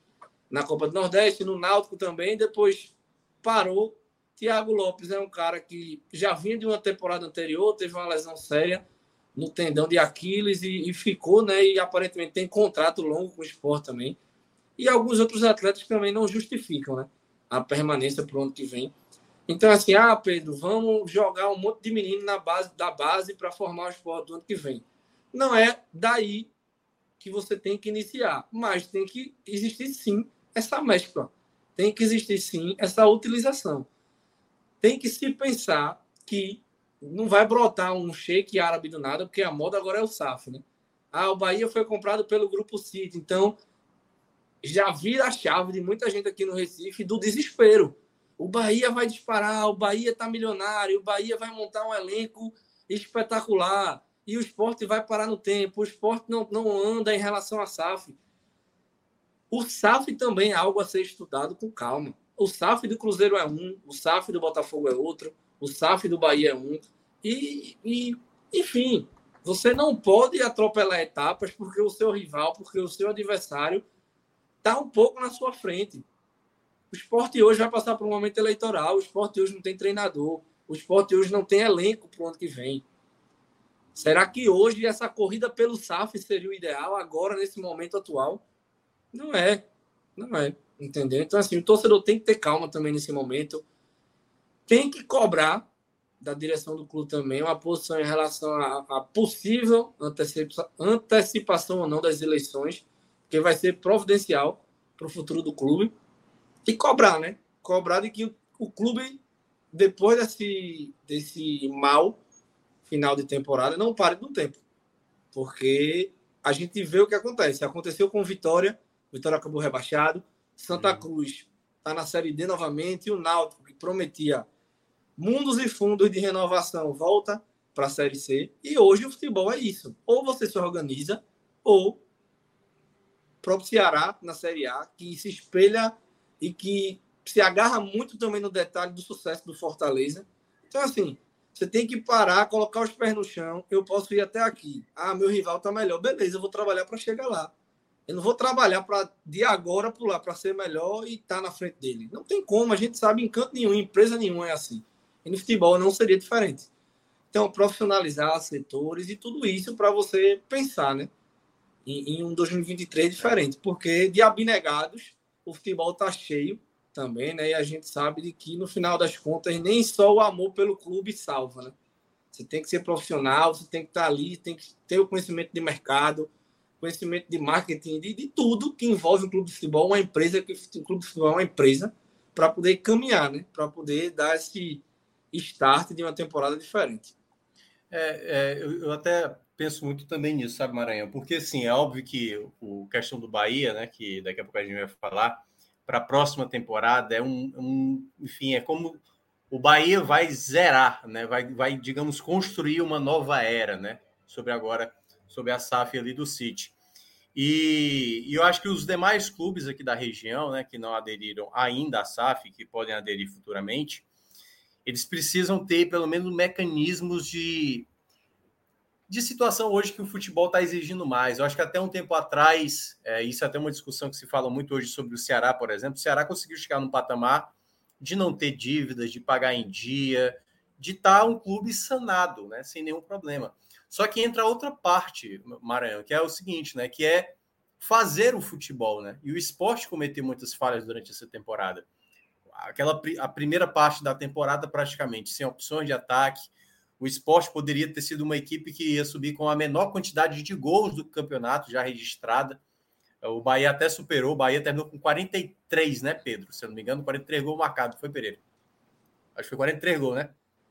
na Copa do Nordeste, no Náutico também, depois parou. Thiago Lopes é um cara que já vinha de uma temporada anterior, teve uma lesão séria no tendão de Aquiles e, e ficou, né, e aparentemente tem contrato longo com o esporte também. E alguns outros atletas também não justificam, né, a permanência para o ano que vem. Então, assim, ah, Pedro, vamos jogar um monte de menino na base da base para formar o esporte do ano que vem. Não é daí que você tem que iniciar, mas tem que existir sim essa mescla. Tem que existir sim essa utilização. Tem que se pensar que não vai brotar um shake árabe do nada, porque a moda agora é o SAF, né? Ah, o Bahia foi comprado pelo Grupo City, então já vira a chave de muita gente aqui no Recife do desespero o Bahia vai disparar, o Bahia está milionário, o Bahia vai montar um elenco espetacular e o esporte vai parar no tempo, o esporte não, não anda em relação à SAF. O SAF também é algo a ser estudado com calma. O SAF do Cruzeiro é um, o SAF do Botafogo é outro, o SAF do Bahia é um. E, e enfim, você não pode atropelar etapas porque o seu rival, porque o seu adversário está um pouco na sua frente. O esporte hoje vai passar por um momento eleitoral, o esporte hoje não tem treinador, o esporte hoje não tem elenco para o ano que vem. Será que hoje essa corrida pelo SAF seria o ideal agora, nesse momento atual? Não é. Não é. Entendeu? Então, assim, o torcedor tem que ter calma também nesse momento. Tem que cobrar da direção do clube também uma posição em relação à, possível antecipa, antecipação ou não das eleições, que vai ser providencial para o futuro do clube. E cobrar, né? Cobrar de que o, o clube, depois desse, desse mal final de temporada, não pare no tempo. Porque a gente vê o que acontece. Aconteceu com Vitória, Vitória acabou rebaixado. Santa uhum. Cruz está na Série D novamente. E o Náutico, que prometia mundos e fundos de renovação, volta para a Série C. E hoje o futebol é isso. Ou você se organiza, ou próprio Ceará na Série A, que se espelha e que se agarra muito também no detalhe do sucesso do Fortaleza. Então, assim, você tem que parar, colocar os pés no chão. Eu posso ir até aqui. Ah, meu rival está melhor. Beleza, eu vou trabalhar para chegar lá. Eu não vou trabalhar para de agora pular para ser melhor e estar tá na frente dele. Não tem como, a gente sabe em canto nenhum, empresa nenhuma é assim. E no futebol não seria diferente. Então, profissionalizar setores e tudo isso para você pensar, né? Em, em, um 2023 diferente, porque de abnegados o futebol está cheio também, né? E a gente sabe de que no final das contas nem só o amor pelo clube salva, né? Você tem que ser profissional, você tem que estar tá ali, tem que ter o conhecimento de mercado, conhecimento de marketing, de, de tudo que envolve um clube de futebol, uma empresa, que o clube de futebol é uma empresa, para poder caminhar, né? Para poder dar esse start de uma temporada diferente. É, é eu, eu, até penso muito também nisso, sabe, Maranhão? Porque, assim, é óbvio que o questão do Bahia, né, que daqui a pouco a gente vai falar, para a próxima temporada é um, um, enfim, é como o Bahia vai zerar, né? Vai, vai, digamos, construir uma nova era, né? Sobre agora, sobre a SAF ali do City. E, e, eu acho que os demais clubes aqui da região, né, que não aderiram ainda à SAF, que podem aderir futuramente, eles precisam ter pelo menos mecanismos de, de situação hoje que o futebol está exigindo mais. Eu acho que até um tempo atrás, é, isso é até uma discussão que se fala muito hoje sobre o Ceará, por exemplo. O Ceará conseguiu chegar num patamar de não ter dívidas, de pagar em dia, de estar tá um clube sanado, né, sem nenhum problema. Só que entra outra parte, Maranhão, que é o seguinte, né, que é fazer o futebol, né? E o esporte cometeu muitas falhas durante essa temporada aquela a primeira parte da temporada praticamente sem opções de ataque. O esporte poderia ter sido uma equipe que ia subir com a menor quantidade de gols do campeonato já registrada. O Bahia até superou, o Bahia terminou com 43, né, Pedro? Se eu não me engano, 43 gols marcados, foi Pereira. Acho que foi 43 gols, né?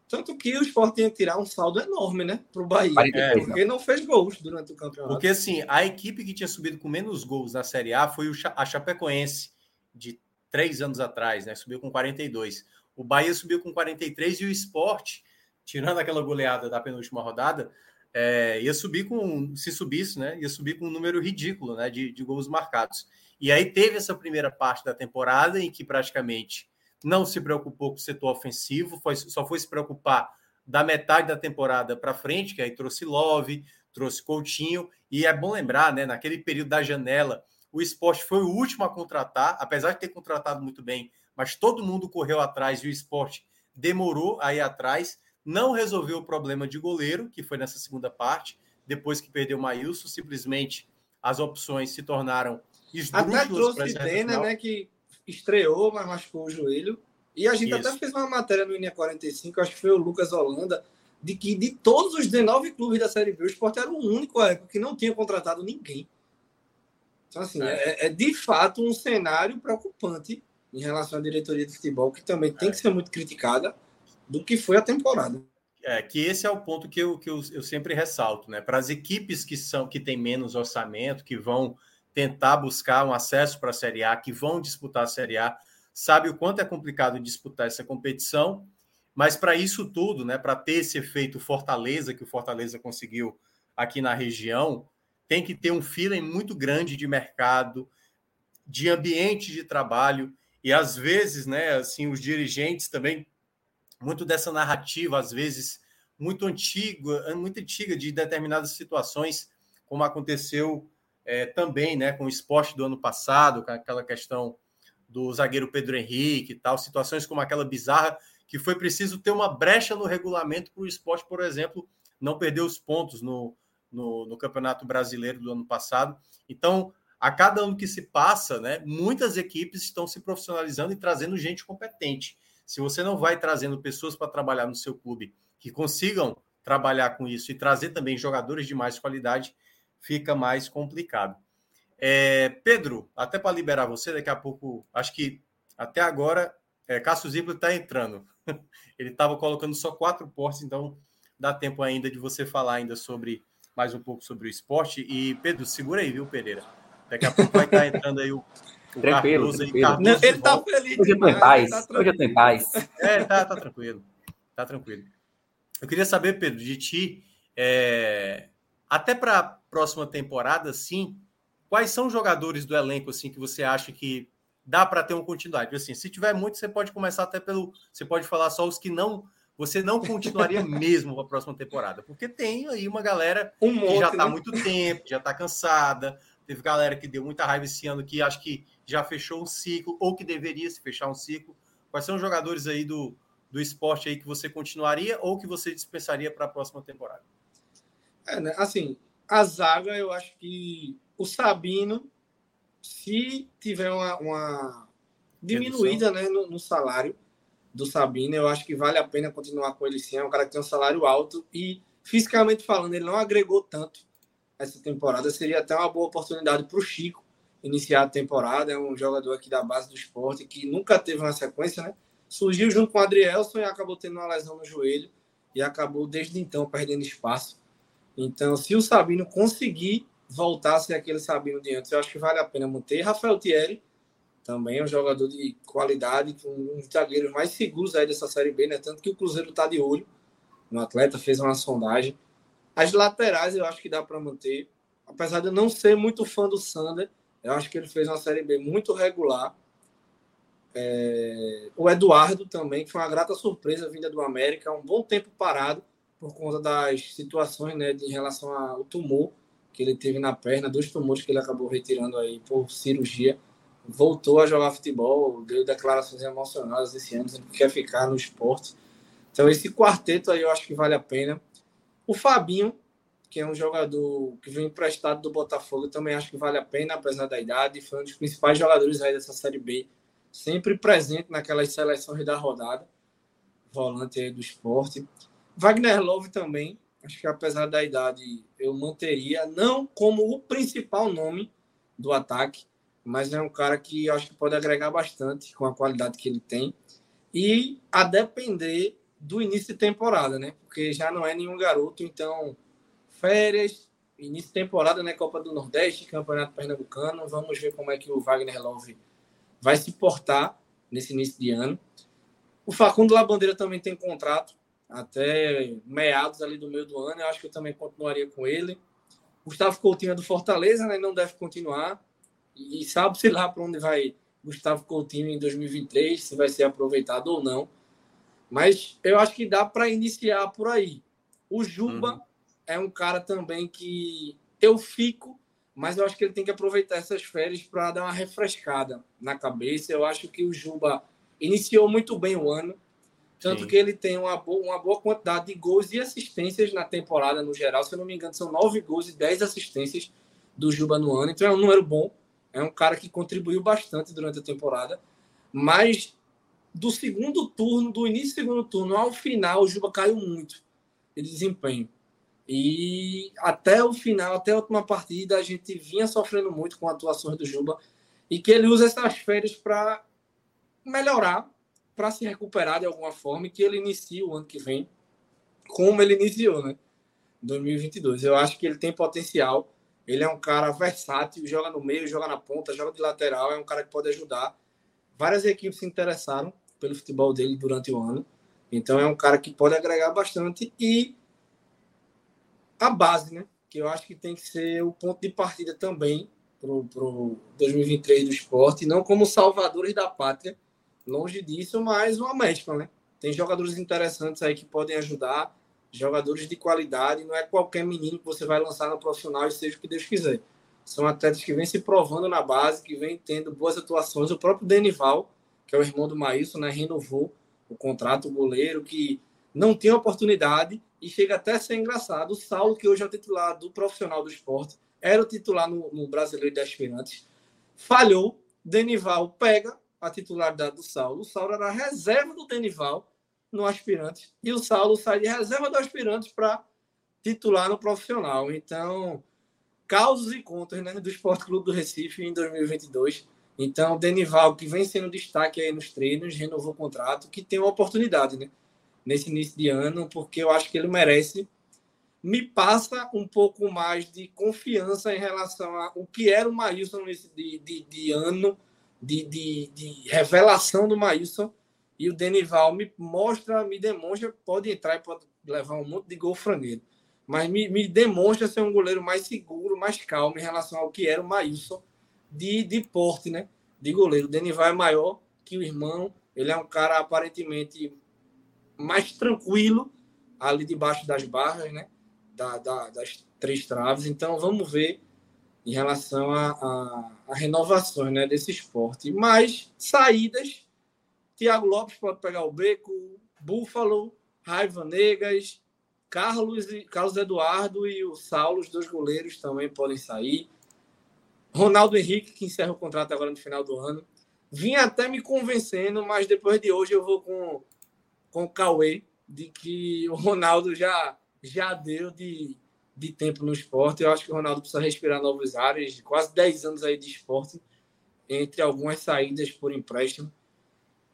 Tanto que o esporte ia tirar um saldo enorme, né, para o Bahia. É, porque não fez gols durante o campeonato. Porque, assim, a equipe que tinha subido com menos gols na Série A foi a Chapecoense, de três anos atrás, né? Subiu com 42. O Bahia subiu com 43 e o esporte, tirando aquela goleada da penúltima rodada, é, ia subir com, se subisse, né? Ia subir com um número ridículo né, de, de gols marcados. E aí teve essa primeira parte da temporada em que praticamente não se preocupou com o setor ofensivo, foi, só foi se preocupar da metade da temporada para frente, que aí trouxe Love, trouxe Coutinho, e é bom lembrar, né, naquele período da janela o esporte foi o último a contratar, apesar de ter contratado muito bem, mas todo mundo correu atrás e o esporte demorou a ir atrás, não resolveu o problema de goleiro, que foi nessa segunda parte, depois que perdeu o Maílson, simplesmente as opções se tornaram esdrúxulas. Até trouxe Dena, né, que estreou, mas machucou o joelho. E a gente Isso. até fez uma matéria no Linha 45, acho que foi o Lucas Holanda, de que de todos os 19 clubes da Série B, o Sport era o único época que não tinha contratado ninguém. Então, assim, é. É, é, de fato um cenário preocupante em relação à diretoria de futebol, que também tem que é. ser muito criticada do que foi a temporada. É, que esse é o ponto que eu, que eu, eu sempre ressalto, né? Para as equipes que são que têm menos orçamento, que vão tentar buscar um acesso para a Série A, que vão disputar a Série A, sabe o quanto é complicado disputar essa competição, mas para isso tudo, né, para ter esse efeito Fortaleza que o Fortaleza conseguiu aqui na região, tem que ter um feeling muito grande de mercado, de ambiente de trabalho e às vezes, né, assim, os dirigentes também muito dessa narrativa, às vezes muito antiga, muito antiga de determinadas situações, como aconteceu é, também, né, com o esporte do ano passado, com aquela questão do zagueiro Pedro Henrique e tal, situações como aquela bizarra que foi preciso ter uma brecha no regulamento para o esporte, por exemplo, não perder os pontos no, no, no, Campeonato Brasileiro do ano passado. Então, a cada ano que se passa, né, muitas equipes estão se profissionalizando e trazendo gente competente. Se você não vai trazendo pessoas para trabalhar no seu clube que consigam trabalhar com isso e trazer também jogadores de mais qualidade, fica mais complicado. É, Pedro, até para liberar você, daqui a pouco, acho que até agora, é, Cássio Ziplo está entrando. Ele estava colocando só quatro portes, então dá tempo ainda de você falar ainda sobre mais um pouco sobre o esporte. E, Pedro, segura aí, viu, Pereira? Daqui a pouco vai estar entrando aí o tranquilo, Cardoso. tranquilo. Cardoso Não, ele está feliz. Hoje eu estou em paz. Tá Hoje eu estou em paz. É, tá, tá tranquilo. Tá tranquilo. Eu queria saber, Pedro, de ti, é, até para a próxima temporada, sim, quais são os jogadores do elenco assim que você acha que dá para ter uma continuidade? Assim, se tiver muito, você pode começar até pelo, você pode falar só os que não você não continuaria mesmo para a próxima temporada, porque tem aí uma galera um monte, que já está há né? muito tempo, já está cansada. Teve galera que deu muita raiva esse ano que acho que já fechou um ciclo ou que deveria se fechar um ciclo. Quais são os jogadores aí do, do esporte aí que você continuaria ou que você dispensaria para a próxima temporada? É, né? Assim, a zaga, eu acho que o Sabino, se tiver uma, uma diminuída né, no, no, salário do Sabino, eu acho que vale a pena continuar com ele sim. É um cara que tem um salário alto e, fisicamente falando, ele não agregou tanto essa temporada. Seria até uma boa oportunidade para o Chico iniciar a temporada. É um jogador aqui da base do esporte que nunca teve uma sequência, né? Surgiu junto com o Adrielson e acabou tendo uma lesão no joelho e acabou desde então perdendo espaço. Então, se o Sabino conseguir voltar a ser aquele Sabino de antes, eu acho que vale a pena manter. Rafael Thierry também é um jogador de qualidade, um dos zagueiros mais seguros aí dessa Série B, né? Tanto que o Cruzeiro está de olho no atleta, fez uma sondagem. As laterais eu acho que dá para manter. Apesar de eu não ser muito fã do Sander, eu acho que ele fez uma Série B muito regular. É... O Eduardo também, que foi uma grata surpresa vinda do América, um bom tempo parado por conta das situações né, de, em relação ao tumor que ele teve na perna, dois tumores que ele acabou retirando aí por cirurgia. Voltou a jogar futebol, deu declarações emocionadas esse ano, que quer ficar no esporte. Então, esse quarteto aí eu acho que vale a pena. O Fabinho, que é um jogador que vem emprestado do Botafogo, também acho que vale a pena, apesar da idade. Foi um dos principais jogadores aí dessa Série B, sempre presente naquelas seleções da rodada. Volante aí do esporte. Wagner Love também, acho que apesar da idade, eu manteria, não como o principal nome do ataque, mas é um cara que acho que pode agregar bastante com a qualidade que ele tem. E a depender do início de temporada, né? Porque já não é nenhum garoto, então férias, início de temporada, né? Copa do Nordeste, Campeonato Pernambucano. Vamos ver como é que o Wagner Love vai se portar nesse início de ano. O Facundo Labandeira também tem contrato até meados ali do meio do ano. Eu acho que eu também continuaria com ele. Gustavo Coutinho é do Fortaleza, né? Não deve continuar. E sabe-se lá para onde vai Gustavo Coutinho em 2023, se vai ser aproveitado ou não. Mas eu acho que dá para iniciar por aí. O Juba uhum. É um cara também que eu fico, mas eu acho que ele tem que aproveitar essas férias para dar uma refrescada na cabeça. Eu acho que o Juba iniciou muito bem o ano tanto Sim. que ele tem uma boa, uma boa quantidade de gols e assistências na temporada, no geral. Se eu não me engano, são nove gols e dez assistências do Juba no ano. Então é um número bom. É um cara que contribuiu bastante durante a temporada. Mas do segundo turno, do início do segundo turno ao final, o Juba caiu muito de desempenho. E até o final, até a última partida, a gente vinha sofrendo muito com atuações do Juba. E que ele usa essas férias para melhorar para se recuperar de alguma forma e que ele inicie o ano que vem como ele iniciou, né? 2022. Eu acho que ele tem potencial. Ele é um cara versátil, joga no meio, joga na ponta, joga de lateral, é um cara que pode ajudar. Várias equipes se interessaram pelo futebol dele durante o ano. Então é um cara que pode agregar bastante e a base, né? Que eu acho que tem que ser o ponto de partida também pro, pro 2023 do esporte, não como salvadores da pátria, longe disso, mas uma mescla, né? Tem jogadores interessantes aí que podem ajudar, jogadores de qualidade, não é qualquer menino que você vai lançar no profissional e seja o que Deus quiser. São atletas que vêm se provando na base, que vêm tendo boas atuações. O próprio Denival, que é o irmão do Maílson, né, renovou o contrato, o goleiro, que não tem oportunidade e chega até a ser engraçado. O Saulo, que hoje é o titular do profissional do esporte, era o titular no, no Brasileiro de Aspirantes, falhou. Denival pega a titularidade do Saulo. O Saulo era reserva do Denival no aspirante e o Saulo sai de reserva do aspirante para titular no profissional. Então, causos e contas né, do Esporte Clube do Recife em 2022. Então, Denival, que vem sendo destaque aí nos treinos, renovou o contrato, que tem uma oportunidade né, nesse início de ano, porque eu acho que ele merece. Me passa um pouco mais de confiança em relação ao que era o Maílson de, de, de ano, de, de, de, revelação do Maílson. E o Denival me mostra, me demonstra, pode entrar e pode levar um monte de gol frangueiro mas me, me, demonstra ser um goleiro mais seguro, mais calmo em relação ao que era o Maílson de, de porte, né? De goleiro. O Denival é maior que o irmão, ele é um cara aparentemente mais tranquilo ali debaixo das barras, né? Da, da, das três traves. Então vamos ver em relação a, a, a renovações né, desse esporte. Mas saídas, Thiago Lopes pode pegar o beco, Búfalo, Raiva Negas, Carlos, Carlos Eduardo e o Saulo, os dois goleiros, também podem sair. Ronaldo Henrique, que encerra o contrato agora no final do ano. Vinha até me convencendo, mas depois de hoje eu vou com, com o Cauê, de que o Ronaldo já, já deu de, de tempo no esporte. Eu acho que o Ronaldo precisa respirar novos áreas, quase 10 anos aí de esporte, entre algumas saídas por empréstimo.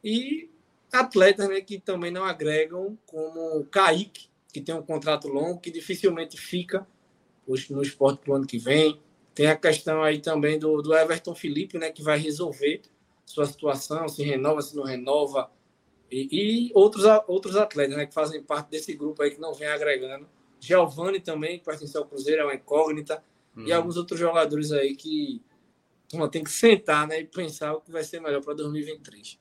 E atletas né, que também não agregam, como o Kaique, que tem um contrato longo, que dificilmente fica no esporte para o ano que vem. Tem a questão aí também do, do Everton Felipe, né, que vai resolver sua situação, se renova, se não renova. E, e outros, outros atletas né, que fazem parte desse grupo aí que não vem agregando. Giovanni também, que pertence ao Cruzeiro, é uma incógnita. Hum. E alguns outros jogadores aí que uma, tem que sentar né, e pensar o que vai ser melhor para 2023.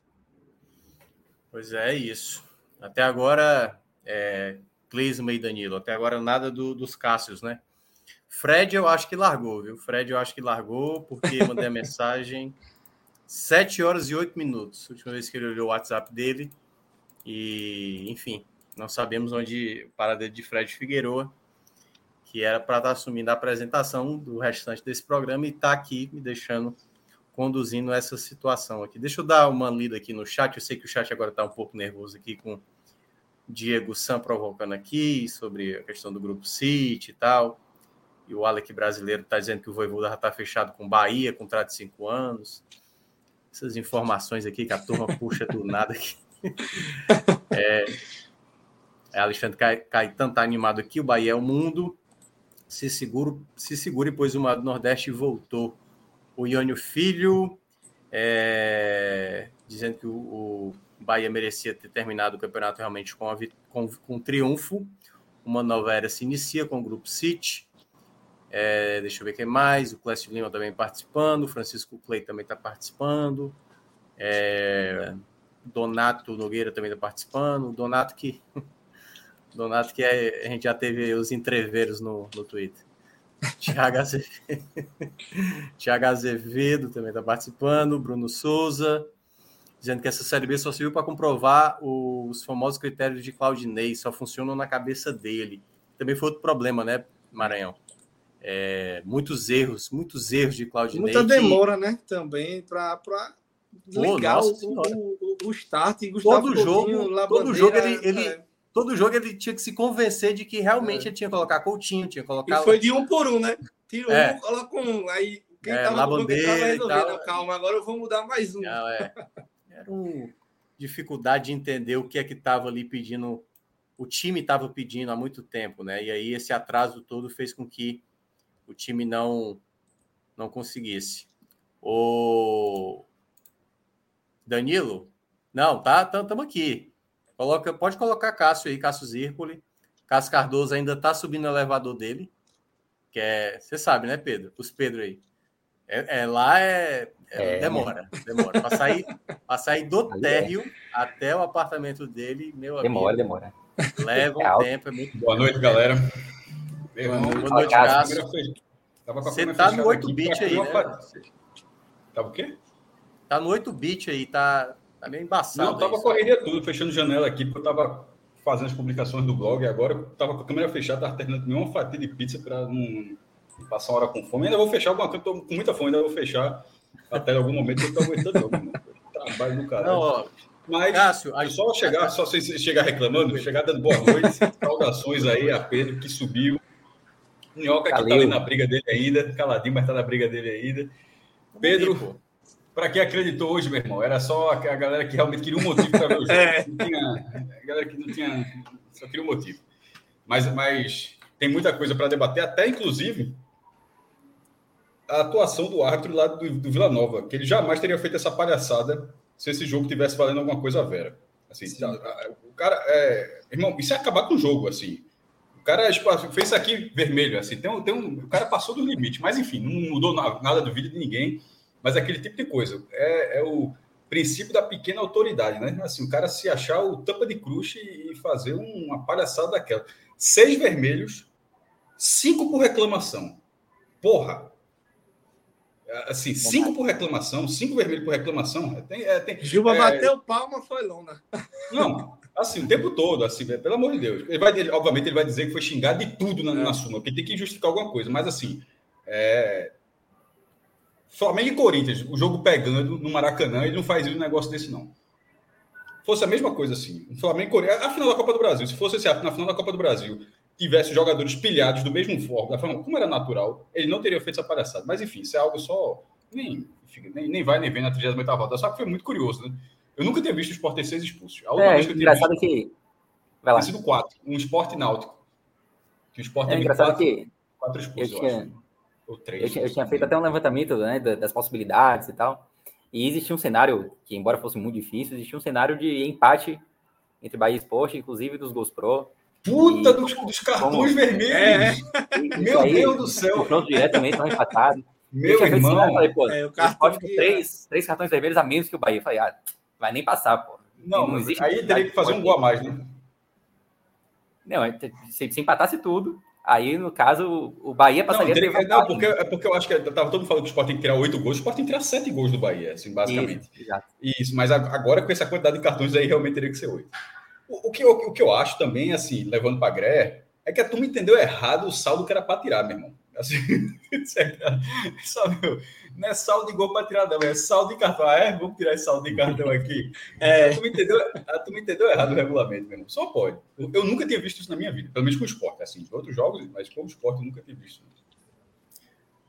Pois é, é, isso. Até agora, é, e Danilo. Até agora nada do, dos Cássios, né? Fred eu acho que largou, viu? Fred eu acho que largou porque mandei a mensagem 7 horas e 8 minutos. Última vez que ele olhou o WhatsApp dele. E, enfim, não sabemos onde o paradeiro de Fred Figueroa, que era para estar tá assumindo a apresentação do restante desse programa e está aqui me deixando conduzindo essa situação aqui. Deixa eu dar uma lida aqui no chat. Eu sei que o chat agora está um pouco nervoso aqui com Diego Sam provocando aqui sobre a questão do grupo City e tal. E o Alec brasileiro está dizendo que o Voivoda já está fechado com Bahia, contrato de cinco anos. Essas informações aqui que a turma puxa do nada aqui. É, é Alexandre Caetano está animado aqui. O Bahia é o mundo. Se, seguro, se segure, pois o Nordeste voltou. O Iônio Filho é, dizendo que o, o Bahia merecia ter terminado o campeonato realmente com, a, com, com triunfo. Uma nova era se inicia com o Grupo City. É, deixa eu ver quem mais. O Clécio Lima também participando. O Francisco Clay também está participando. É, Donato Nogueira também está participando. Donato que. Donato que é, a gente já teve os entreveros no, no Twitter. Tiago Azevedo. Tiago Azevedo também está participando. Bruno Souza dizendo que essa Série B só serviu para comprovar os famosos critérios de Claudinei, só funcionam na cabeça dele. Também foi outro problema, né, Maranhão? É, muitos erros, muitos erros de Claudinei. Muita demora, que... né, também, para ligar o, o, o, start. Gustavo todo jogo, todo jogo ele, ele é. todo jogo ele tinha que se convencer de que realmente é. ele tinha que colocar Coutinho, tinha que colocar. E foi de um por um, né? Tira é. um, coloca um, aí quem é, tava banco resolvendo. Calma, agora eu vou mudar mais um. Não, é. era uma dificuldade de entender o que é que estava ali pedindo, o time estava pedindo há muito tempo, né? E aí esse atraso todo fez com que o time não não conseguisse. O Danilo, não, tá, estamos aqui. Coloca, pode colocar Cássio aí, Cássio Zirpoli. Cássio Cardoso ainda está subindo o elevador dele, que é, você sabe, né, Pedro? Os Pedro aí. É, é lá é, é, é demora, demora. Para sair, sair do é. térreo até o apartamento dele, meu demora, amigo. Demora, demora. Leva um tempo, é muito Boa noite, galera. Boa noite, Boa noite Cássio. Você tá no 8 bit aí, né? Tá o quê? Tá no 8 bit aí, tá, tá meio embaçado. Não, tava aí, correria tudo, fechando janela aqui, porque eu tava fazendo as publicações do blog, agora eu tava com a câmera fechada, tava terminando comer uma fatia de pizza para não passar uma hora com fome. Ainda vou fechar alguma coisa, tô com muita fome, ainda vou fechar até algum momento que eu tô aguentando. Trabalho do cara. Não, ó, Mas Cássio, a... só chegar, só se chegar reclamando, chegar dando boa noite, saudações aí a Pedro que subiu. Minhoca que tá ali na briga dele ainda, caladinho, mas tá na briga dele ainda. Pedro, para quem acreditou hoje, meu irmão, era só a galera que realmente queria um motivo para ver o jogo. É. Não tinha, a galera que não tinha, só queria um motivo. Mas, mas tem muita coisa para debater, até inclusive a atuação do árbitro lá do, do Vila Nova, que ele jamais teria feito essa palhaçada se esse jogo tivesse valendo alguma coisa a vera. Assim, tá, o cara, é, irmão, isso é acabar com o jogo, assim. O cara tipo, fez isso aqui vermelho, assim, tem tem um, o cara passou do limite, mas enfim, não mudou nada do vídeo de ninguém, mas aquele tipo de coisa. É, é o princípio da pequena autoridade, né? Assim, o cara se achar o tampa de crush e fazer uma palhaçada daquela. Seis vermelhos, cinco por reclamação. Porra, Assim, cinco por reclamação, cinco vermelhos por reclamação. É, tem, é, tem, Juba é... bateu palma, foi lona. Não, assim, o tempo todo, assim, pelo amor de Deus. Ele vai, ele, obviamente, ele vai dizer que foi xingado de tudo na, é. na suma, porque tem que justificar alguma coisa, mas assim. É... Flamengo e Corinthians, o jogo pegando no Maracanã, ele não faz um negócio desse, não. Fosse a mesma coisa assim. Flamengo e Corinthians, a final da Copa do Brasil, se fosse esse ato na final da Copa do Brasil, tivesse jogadores pilhados do mesmo forma, da forma como era natural, ele não teria feito essa palhaçada. Mas enfim, isso é algo só. Nem, nem, nem vai nem vem na 38 volta. só que foi muito curioso, né? Eu nunca tinha visto o Sport ter seis expulsos. A última é, vez que eu tinha visto. Que... Vai lá. Tem sido quatro, um esporte náutico. Que o esporte é, é engraçado quatro, que. Quatro expulsos, eu, tinha... eu acho 3, eu, tinha, eu, tinha feito até um levantamento né, das possibilidades e tal. E existia um cenário que, embora fosse muito difícil, existia um cenário de empate entre Bahia e Esporte, inclusive dos Gols Pro. Puta e, dos, dos cartões como... vermelhos! É. E, é. Meu aí, Deus do céu! confronto direto também tá estão empatados. Meu né? irmão! Cenário, falei, pô, é, o cartão três, é. três cartões vermelhos a menos que o Bahia. Eu falei, ah, vai nem passar, pô. Não, não existe aí teria que fazer um gol a mais, né? Não, é, se, se empatasse tudo, aí, no caso, o Bahia passaria não, a ter Não, porque, é porque eu acho que tava todo mundo falando que o Sport tem que tirar oito gols, o Sport tem que tirar sete gols do Bahia, assim, basicamente. Isso, Isso, mas agora com essa quantidade de cartões aí realmente teria que ser oito. O, que, eu, o que eu acho também, assim, levando para a Gré, é que a turma entendeu errado o saldo que era para tirar, meu irmão. Assim, sabe, não é saldo de gol para tirar, não, é saldo de cartão. Ah, é, vamos tirar esse saldo de cartão aqui. É. A, turma entendeu, a turma entendeu errado o regulamento, meu irmão. Só pode. Eu, eu, nunca tinha visto isso na minha vida, pelo menos com o esporte, assim, de outros jogos, mas com o esporte eu nunca tinha visto.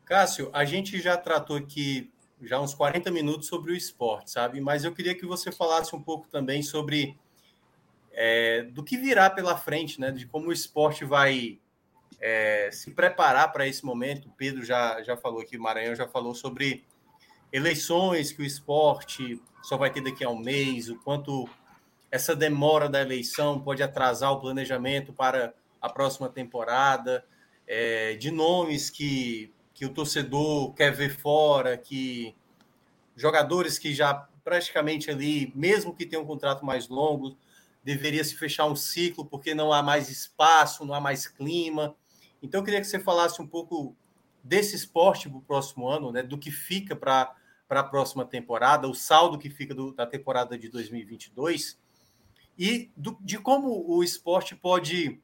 Cássio, a gente já tratou aqui já uns 40 minutos sobre o esporte, sabe? Mas eu queria que você falasse um pouco também sobre é, do que virá pela frente, né? De como o esporte vai é, se preparar para esse momento. O Pedro já, já falou aqui, o Maranhão já falou sobre eleições que o esporte só vai ter daqui a um mês, o quanto essa demora da eleição pode atrasar o planejamento para a próxima temporada, é, de nomes que, que o torcedor quer ver fora, que jogadores que já praticamente ali, mesmo que tenham um contrato mais longo, deveria se fechar um ciclo porque não há mais espaço, não há mais clima. Então, eu queria que você falasse um pouco desse esporte para o próximo ano, né? do que fica para a próxima temporada, o saldo que fica do, da temporada de 2022 e do, de como o esporte pode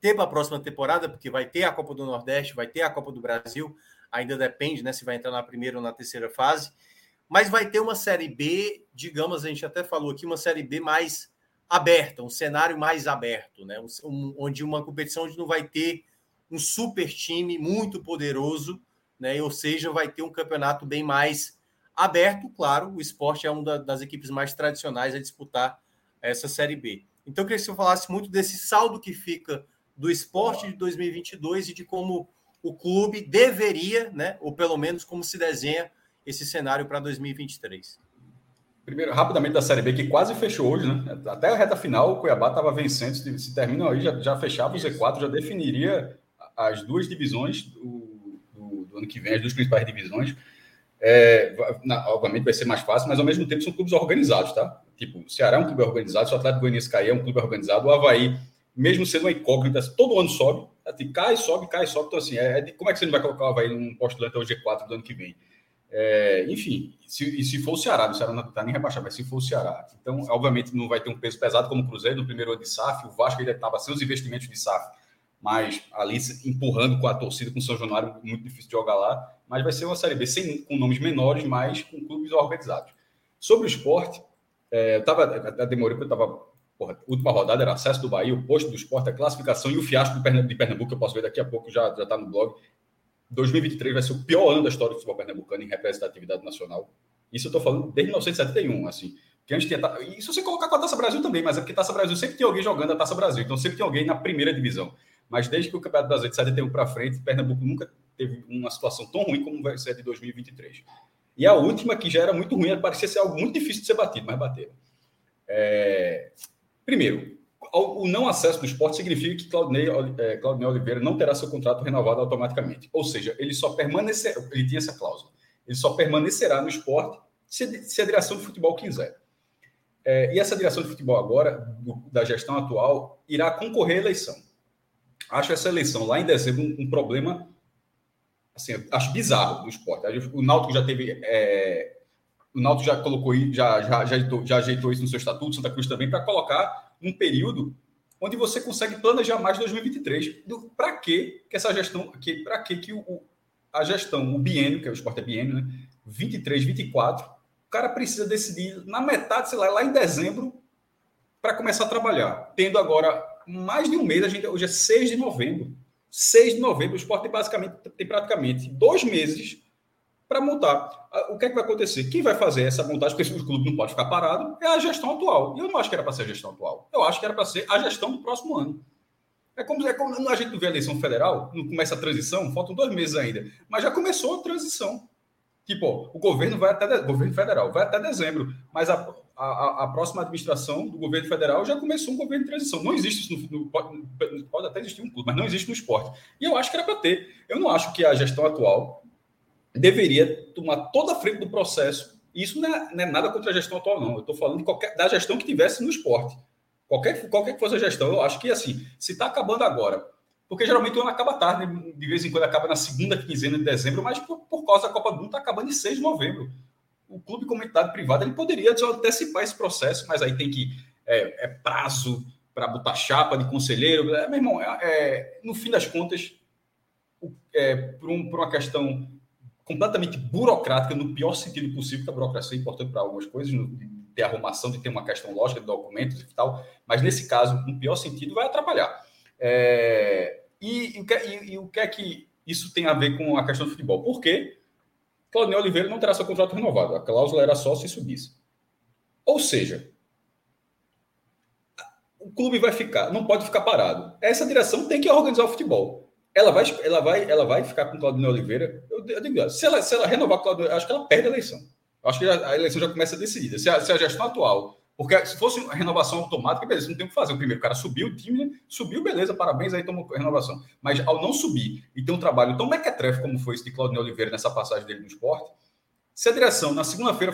ter para a próxima temporada, porque vai ter a Copa do Nordeste, vai ter a Copa do Brasil, ainda depende né, se vai entrar na primeira ou na terceira fase, mas vai ter uma Série B, digamos, a gente até falou aqui, uma Série B mais aberta, um cenário mais aberto, né? Um, onde uma competição onde não vai ter um super time muito poderoso, né? Ou seja, vai ter um campeonato bem mais aberto, claro. O esporte é uma das equipes mais tradicionais a disputar essa Série B. Então, eu queria que você falasse muito desse saldo que fica do esporte de 2022 e de como o clube deveria, né? Ou pelo menos como se desenha esse cenário para 2023. Primeiro, rapidamente da Série B, que quase fechou hoje, né? Até a reta final, o Cuiabá estava vencendo. Se, se termina aí, já, já fechava o Z4, já definiria as duas divisões do, do, do, ano que vem, as duas principais divisões. É, na, obviamente vai ser mais fácil, mas ao mesmo tempo são clubes organizados, tá? Tipo, o Ceará é um clube organizado, o Atlético Goianiense cair é um clube organizado, o Havaí, mesmo sendo uma incógnita, todo ano sobe, assim, cai, sobe, cai, sobe, então assim, é, é, como é que você não vai colocar o Havaí num postulante ao G4 do ano que vem? É, enfim, se, e se for o Ceará, o Ceará não está nem rebaixado, mas se for o Ceará, então, obviamente, não vai ter um peso pesado como o Cruzeiro no primeiro ano de SAF, o Vasco ainda estava sem os investimentos de SAF, mas ali empurrando com a torcida, com o São Januário, muito difícil de jogar lá, mas vai ser uma Série B sem, com nomes menores, mas com clubes organizados. Sobre o esporte, é, eu estava, até demorei porque eu estava, última rodada era acesso do Bahia, o posto do esporte, a classificação e o fiasco de Pernambuco, que eu posso ver daqui a pouco, já está no blog. 2023 vai ser o pior ano da história do futebol pernambucano em representatividade nacional. Isso eu estou falando desde 1971, assim. Que antes tinha. Se você colocar com a Taça Brasil também, mas é porque Taça Brasil sempre tem alguém jogando a Taça Brasil, então sempre tem alguém na primeira divisão. Mas desde que o Campeonato Brasileiro de 71 para frente, Pernambuco nunca teve uma situação tão ruim como vai ser de 2023. E a última, que já era muito ruim, parecia ser algo muito difícil de ser batido, mas bateram. É... Primeiro, o não acesso do esporte significa que Claudinei, é, Claudinei Oliveira não terá seu contrato renovado automaticamente. Ou seja, ele só permanecerá, ele tinha essa cláusula, ele só permanecerá no esporte se, se a direção de futebol quiser. É, e essa direção de futebol agora, do, da gestão atual, irá concorrer à eleição acho essa eleição lá em dezembro um, um problema, assim, acho bizarro do esporte. O Náutico já teve, é, o Náutico já colocou, já, já, já, ajeitou, já ajeitou isso no seu estatuto, Santa Cruz também, para colocar um período onde você consegue planejar mais 2023. Para que essa gestão, que, para que que o, a gestão, o biênio, que é o esporte é biênio, né? 23, 24, o cara precisa decidir na metade, sei lá, lá em dezembro, para começar a trabalhar. Tendo agora mais de um mês, a gente, hoje é 6 de novembro. 6 de novembro, o esporte tem, basicamente, tem praticamente dois meses para montar. O que é que vai acontecer? Quem vai fazer essa montagem, porque o clube não pode ficar parado, é a gestão atual. E eu não acho que era para ser a gestão atual. Eu acho que era para ser a gestão do próximo ano. É como, é como a gente não vê a eleição federal, não começa a transição, faltam dois meses ainda. Mas já começou a transição. Tipo, o governo vai até o governo federal vai até dezembro, mas a, a, a, próxima administração do governo federal já começou um governo de transição. Não existe isso no, no pode, até existir um clube, mas não existe no esporte. E eu acho que era para ter. Eu não acho que a gestão atual deveria tomar toda a frente do processo. Isso não é, não é nada contra a gestão atual, não. Eu estou falando qualquer, da gestão que tivesse no esporte. Qualquer, qualquer que fosse a gestão, eu acho que assim, se está acabando agora, porque geralmente o ano acaba tarde, de vez em quando acaba na segunda quinzena de dezembro, mas por, por causa da Copa do Mundo está acabando em 6 de novembro o clube comunitário privado ele poderia antecipar esse processo, mas aí tem que é, é prazo para botar chapa de conselheiro. É, meu irmão, é, é, no fim das contas, é, por, um, por, uma questão completamente burocrática, no pior sentido possível, que a burocracia é importante para algumas coisas, no, ter arrumação, de ter uma questão lógica de documentos e tal, mas nesse caso, no pior sentido, vai atrapalhar. É, e, e, e, e o que é que isso tem a ver com a questão do futebol? Por quê? Claudinei Oliveira não terá seu contrato renovado. A cláusula era só se subisse. Ou seja, o clube vai ficar, não pode ficar parado. Essa direção tem que organizar o futebol. Ela vai, ela vai, ela vai ficar com Claudinei Oliveira. Eu, eu digo, se ela, se ela renovar Claudinei, acho que ela perde a eleição. Acho que a eleição já começa decidida. Se a, se a gestão atual porque se fosse renovação automática, beleza, não tem o que fazer. O primeiro cara subiu, o time né? subiu, beleza, parabéns, aí tomou renovação. Mas ao não subir e ter um trabalho tão mequetrefe como foi esse de Claudio Oliveira nessa passagem dele no esporte, se a direção na segunda-feira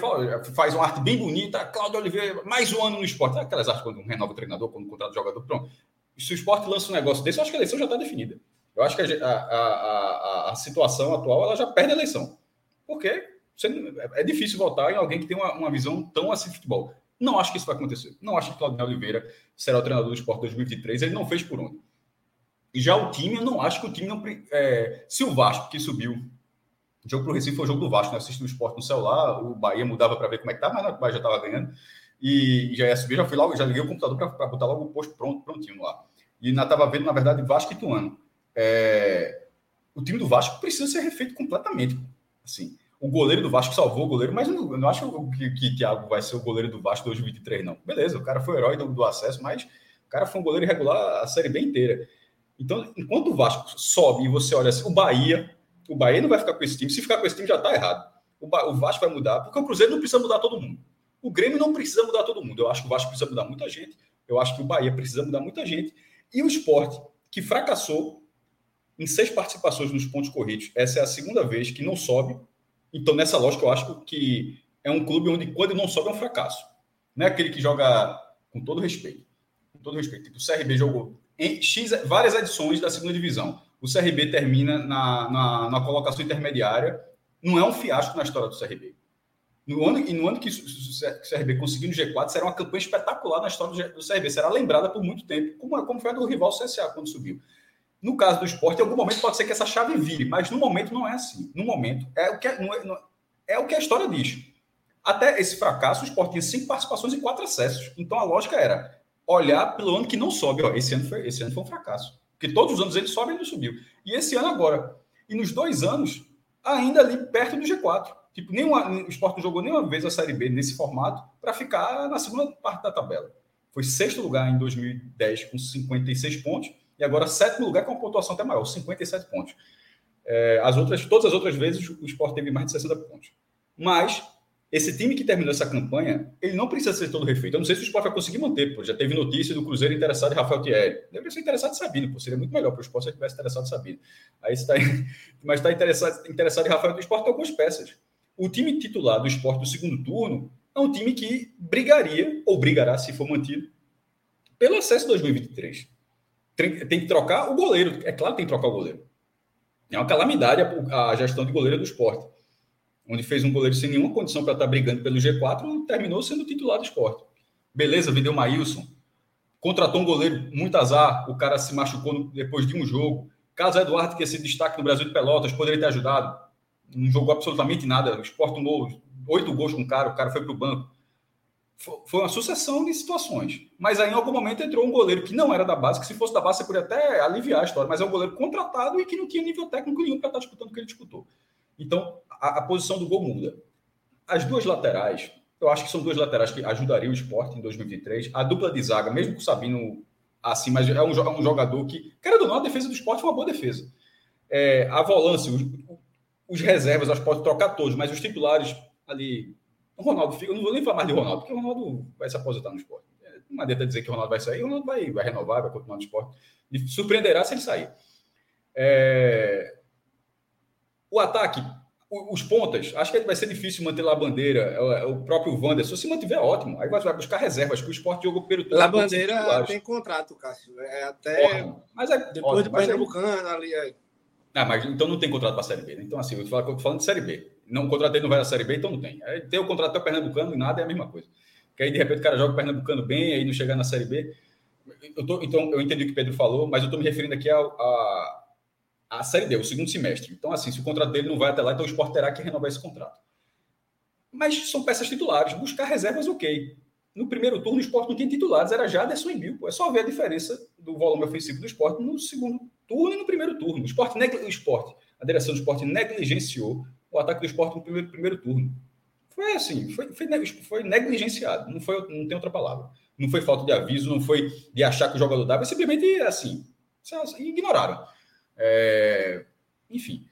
faz uma arte bem bonita, Claudio Oliveira, mais um ano no esporte, aquelas artes quando renova o treinador, quando contrata o jogador, pronto. Se o esporte lança um negócio desse, eu acho que a eleição já está definida. Eu acho que a, a, a, a, situação atual ela já perde a eleição. Porque é difícil votar em alguém que tem uma, uma visão tão assim de futebol. Não acho que isso vai acontecer. Não acho que Claudio Oliveira será o treinador do Esporte 2023. Ele não fez por onde. Já o time, eu não acho que o time não. É, se o Vasco, que subiu, o jogo para o Recife foi o jogo do Vasco, né? Assisti o esporte no celular, o Bahia mudava para ver como é que tá, mas o Bahia já estava ganhando. E, e, já ia subir, já fui logo, já liguei o computador para botar logo o posto pronto, prontinho lá. E ainda estava vendo, na verdade, Vasco e Tuano. É, o time do Vasco precisa ser refeito completamente. Assim, o goleiro do Vasco salvou o goleiro, mas eu não, não acho que, que Thiago vai ser o goleiro do Vasco 2023, não. Beleza, o cara foi o herói do, do, acesso, mas o cara foi um goleiro irregular a série bem inteira. Então, enquanto o Vasco sobe e você olha assim, o Bahia, o Bahia não vai ficar com esse time. Se ficar com esse time, já está errado. O, ba, o Vasco vai mudar, porque o Cruzeiro não precisa mudar todo mundo. O Grêmio não precisa mudar todo mundo. Eu acho que o Vasco precisa mudar muita gente. Eu acho que o Bahia precisa mudar muita gente. E o esporte, que fracassou em seis participações nos pontos corridos, essa é a segunda vez que não sobe Então, nessa lógica, eu acho que é um clube onde, quando não sobe, é um fracasso. Não é aquele que joga com todo respeito. Com todo respeito. Tipo, o CRB jogou em X, várias edições da segunda divisão. O CRB termina na, na, na colocação intermediária. Não é um fiasco na história do CRB. No ano, e no ano que o CRB conseguiu no G4, será uma campanha espetacular na história do CRB. Será lembrada por muito tempo, como, como foi a do rival CSA quando subiu. No caso do esporte, em algum momento pode ser que essa chave vire, mas no momento não é assim. No momento, é o que, é, não é, não, é o que a história diz. Até esse fracasso, o esporte tinha cinco participações e quatro acessos. Então a lógica era olhar pelo ano que não sobe. Ó, esse, ano foi, esse ano foi um fracasso. Porque todos os anos ele sobe e não subiu. E esse ano agora. E nos dois anos, ainda ali perto do G4. Tipo, nenhuma, o esporte não jogou nenhuma vez a Série B nesse formato para ficar na segunda parte da tabela. Foi sexto lugar em 2010 com 56 pontos e agora sétimo lugar com uma pontuação até maior, 57 pontos. É, as outras, todas as outras vezes o esporte teve mais de 60 pontos. Mas esse time que terminou essa campanha, ele não precisa ser todo refeito. Eu não sei se o esporte vai conseguir manter, pô. Já teve notícia do Cruzeiro interessado em Rafael Thierry. Deveria ser interessado em Sabino, pô. Seria muito melhor para o esporte se ele tivesse interessado em Sabino. Aí está, mas está interessado, interessado em Rafael do esporte tem algumas peças o time titular do esporte do segundo turno é um time que brigaria, ou brigará, se for mantido, pelo acesso 2023. Tem, que trocar o goleiro. É claro que tem que trocar o goleiro. É uma calamidade a, a gestão de goleiro do esporte. Onde fez um goleiro sem nenhuma condição para estar brigando pelo G4 terminou sendo titular do esporte. Beleza, vendeu o Maílson. Contratou um goleiro, muito azar. O cara se machucou depois de um jogo. Carlos Eduardo, que ia ser destaque no Brasil de Pelotas, poderia ter ajudado não jogou absolutamente nada. O Sport tomou oito gols com o cara, o cara foi para o banco. Foi uma sucessão de situações. Mas aí, em algum momento, entrou um goleiro que não era da base, que se fosse da base, você poderia até aliviar a história, mas é um goleiro contratado e que não tinha nível técnico nenhum para estar disputando o que ele disputou. Então, a, a, posição do gol muda. As duas laterais, eu acho que são duas laterais que ajudariam o esporte em 2023. A dupla de zaga, mesmo com o Sabino assim, mas é um, é um jogador que, querendo ou não, a defesa do esporte foi uma boa defesa. É, a volância, o, os reservas, acho que pode trocar todos, mas os titulares ali. O Ronaldo fica, eu não vou nem falar mais de Ronaldo, porque o Ronaldo vai se aposentar no esporte. Não adianta dizer que o Ronaldo vai sair, o Ronaldo vai, vai renovar, vai continuar no esporte. E surpreenderá se ele sair. É... O ataque, os pontas, acho que vai ser difícil manter lá a bandeira. É é o próprio Wanderson, se mantiver, ótimo. Aí vai buscar reservas, que o esporte jogou pelo todo. A bandeira tem contrato, Cássio. É até. Mas é, depois ótimo, do Pernambucano ali. É... Ah, mas então não tem contrato para a Série B. Né? Então, assim, eu estou falando de Série B. Não contratei não vai na Série B, então não tem. Aí, ter o contrato até Pernambucano e nada é a mesma coisa. Que aí, de repente, o cara joga o Pernambucano bem, aí não chegar na Série B. Eu tô, então, eu entendi o que o Pedro falou, mas eu estou me referindo aqui à a, Série D, o segundo semestre. Então, assim, se o contrato dele não vai até lá, então o Sport terá que renovar esse contrato. Mas são peças titulares. Buscar reservas, ok. No primeiro turno, o Sport não tinha titulares, era Jaderson e Bill. É só ver a diferença do volume ofensivo do Sport no segundo turno e no primeiro turno. O esporte, o esporte, a direção do esporte negligenciou o ataque do esporte no primeiro, primeiro turno. Foi assim, foi, foi, foi negligenciado, não, foi, não tem outra palavra. Não foi falta de aviso, não foi de achar que o jogador dava, simplesmente assim, ignoraram. É, enfim.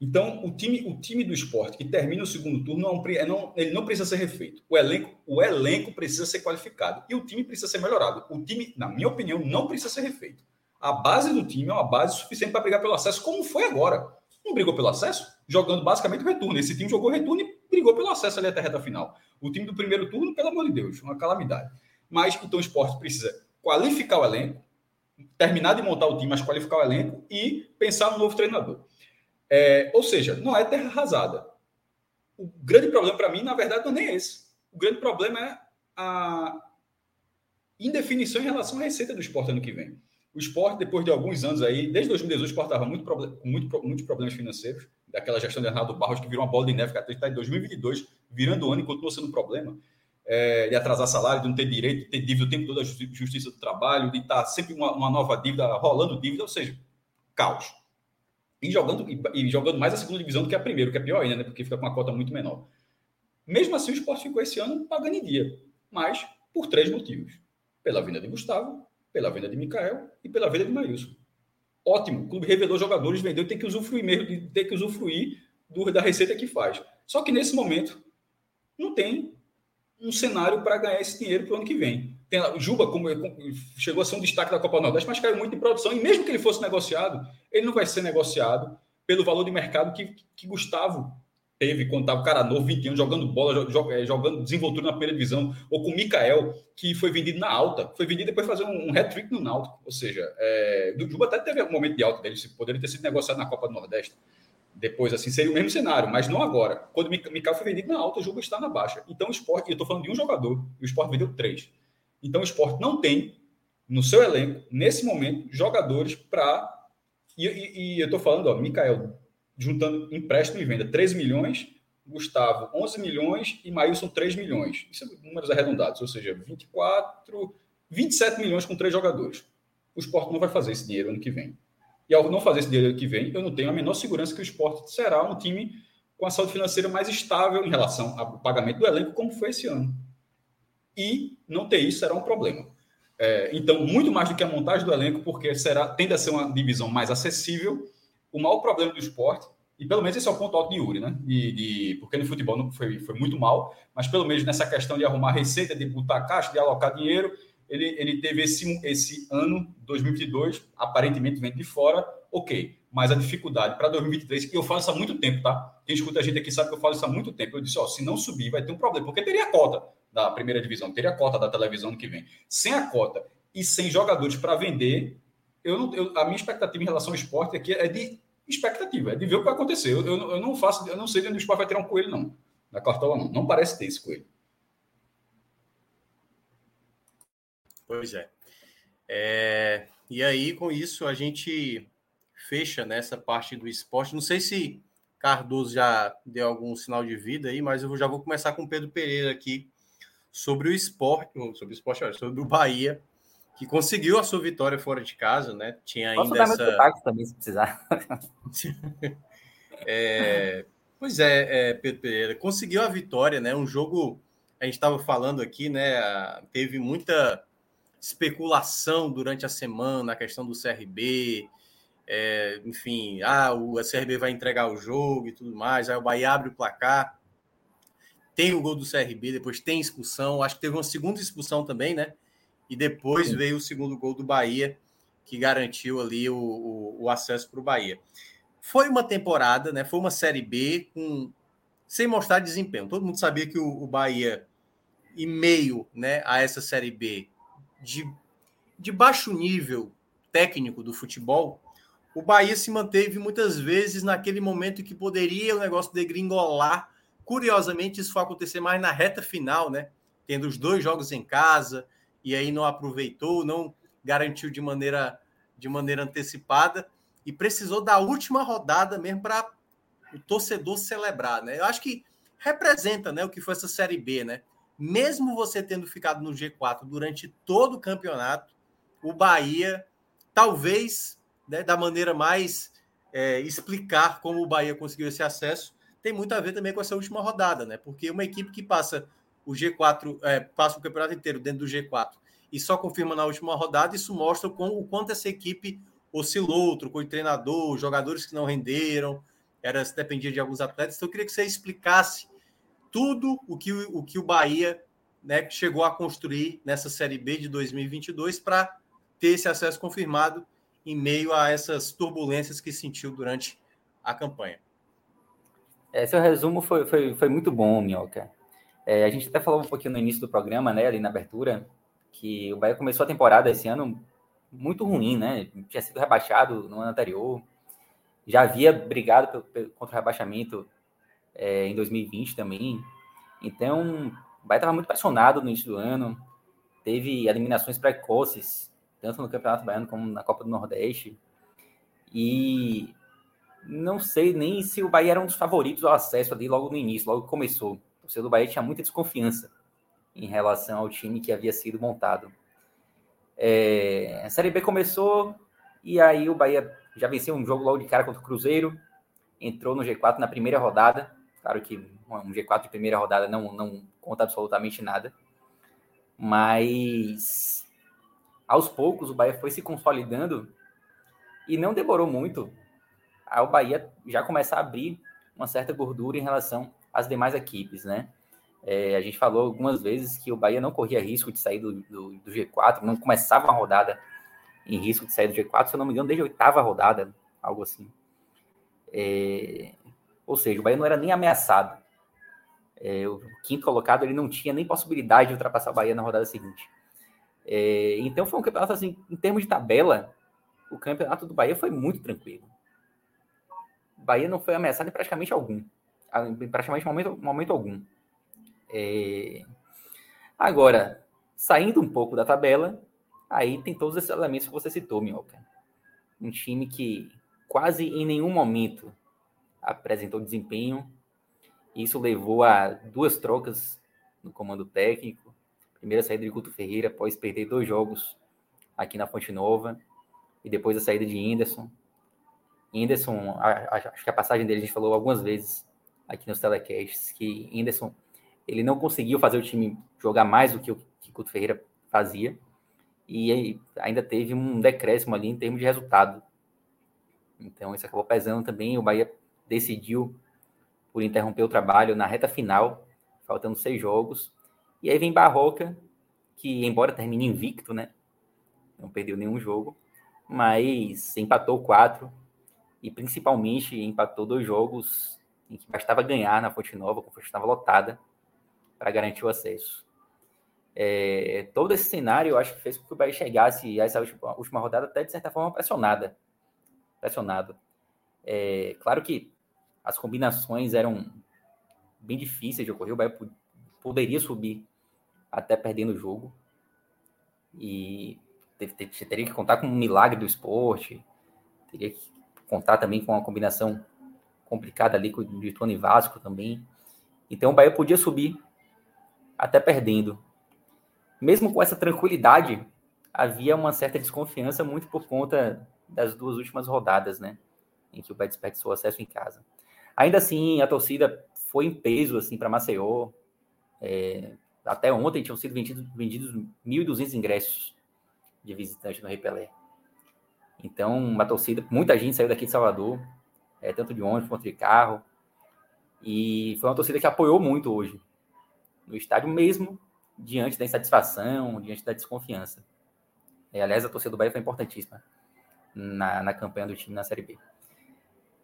Então, o time, o time do esporte que termina o segundo turno, não, é não, ele não precisa ser refeito. O elenco, o elenco precisa ser qualificado. E o time precisa ser melhorado. O time, na minha opinião, não precisa ser refeito a base do time é uma base suficiente para brigar pelo acesso, como foi agora. Não brigou pelo acesso, jogando basicamente o retorno. Esse time jogou retorno e brigou pelo acesso ali até a reta final. O time do primeiro turno, pelo amor de Deus, uma calamidade. Mas então o esporte precisa qualificar o elenco, terminar de montar o time, mas qualificar o elenco e pensar no novo treinador. É, ou seja, não é terra arrasada. O grande problema para mim, na verdade, não é nem esse. O grande problema é a indefinição em relação à receita do esporte ano que vem. O esporte, depois de alguns anos aí, desde 2018, o esporte estava muito, com muito, muitos problemas financeiros, daquela gestão de Arnaldo Barros, que virou uma bola de neve, que está em 2022, virando o ano e continua sendo um problema, é, de atrasar salário, de não ter direito, de ter dívida o tempo todo da justiça do trabalho, de estar tá sempre uma, uma nova dívida, rolando dívida, ou seja, caos. E jogando, e, e, jogando mais a segunda divisão do que a primeira, que é pior ainda, né, porque fica com uma cota muito menor. Mesmo assim, o esporte ficou esse ano pagando em dia, mas por três motivos. Pela vinda de Gustavo, pela venda de Mikael e pela venda de Maílson. Ótimo, o clube revelou jogadores, vendeu, tem que usufruir mesmo, tem que usufruir do, da receita que faz. Só que nesse momento não tem um cenário para ganhar esse dinheiro para o ano que vem. Tem, Juba como, chegou a ser um destaque da Copa Nordeste, mas caiu muito em produção. E mesmo que ele fosse negociado, ele não vai ser negociado pelo valor de mercado que, que Gustavo teve quando estava o cara novo, 21, jogando bola, é, jogando desenvoltura na primeira divisão, ou com o Mikael, que foi vendido na alta, foi vendido depois fazer um, um hat-trick no Náutico. Ou seja, é, do Juba até teve um momento de alta dele, poderia ter sido negociado na Copa do Nordeste. Depois, assim, seria o mesmo cenário, mas não agora. Quando o Mikael foi vendido na alta, o Juba está na baixa. Então, o esporte, eu estou falando de um jogador, e o esporte vendeu três. Então, o esporte não tem no seu elenco, nesse momento, jogadores para. E, e, e, eu estou falando, ó, Mikael, juntando empréstimo e venda, 3 milhões, Gustavo, 11 milhões e Maílson, 3 milhões. Isso é números arredondados, ou seja, 24, 27 milhões com três jogadores. O esporte não vai fazer esse dinheiro ano que vem. E ao não fazer esse dinheiro ano que vem, eu não tenho a menor segurança que o esporte será um time com a saúde financeira mais estável em relação ao pagamento do elenco, como foi esse ano. E não ter isso será um problema. É, então, muito mais do que a montagem do elenco, porque será tende a ser uma divisão mais acessível o maior problema do esporte, e pelo menos esse é o ponto alto de Yuri, né? De, de, porque no futebol não foi, foi muito mal, mas pelo menos nessa questão de arrumar receita, de botar caixa, de alocar dinheiro, ele, ele teve esse, esse ano, 2022, aparentemente vem de fora, ok. Mas a dificuldade para 2023, que eu falo isso há muito tempo, tá? Quem escuta a gente aqui sabe que eu falo isso há muito tempo. Eu disse, ó, se não subir, vai ter um problema, porque teria cota da primeira divisão, teria cota da televisão no que vem. Sem a cota e sem jogadores para vender, eu não, eu, a minha expectativa em relação ao esporte aqui é de expectativa, é de ver o que vai acontecer. Eu, eu, não faço, eu não sei de onde o esporte vai tirar um coelho, não. Da cartola, não. Não parece ter esse coelho. Pois é. é. E aí, com isso, a gente fecha nessa parte do esporte. Não sei se Cardoso já deu algum sinal de vida aí, mas eu já vou começar com Pedro Pereira aqui sobre o esporte, sobre o esporte, sobre o Bahia que conseguiu a sua vitória fora de casa, né? Tinha ainda Posso dar essa. Meu também, se precisar. é, pois é, é, Pedro Pereira, conseguiu a vitória, né? Um jogo, a gente estava falando aqui, né? Teve muita especulação durante a semana, a questão do CRB, é, enfim, ah, o CRB vai entregar o jogo e tudo mais, aí o Bahia abre o placar, tem o gol do CRB, depois tem expulsão, acho que teve uma segunda expulsão também, né? E depois Sim. veio o segundo gol do Bahia, que garantiu ali o, o, o acesso para o Bahia. Foi uma temporada, né? Foi uma Série B com sem mostrar desempenho. Todo mundo sabia que o, o Bahia, em meio né, a essa Série B de, de baixo nível técnico do futebol, o Bahia se manteve muitas vezes naquele momento que poderia o negócio degringolar. Curiosamente, isso foi acontecer mais na reta final, né? Tendo os dois jogos em casa, e aí não aproveitou, não garantiu de maneira, de maneira antecipada e precisou da última rodada mesmo para o torcedor celebrar, né? Eu acho que representa, né, o que foi essa série B, né? Mesmo você tendo ficado no G4 durante todo o campeonato, o Bahia talvez, né, da maneira mais é, explicar como o Bahia conseguiu esse acesso, tem muito a ver também com essa última rodada, né? Porque uma equipe que passa o G4 é, passa o campeonato inteiro dentro do G4 e só confirma na última rodada, isso mostra o quanto essa equipe oscilou, trocou de treinador, jogadores que não renderam, era dependia de alguns atletas. Então eu queria que você explicasse tudo o que o, que o Bahia né, chegou a construir nessa Série B de 2022 para ter esse acesso confirmado em meio a essas turbulências que sentiu durante a campanha. É, seu resumo foi, foi, foi muito bom, Minhoca. É, a gente até falou um pouquinho no início do programa, né, ali na abertura, que o Bahia começou a temporada esse ano muito ruim, né? Tinha sido rebaixado no ano anterior, já havia brigado contra o rebaixamento é, em 2020 também. Então, o Bahia estava muito pressionado no início do ano, teve eliminações precoces, tanto no Campeonato Baiano como na Copa do Nordeste. E não sei nem se o Bahia era um dos favoritos ao acesso ali logo no início, logo que começou torcedor do Bahia tinha muita desconfiança em relação ao time que havia sido montado. É, a Série B começou e aí o Bahia já venceu um jogo logo de cara contra o Cruzeiro, entrou no G4 na primeira rodada. Claro que um G4 de primeira rodada não, não conta absolutamente nada, mas aos poucos o Bahia foi se consolidando e não demorou muito ao Bahia já começar a abrir uma certa gordura em relação as demais equipes, né? É, a gente falou algumas vezes que o Bahia não corria risco de sair do, do, do, G4, não começava uma rodada em risco de sair do G4, se eu não me engano, desde a oitava rodada, algo assim. É, Ou seja, o Bahia não era nem ameaçado. É, o quinto colocado ele não tinha nem possibilidade de ultrapassar o Bahia na rodada seguinte. É, então foi um campeonato assim, em termos de tabela, o campeonato do Bahia foi muito tranquilo. O Bahia não foi ameaçado em praticamente algum, praticamente momento, momento algum. É... Agora, saindo um pouco da tabela, aí tem todos esses elementos que você citou, Minhoca. Um time que quase em nenhum momento apresentou desempenho. Isso levou a duas trocas no comando técnico. Primeira saída de Guto Ferreira após perder dois jogos aqui na Fonte Nova. E depois a saída de Anderson. Anderson, acho que a passagem dele a gente falou algumas vezes aqui nos telecasts, que Anderson ele não conseguiu fazer o time jogar mais do que o que Guto Ferreira fazia. E ainda teve um decréscimo ali em termos de resultado. Então isso acabou pesando também. O Bahia decidiu por interromper o trabalho na reta final, faltando seis jogos. E aí vem Barroca, que embora termine invicto, né? Não perdeu nenhum jogo, mas empatou quatro e principalmente empatou dois jogos em que bastava ganhar na Fonte Nova, com a Fonte estava lotada, para garantir o acesso. É, todo esse cenário eu acho que fez com que o Bahia chegasse a essa última, última rodada até de certa forma pressionada, pressionado. É, claro que as combinações eram bem difíceis de ocorrer. O Bahia poderia subir até perdendo o jogo. E teria que contar com um milagre do esporte. Teria que contar também com uma combinação complicada ali de Tony Vasco também. Então o Bahia podia subir até perdendo. Mesmo com essa tranquilidade, havia uma certa desconfiança muito por conta das duas últimas rodadas, né? Em que o Bahia desperdiçou acesso em casa. Ainda assim, a torcida foi em peso assim para Maceió. É, até ontem tinham sido vendidos, vendidos 1.200 ingressos de visitante no Repelé. Então, uma torcida, muita gente saiu daqui de Salvador, é, tanto de ônibus quanto de carro. E foi uma torcida que apoiou muito hoje no estádio, mesmo diante da insatisfação, diante da desconfiança. É, aliás, a torcida do Bahia foi importantíssima na, na campanha do time na Série B.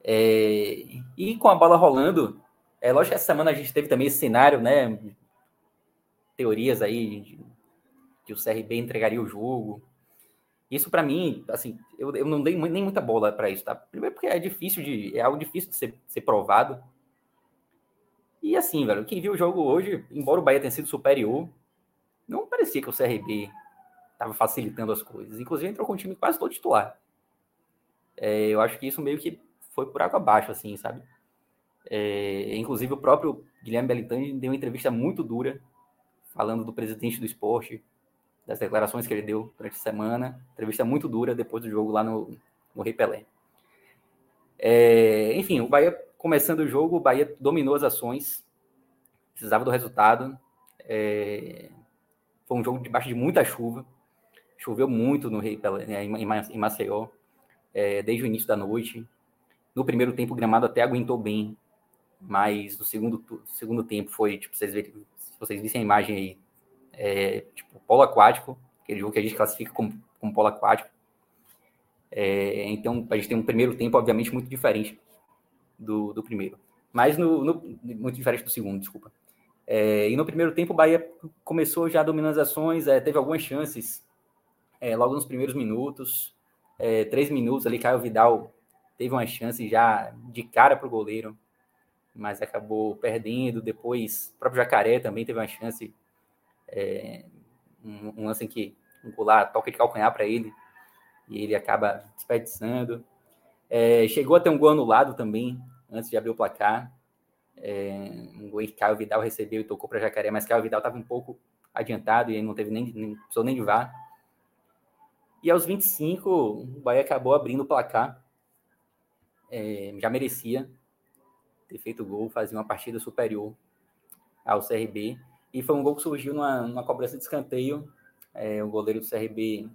É, e com a bola rolando, é lógico que essa semana a gente teve também esse cenário, né? Teorias aí de que o CRB entregaria o jogo. Isso para mim, assim, eu, eu não dei nem muita bola para isso, tá? Primeiro porque é difícil de, é algo difícil de ser, ser provado. E assim, velho, quem viu o jogo hoje, embora o Bahia tenha sido superior, não parecia que o CRB estava facilitando as coisas. Inclusive entrou com o time quase todo titular. É, eu acho que isso meio que foi por água abaixo, assim, sabe? É, inclusive, o próprio Guilherme Belintani deu uma entrevista muito dura, falando do presidente do esporte, das declarações que ele deu durante a semana. Entrevista muito dura depois do jogo lá no, no Rei Pelé. É, enfim, o Bahia, começando o jogo, o Bahia dominou as ações, precisava do resultado. É, foi um jogo debaixo de muita chuva, choveu muito no Rei Pelé, né, em Maceió, é, desde o início da noite. No primeiro tempo, o gramado até aguentou bem, mas no segundo, segundo tempo foi, tipo, vocês se vocês vissem a imagem aí, é, tipo, polo aquático, aquele jogo que a gente classifica como, como polo aquático. É, então, a gente tem um primeiro tempo, obviamente, muito diferente do, do primeiro. Mas no, no, muito diferente do segundo, desculpa. É, e no primeiro tempo, o Bahia começou já dominando as ações, é, teve algumas chances é, logo nos primeiros minutos. É, três minutos ali, Caio Vidal teve uma chance já de cara para o goleiro, mas acabou perdendo. Depois, o próprio Jacaré também teve uma chance, é, um, um, lance em que um Goulart toca de calcanhar para ele e ele acaba desperdiçando. É, chegou a ter um gol anulado também, antes de abrir o placar. É, um gol que Caio Vidal recebeu e tocou para Jacaré, mas Caio Vidal estava um pouco adiantado e não teve nem, nem precisou nem de VAR. E aos 25, o Bahia acabou abrindo o placar é, já merecia ter feito o gol, fazia uma partida superior ao CRB. E foi um gol que surgiu numa, numa cobrança de escanteio. É, o goleiro do CRB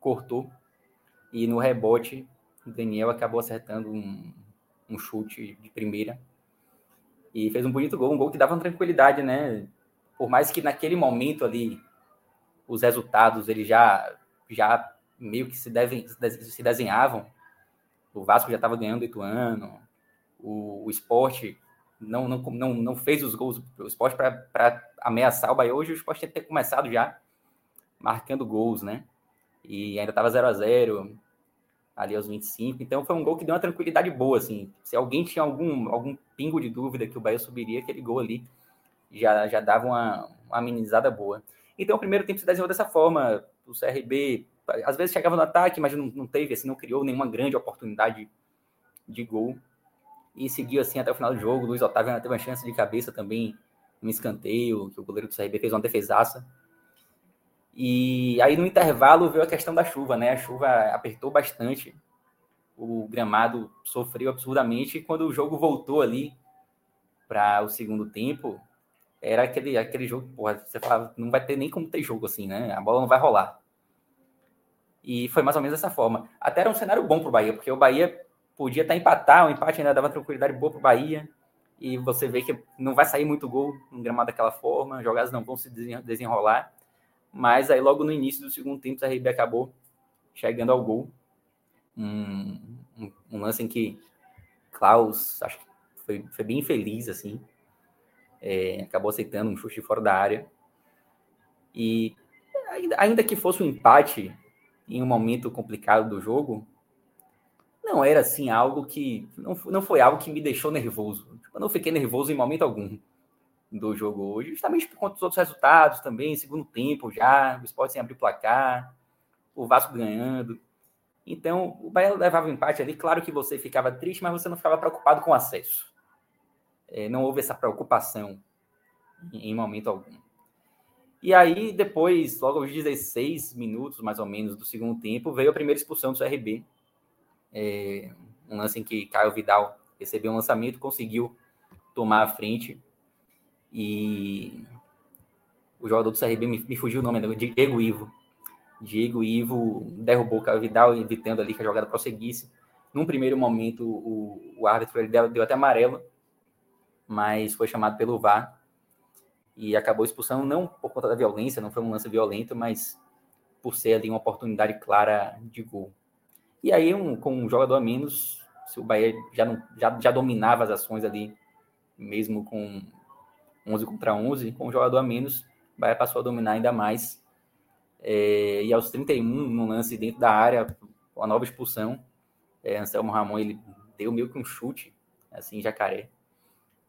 cortou. E no rebote, o Daniel acabou acertando um, um chute de primeira. E fez um bonito gol, um gol que dava uma tranquilidade, né? Por mais que naquele momento ali os resultados eles já, já meio que se, devem, se desenhavam o Vasco já estava ganhando o Ituano, o, o esporte não, não, não, não fez os gols, o esporte para ameaçar o Bahia. Hoje o esporte tem que ter começado já marcando gols, né? E ainda estava 0 a 0 ali aos 25. Então foi um gol que deu uma tranquilidade boa, assim. Se alguém tinha algum, algum pingo de dúvida que o Bahia subiria, aquele gol ali já, já dava uma, uma amenizada boa. Então o primeiro tempo se desenhou dessa forma. O CRB às vezes chegava no ataque, mas não, não teve, assim, não criou nenhuma grande oportunidade de gol. E seguiu assim até o final do jogo. Luiz Otávio teve uma chance de cabeça também, um escanteio, que o goleiro do CRB fez uma defesaça. E aí no intervalo veio a questão da chuva, né? A chuva apertou bastante. O gramado sofreu absurdamente. E quando o jogo voltou ali para o segundo tempo, era aquele, aquele jogo, porra, você falava, não vai ter nem como ter jogo assim, né? A bola não vai rolar. E foi mais ou menos dessa forma. Até era um cenário bom para o Bahia, porque o Bahia podia até empatar, o empate ainda dava tranquilidade boa para o Bahia. E você vê que não vai sair muito gol no gramado daquela forma, jogadas não vão se desenrolar. Mas aí logo no início do segundo tempo, a RB acabou chegando ao gol. Um, um, um, lance em que Klaus, acho que foi, foi bem feliz, assim. É, acabou aceitando um chute fora da área. E ainda, ainda que fosse um empate em um momento complicado do jogo, não era assim algo que. Não, não foi algo que me deixou nervoso. Eu não fiquei nervoso em momento algum do jogo hoje, justamente por conta dos outros resultados também, segundo tempo já, o esporte sem abrir placar, o Vasco ganhando. Então, o Bahia levava o empate ali, claro que você ficava triste, mas você não ficava preocupado com o acesso. É, não houve essa preocupação em, em momento algum. E aí, depois, logo aos 16 minutos, mais ou menos, do segundo tempo, veio a primeira expulsão do CRB. É, um lance em que Caio Vidal recebeu um lançamento, conseguiu tomar a frente e o jogador do CRB me, me fugiu o nome, né? Diego Ivo. Diego Ivo derrubou o Caio Vidal, evitando ali que a jogada prosseguisse. Num primeiro momento, o, o árbitro ele deu, deu até amarelo, mas foi chamado pelo VAR e acabou expulsando, não por conta da violência, não foi um lance violento, mas por ser ali uma oportunidade clara de gol. E aí, um, com um jogador a menos, se o Bahia já, não, já, já dominava as ações ali, mesmo com 11 contra 11, com um jogador a menos, o Bahia passou a dominar ainda mais. É, e aos 31, no lance dentro da área, com a nova expulsão, é, Anselmo Ramon ele deu meio que um chute, assim, jacaré.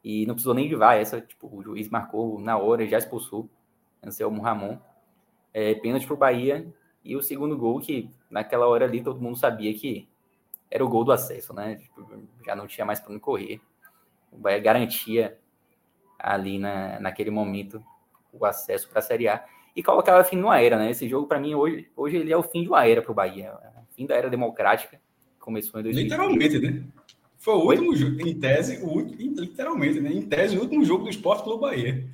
E não precisou nem de VAR, essa, tipo, o juiz marcou na hora e já expulsou Anselmo Ramon. É, pênalti para o Bahia. E o segundo gol, que naquela hora ali todo mundo sabia que era o gol do acesso, né? Tipo, já não tinha mais para onde correr. O Bahia garantia ali na, naquele momento o acesso para a Série A e colocava fim numa era, né? Esse jogo, para mim, hoje, hoje ele é o fim de uma era para o Bahia. fim da era democrática. Começou em 2020. Literalmente, né? Foi o último jogo, em tese, o, literalmente, né? Em tese, o último jogo do esporte pelo Bahia.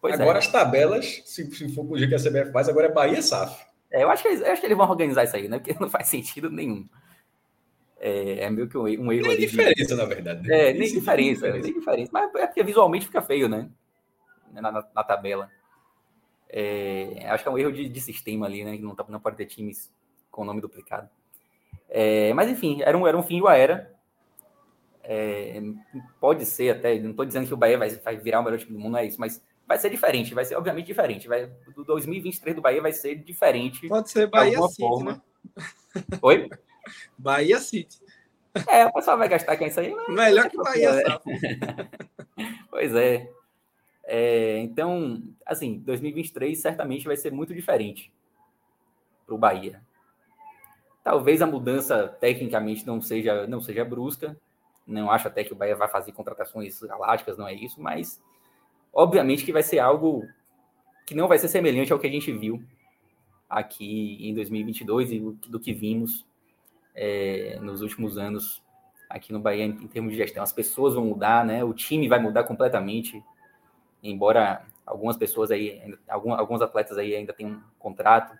Pois agora é. as tabelas, se, se for com o jeito que a CBF faz, agora é Bahia SAF. É, eu acho, que, eu acho que eles vão organizar isso aí, né? Porque não faz sentido nenhum. É, é meio que um, um erro. Nem diferença, de... na verdade. Né? É, nem, nem diferença, nem diferença. Mas é porque visualmente fica feio, né? Na, na, na tabela. É, acho que é um erro de, de sistema ali, né? Que não, tá, não pode ter times com nome duplicado. É, mas enfim, era um, era um fim de uma era. É, pode ser até, não estou dizendo que o Bahia vai, vai virar o melhor time do mundo, não é isso, mas vai ser diferente, vai ser obviamente diferente. Vai, do 2023 do Bahia vai ser diferente. Pode ser Bahia City, forma. né? Oi? Bahia City. É, o pessoal vai gastar com isso aí. Melhor que Bahia, pois é. é. Então, assim, 2023 certamente vai ser muito diferente para o Bahia. Talvez a mudança tecnicamente não seja, não seja brusca. Não acho até que o Bahia vai fazer contratações galácticas, não é isso, mas obviamente que vai ser algo que não vai ser semelhante ao que a gente viu aqui em 2022 e do que vimos é, nos últimos anos aqui no Bahia em, termos de gestão. As pessoas vão mudar, né? O time vai mudar completamente, embora algumas pessoas aí, alguns atletas aí ainda tenham um contrato,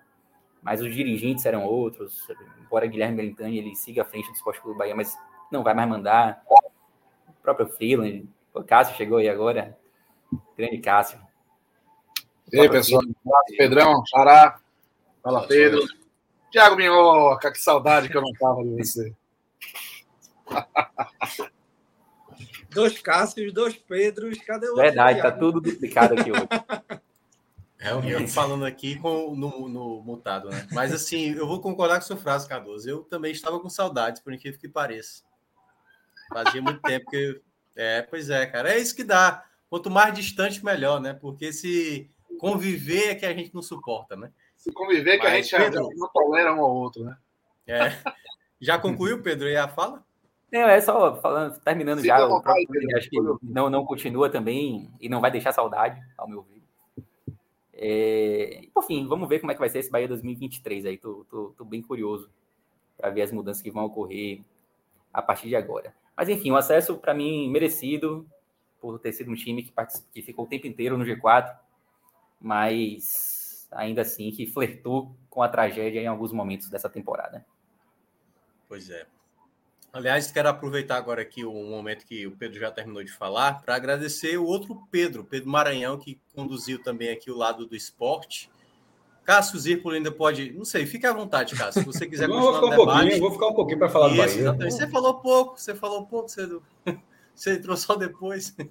mas os dirigentes serão outros. Embora Guilherme Belintani ele siga à frente do Esporte Clube Bahia, mas não vai mais mandar. O próprio Freeland, o Cássio chegou aí agora, grande Cássio. E aí, pessoal? Pedrão, Xará. Fala, Pedro. Tiago Minhoca, que saudade que eu não tava de você. Dois Cássios, dois Pedros, cadê o outro? Verdade, tá Thiago? tudo duplicado aqui hoje. É, eu, eu falando aqui com, no, no mutado, né? Mas assim, eu vou concordar com sua frase, Cardoso. Eu também estava com saudades, por incrível que pareça. Fazia muito tempo que. eu- É, pois é, cara. É isso que dá. Quanto mais distante, melhor, né? Porque se conviver é que a gente não suporta, né? Se conviver, que a Mas, gente Pedro- não tolera um ao outro, né? É. Já concluiu, Pedro, e a fala? Não, é só falando, terminando já. O próprio. Pedro, acho que não, não continua também e não vai deixar saudade, ao meu ver. É, e, por fim, vamos ver como é que vai ser esse Bahia 2023 aí. Tô, tô, tô bem curioso para ver as mudanças que vão ocorrer a partir de agora. Mas enfim, o acesso para mim merecido por ter sido um time que, que ficou o tempo inteiro no G4, mas ainda assim que flertou com a tragédia em alguns momentos dessa temporada. Pois é. Aliás, quero aproveitar agora aqui o momento que o Pedro já terminou de falar para agradecer o outro Pedro, Pedro Maranhão, que conduziu também aqui o lado do esporte. Cássio Zirpolo ainda pode. Não sei, fique à vontade, Cássio. Se você quiser Não, vou continuar ficar um debate. eu vou ficar um pouquinho para falar do Isso, Bahia. exatamente. Você falou pouco, você falou pouco, você, você entrou só depois.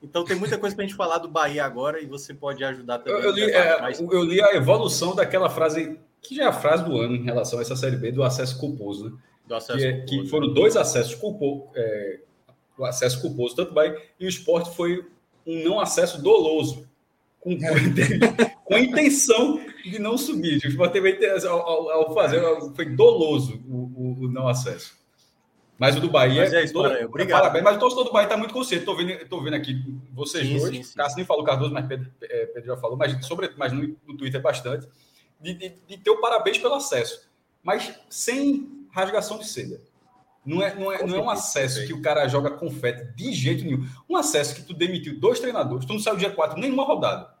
Então tem muita coisa para a gente falar do Bahia agora e você pode ajudar também. Eu, li, é, eu li a evolução daquela frase, que já é a frase do ano em relação a essa Série B, do acesso culposo, né? do acesso que, é- culposo. que foram dois acessos culposos, o acesso culposo, tanto Bahia, e o esporte foi um não acesso doloso, com, com a intenção de não subir. O esporte teve ao, ao- ao fazer, foi doloso o, o- o não acesso. Mas o do Bahia. Mas é isso, todo- obrigado. Parabéns, mas o torcedor do Bahia está muito consciente. Estou vendo, tô vendo aqui vocês Sim, dois. sim, sim. Cássio nem falou Cardoso, mas Pedro, é, Pedro já falou, mas, sobre, mas no, no Twitter bastante. De, de, de ter o parabéns pelo acesso. Mas sem rasgação de seda. Não é, não é, não é um acesso que o cara joga confete de jeito nenhum. Um acesso que tu demitiu dois treinadores, tu não saiu dia 4 nenhuma rodada.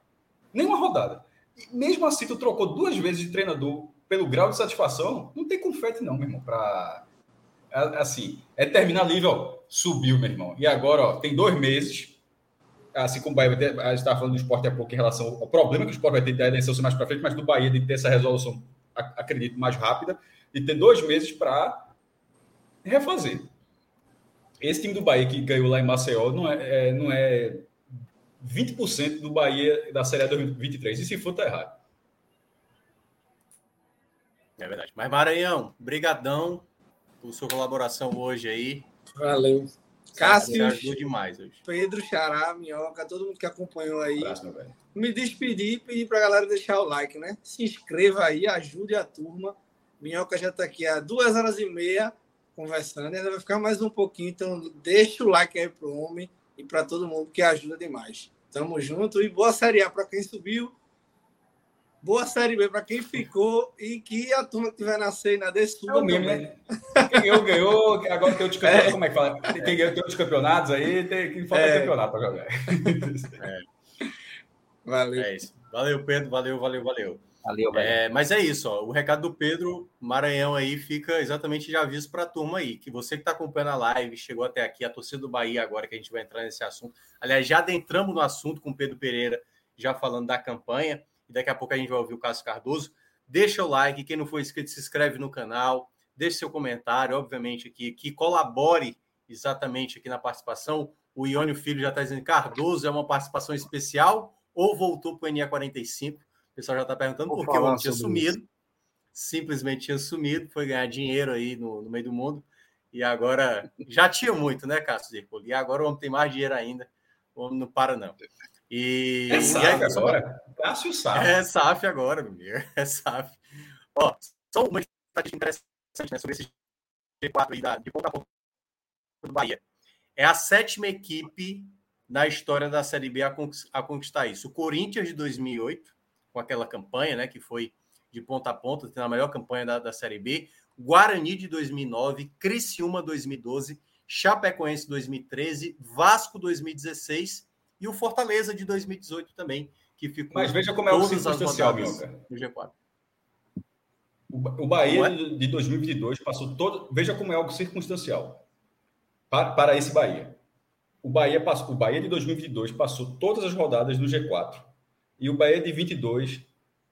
Nenhuma rodada. E mesmo assim, tu trocou duas vezes de treinador pelo grau de satisfação, não tem confete, não, meu irmão. Pra, a- assim, é terminar livre, ó, subiu, meu irmão. E agora, ó, tem dois meses. Assim como o Bahia, a gente estava falando do esporte há pouco em relação ao problema que o esporte vai ter da eleição mais para frente, mas do Bahia de ter essa resolução, acredito, mais rápida, e ter dois meses para refazer. Esse time do Bahia que ganhou lá em Maceió não é, é- não é 20% do Bahia da Série A 2023. E se for, tá errado. É verdade. Mas Maranhão, brigadão por sua colaboração hoje aí. Valeu. Cássio, ajudou demais hoje. Pedro, Xará, Minhoca, todo mundo que acompanhou aí. Me despedir e pedir pra galera deixar o like, né? Se inscreva aí, ajude a turma. Minhoca já tá aqui há duas horas e meia conversando, ainda vai ficar mais um pouquinho, então deixa o like aí pro homem e para todo mundo que ajuda demais. Tamo junto e boa Série A para quem subiu, boa Série B para quem ficou e que a turma que tiver na C e na D suba É mesmo, né? Quem ganhou, ganhou. Agora tem outros campeonatos. Como é que fala? Quem ganhou tem outros campeonatos aí, tem que falta É. campeonato para jogar. Valeu. É isso. Valeu, Pedro. Valeu, valeu, valeu. Valeu, velho. É, mas é isso, ó. O recado do Pedro Maranhão aí fica exatamente de aviso para a turma aí. Que você que está acompanhando a live, chegou até aqui, a torcida do Bahia agora que a gente vai entrar nesse assunto. Aliás, já adentramos no assunto com o Pedro Pereira, já falando da campanha. E daqui a pouco a gente vai ouvir o Cássio Cardoso. Deixa o like, quem não for inscrito, se inscreve no canal, deixe seu comentário, obviamente, aqui, que colabore exatamente aqui na participação. O Iônio Filho já está dizendo Cardoso é uma participação especial ou voltou para o NE45? O pessoal já está perguntando Vou por que o homem tinha sumido. Simplesmente tinha sumido, foi ganhar dinheiro aí no, no meio do mundo. E agora já tinha muito, né, Cássio Zirpoli? E agora o homem tem mais dinheiro ainda. O homem não para, não. E, É SAF agora. Cássio sabe. é SAF agora, meu amigo. É SAF. Ó, só uma estatística interessante né, sobre esse G4 aí da, de ponta a ponta do Bahia. É a sétima equipe na história da Série B a, a conquistar isso. O Corinthians de 2008, com aquela campanha, né, que foi de ponta a ponta, tendo a melhor campanha da, da Série B. Guarani de 2009, Criciúma 2012, Chapecoense 2013, Vasco 2016 e o Fortaleza de 2018 também, que ficou Mas veja como é o circunstancial, rodadas Minhoca. no G4. O Ba- o Bahia é? de de 2022 passou todo. Veja como é algo circunstancial para, para esse Bahia. O Bahia passou, o Bahia de 2022 passou todas as rodadas no G4 e o Bahia de 22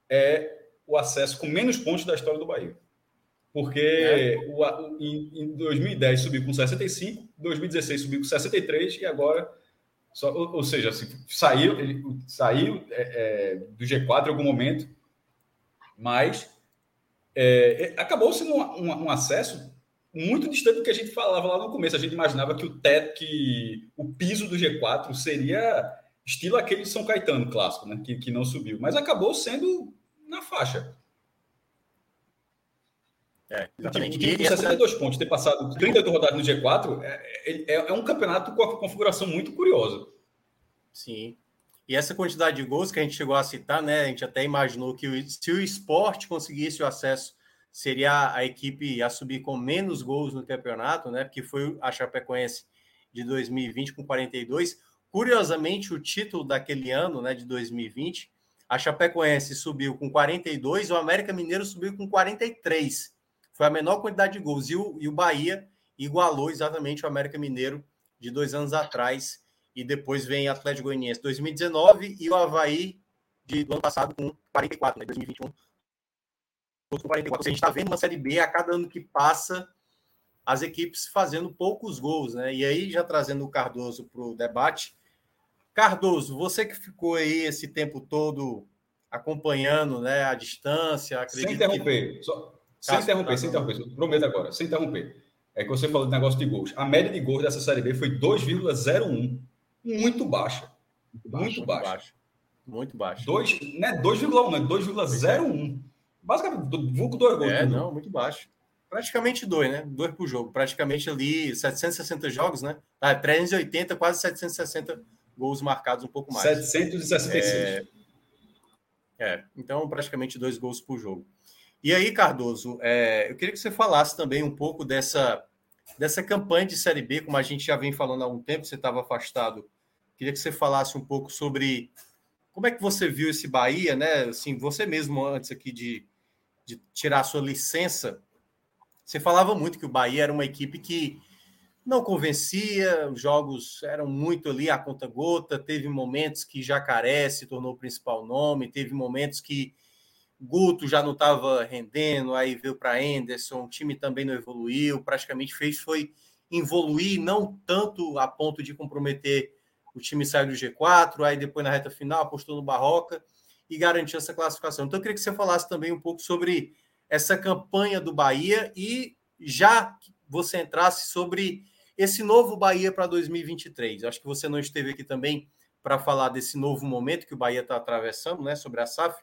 é o acesso com menos pontos da história do Bahia. Porque é. o, em, em 2010 subiu com 65, 2016 subiu com 63 e agora. Só, ou, ou seja, assim, saiu, ele, saiu é, é, do G4 em algum momento, mas é, é, acabou sendo um, um, um, acesso muito distante do que a gente falava lá no começo. A gente imaginava que o teto, que o piso do G4 seria estilo aquele de São Caetano clássico, né? Que, que não subiu, mas acabou sendo na faixa. É, exatamente. E, com 62 essa... pontos, ter passado 38 rodadas no G4 é, é, é, um campeonato com a configuração muito curiosa. Sim. E essa quantidade de gols que a gente chegou a citar, né? A gente até imaginou que se o esporte conseguisse o acesso, seria a equipe a subir com menos gols no campeonato, né? Porque foi a Chapecoense de 2020 com 42. Curiosamente, o título daquele ano, né, de 2020, a Chapecoense subiu com 42, o América Mineiro subiu com 43. Foi a menor quantidade de gols. E o, e o Bahia igualou exatamente o América Mineiro de dois anos atrás. E depois vem Atlético Goianiense 2019 e o Havaí de, do ano passado com 44, né? 2021 com 44. Seja, a gente está vendo uma Série B a cada ano que passa, as equipes fazendo poucos gols, né? E aí, já trazendo o Cardoso para o debate. Cardoso, você que ficou aí esse tempo todo acompanhando né, a distância. Sem interromper, que... Só, sem interromper, sem interromper, prometo agora, sem interromper. É que você falou de negócio de gols. A média de gols dessa Série B foi 2,01. Muito baixa. Muito baixa. Muito baixa. Muito é 2,1, é 2,01. Basicamente, vulgo dois gols. É, não, muito baixo. Praticamente dois, né? Dois por jogo. Praticamente ali 760 jogos, né? Ah, 380, quase 760 gols marcados, um pouco mais. 766. É, é então praticamente dois gols por jogo. E aí, Cardoso, é, eu queria que você falasse também um pouco dessa, dessa campanha de Série B, como a gente já vem falando há um tempo, você estava afastado. Queria que você falasse um pouco sobre como é que você viu esse Bahia, né? Assim, você mesmo antes aqui de, de tirar a sua licença, você falava muito que o Bahia era uma equipe que não convencia, os jogos eram muito ali a conta gota, teve momentos que Jacaré se tornou o principal nome, teve momentos que Guto já não estava rendendo, aí veio para Anderson, o time também não evoluiu, praticamente fez foi evoluir, não tanto a ponto de comprometer o time saiu do G4, aí depois na reta final apostou no Barroca e garantiu essa classificação. Então eu queria que você falasse também um pouco sobre essa campanha do Bahia e já você entrasse sobre esse novo Bahia para 2023. Acho que você não esteve aqui também para falar desse novo momento que o Bahia está atravessando, né, sobre a SAF.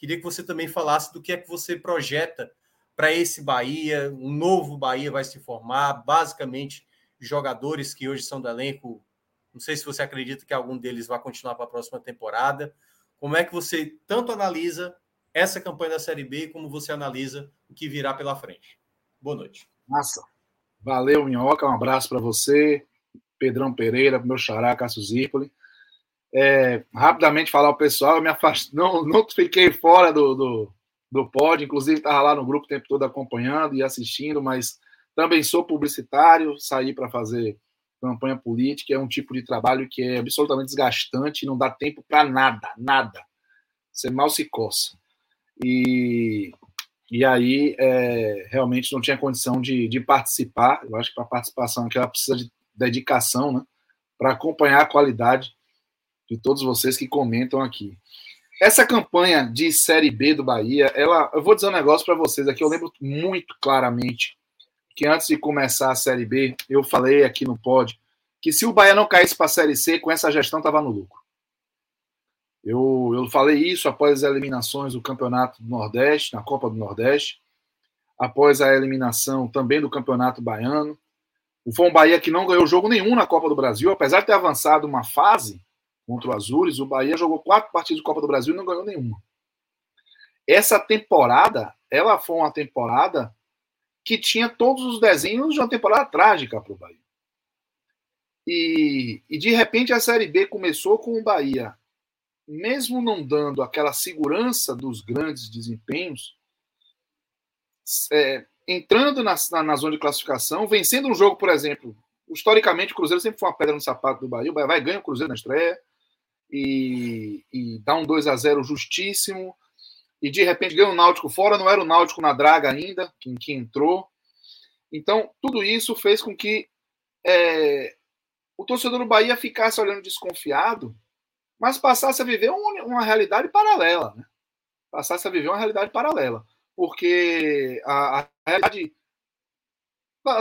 Queria que você também falasse do que é que você projeta para esse Bahia. Um novo Bahia vai se formar, basicamente jogadores que hoje são do elenco. Não sei se você acredita que algum deles vai continuar para a próxima temporada. Como é que você tanto analisa essa campanha da Série B como você analisa o que virá pela frente? Boa noite. Massa. Valeu, Minhoca. Um abraço para você, Pedrão Pereira, meu xará, Cássio Zirpoli. É, rapidamente falar ao pessoal, eu me afastei, não, não fiquei fora do, do, do pod, inclusive estava lá no grupo o tempo todo acompanhando e assistindo, mas também sou publicitário, saí para fazer campanha política, é um tipo de trabalho que é absolutamente desgastante, não dá tempo para nada, nada. Você mal se coça. E, e aí, é, realmente não tinha condição de, de participar. Eu acho que para participação aqui ela precisa de dedicação, né? Para acompanhar a qualidade de todos vocês que comentam aqui. Essa campanha de Série B do Bahia, ela, eu vou dizer um negócio para vocês aqui. Eu lembro muito claramente que antes de começar a Série B, eu falei aqui no pod que se o Bahia não caísse para a Série C, com essa gestão estava no lucro. Eu, eu falei isso após as eliminações do Campeonato do Nordeste, na Copa do Nordeste, após a eliminação também do Campeonato Baiano. Foi um Bahia que não ganhou jogo nenhum na Copa do Brasil, apesar de ter avançado uma fase, contra o Azures, o Bahia jogou quatro partidas de Copa do Brasil e não ganhou nenhuma. Essa temporada, ela foi uma temporada que tinha todos os desenhos de uma temporada trágica para o Bahia. E, e de repente a Série B começou com o Bahia, mesmo não dando aquela segurança dos grandes desempenhos, é, entrando na, na, na, zona de classificação, vencendo um jogo, por exemplo, historicamente o Cruzeiro sempre foi uma pedra no sapato do Bahia, o Bahia vai ganhar o Cruzeiro na estreia, e, e dá um 2 a 0 justíssimo. e de repente ganhou o Náutico fora, não era o Náutico na draga ainda, que, que entrou. Então, tudo isso fez com que é, o torcedor do Bahia ficasse olhando desconfiado, mas passasse a viver um, uma realidade paralela. Né? Passasse a viver uma realidade paralela. Porque a, a realidade.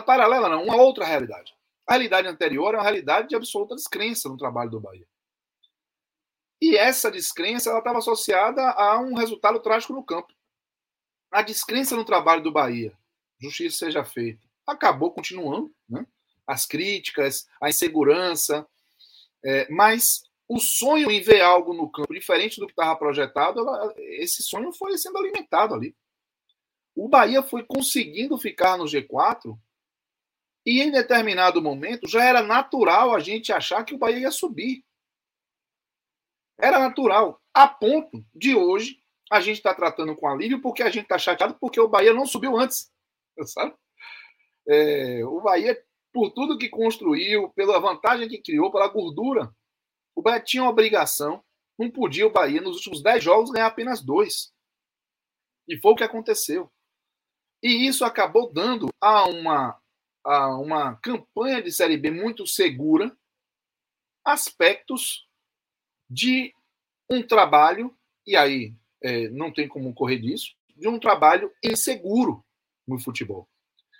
Paralela não, uma outra realidade. A realidade anterior é uma realidade de absoluta descrença no trabalho do Bahia. E essa descrença ela estava associada a um resultado trágico no campo. A descrença no trabalho do Bahia, justiça seja feita, acabou continuando, né? as críticas, a insegurança, é, mas o sonho em ver algo no campo diferente do que estava projetado, ela, esse sonho foi sendo alimentado ali. O Bahia foi conseguindo ficar no G4 e em determinado momento já era natural a gente achar que o Bahia ia subir. Era natural. A ponto de hoje a gente está tratando com alívio porque a gente está chateado porque o Bahia não subiu antes. Sabe? É, o Bahia, por tudo que construiu, pela vantagem que criou, pela gordura, o Bahia tinha uma obrigação. Não podia o Bahia, nos últimos 10 jogos, ganhar apenas dois. E foi o que aconteceu. E isso acabou dando a uma, a uma campanha de Série B muito segura aspectos de um trabalho, e aí é, não tem como correr disso, de um trabalho inseguro no futebol.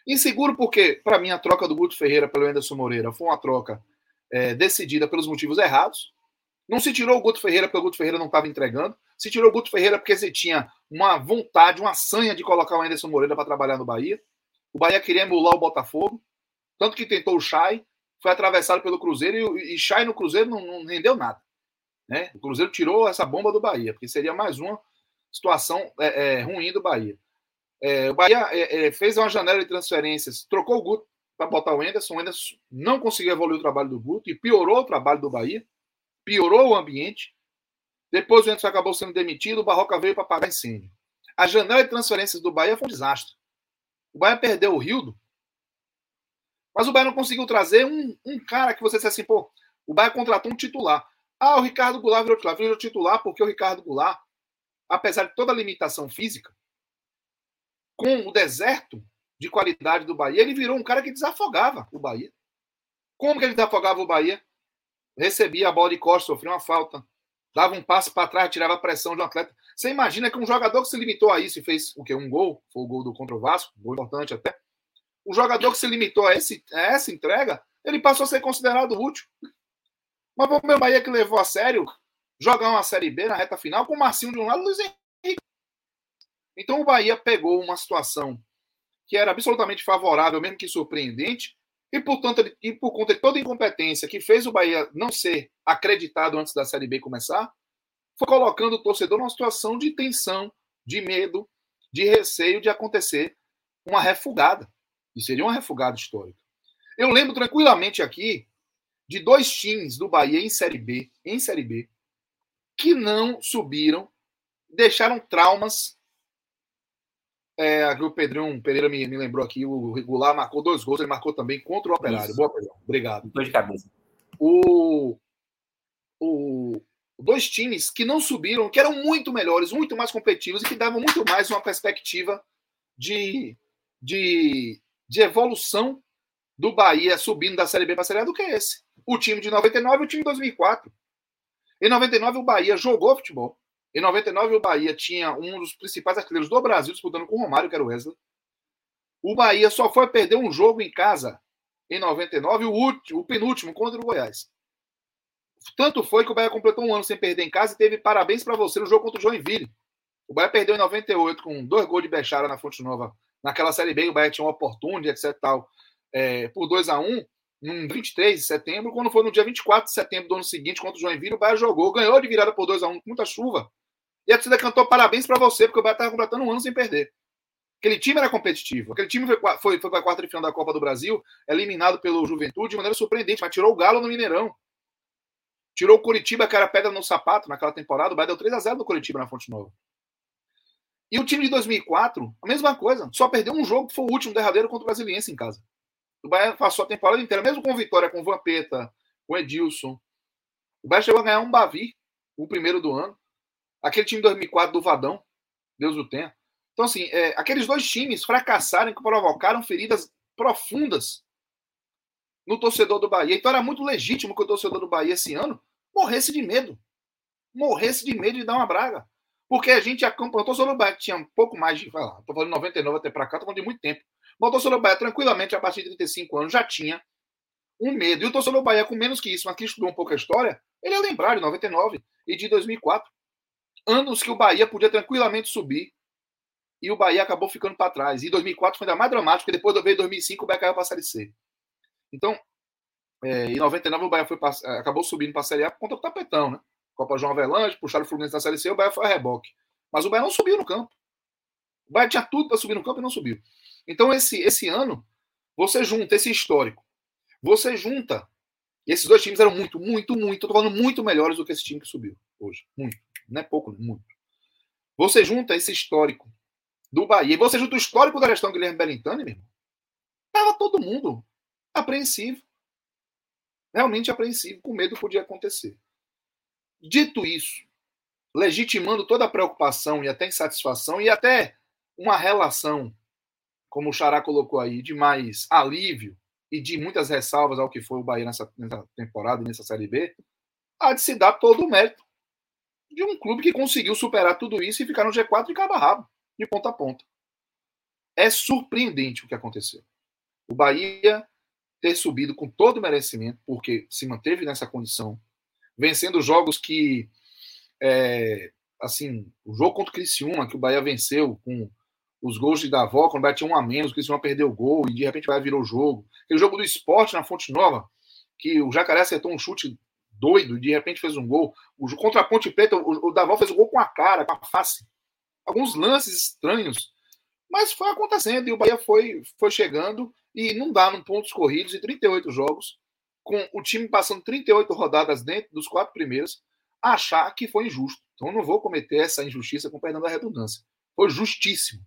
Inseguro porque, para mim, a troca do Guto Ferreira pelo Anderson Moreira foi uma troca é, decidida pelos motivos errados. Não se tirou o Guto Ferreira porque o Guto Ferreira não estava entregando. Se tirou o Guto Ferreira porque você tinha uma vontade, uma sanha de colocar o Anderson Moreira para trabalhar no Bahia. O Bahia queria emular o Botafogo. Tanto que tentou o Chay, foi atravessado pelo Cruzeiro e, e Chay no Cruzeiro não, não rendeu nada. Né? O Cruzeiro tirou essa bomba do Bahia, porque seria mais uma situação é, é, ruim do Bahia. É, o Bahia é, é, fez uma janela de transferências, trocou o Guto para botar o Enderson. O Enderson não conseguiu evoluir o trabalho do Guto e piorou o trabalho do Bahia, piorou o ambiente. Depois o Enderson acabou sendo demitido, o Barroca veio para pagar incêndio. A janela de transferências do Bahia foi um desastre. O Bahia perdeu o Rildo, mas o Bahia não conseguiu trazer um, um cara que você disse assim, pô, o Bahia contratou um titular. Ah, o Ricardo Goulart virou titular. Virou titular porque o Ricardo Goulart, apesar de toda a limitação física, com o deserto de qualidade do Bahia, ele virou um cara que desafogava o Bahia. Como que ele desafogava o Bahia? Recebia a bola de costas, sofria uma falta, dava um passo para trás, tirava a pressão de um atleta. Você imagina que um jogador que se limitou a isso e fez o quê? Um gol, foi o gol do contra o Vasco, gol importante até. Um jogador que se limitou a, esse, a essa entrega, ele passou a ser considerado útil. Mas o meu Bahia que levou a sério jogar uma Série B na reta final com o Marcinho de um lado e o Luiz Henrique. Então o Bahia pegou uma situação que era absolutamente favorável, mesmo que surpreendente, e, portanto, e por conta de toda a incompetência que fez o Bahia não ser acreditado antes da Série B começar, foi colocando o torcedor numa situação de tensão, de medo, de receio de acontecer uma refugada. E seria uma refugada histórica. Eu lembro tranquilamente aqui de dois times do Bahia em Série B, em Série B, que não subiram, deixaram traumas. É, o Pedrão Pereira me, me lembrou aqui, o Regular marcou dois gols, ele marcou também contra o Operário. Isso. Boa, Pedrão. Obrigado. Dois de cabeça. O, o, dois times que não subiram, que eram muito melhores, muito mais competitivos e que davam muito mais uma perspectiva de, de, de evolução do Bahia subindo da Série B para a Série A do que esse o time de 99 e o time de 2004. Em 99, o Bahia jogou futebol. Em 99, o Bahia tinha um dos principais artilheiros do Brasil disputando com o Romário, que era o Wesley. O Bahia só foi perder um jogo em casa em 99, o, último, o penúltimo contra o Goiás. Tanto foi que o Bahia completou um ano sem perder em casa e teve parabéns para você no jogo contra o Joinville. O Bahia perdeu em 98 com dois gols de Bechara na Fonte Nova. Naquela Série B, o Bahia tinha uma oportunidade, etc. Tal, é, por 2 a 1 no 23 de setembro, quando foi no dia 24 de setembro do ano seguinte, contra o Joinville, o Bahia jogou, ganhou de virada por 2 a 1 com muita chuva. E a torcida cantou parabéns para você, porque o Bahia estava completando um ano sem perder. Aquele time era competitivo. Aquele time foi, foi, foi para a quarta de final da Copa do Brasil, eliminado pelo Juventude de maneira surpreendente, mas tirou o Galo no Mineirão. Tirou o Curitiba, era pedra no sapato naquela temporada. O Bahia deu 3 a 0 no Curitiba na Fonte Nova. E o time de 2004, a mesma coisa. Só perdeu um jogo, que foi o último derradeiro contra o Brasiliense em casa. O Bahia passou a temporada inteira, mesmo com vitória com Vampeta, com Edilson. O Bahia chegou a ganhar um Bavi, o primeiro do ano. Aquele time de 2004 do Vadão. Deus o tenha. Então, assim, é, aqueles dois times fracassaram que provocaram feridas profundas no torcedor do Bahia. Então era muito legítimo que o torcedor do Bahia esse ano morresse de medo. Morresse de medo de dar uma braga. Porque a gente acompanhou o torcedor do Bahia tinha um pouco mais de. Estou falando de 99 até para cá, estou falando de muito tempo. O torcedor do Bahia, tranquilamente, a partir de 35 anos, já tinha um medo. E o torcedor do Bahia, com menos que isso, mas que estudou um pouco a história, ele ia lembrar de 99 e de 2004. Anos que o Bahia podia tranquilamente subir e o Bahia acabou ficando para trás. E 2004 foi ainda mais dramático, porque depois veio 2005 o Bahia caiu para a Série C. Então, é, em 99 o Bahia foi pra, acabou subindo para a Série A conta do tapetão, né? Copa João Avelange, puxaram o Fluminense na Série C, o Bahia foi a reboque. Mas o Bahia não subiu no campo. O Bahia tinha tudo para subir no campo e não subiu. Então, esse, esse ano, você junta esse histórico, você junta. Esses dois times eram muito, muito, muito, estou falando muito melhores do que esse time que subiu hoje. Muito. Não é pouco, muito. Você junta esse histórico do Bahia. E você junta o histórico da gestão Guilherme Bellintani, meu irmão. Tava todo mundo apreensivo. Realmente apreensivo, com medo podia acontecer. Dito isso, legitimando toda a preocupação e até insatisfação e até uma relação, como o Xará colocou aí, de mais alívio e de muitas ressalvas ao que foi o Bahia nessa, nessa temporada nessa Série B, há de se dar todo o mérito de um clube que conseguiu superar tudo isso e ficar no G4 de cabo a rabo de ponta a ponta. É surpreendente o que aconteceu. O Bahia ter subido com todo o merecimento, porque se manteve nessa condição, vencendo jogos que, é, assim, o jogo contra o Criciúma, que o Bahia venceu com os gols de Davó, quando o tinha um a menos, o Criciúma perdeu o gol e de repente o Bahia virou o jogo. Aquele jogo do esporte na Fonte Nova, que o Jacaré acertou um chute doido e de repente fez um gol. O, contra a Ponte Preta, o, o Davó fez o gol com a cara, com a face alguns lances estranhos, mas foi acontecendo e o Bahia foi, foi chegando e não dá num pontos corridos em 38 jogos, com o time passando 38 rodadas dentro dos quatro primeiros, achar que foi injusto. Então eu não vou cometer essa injustiça com perdão da redundância. Foi justíssimo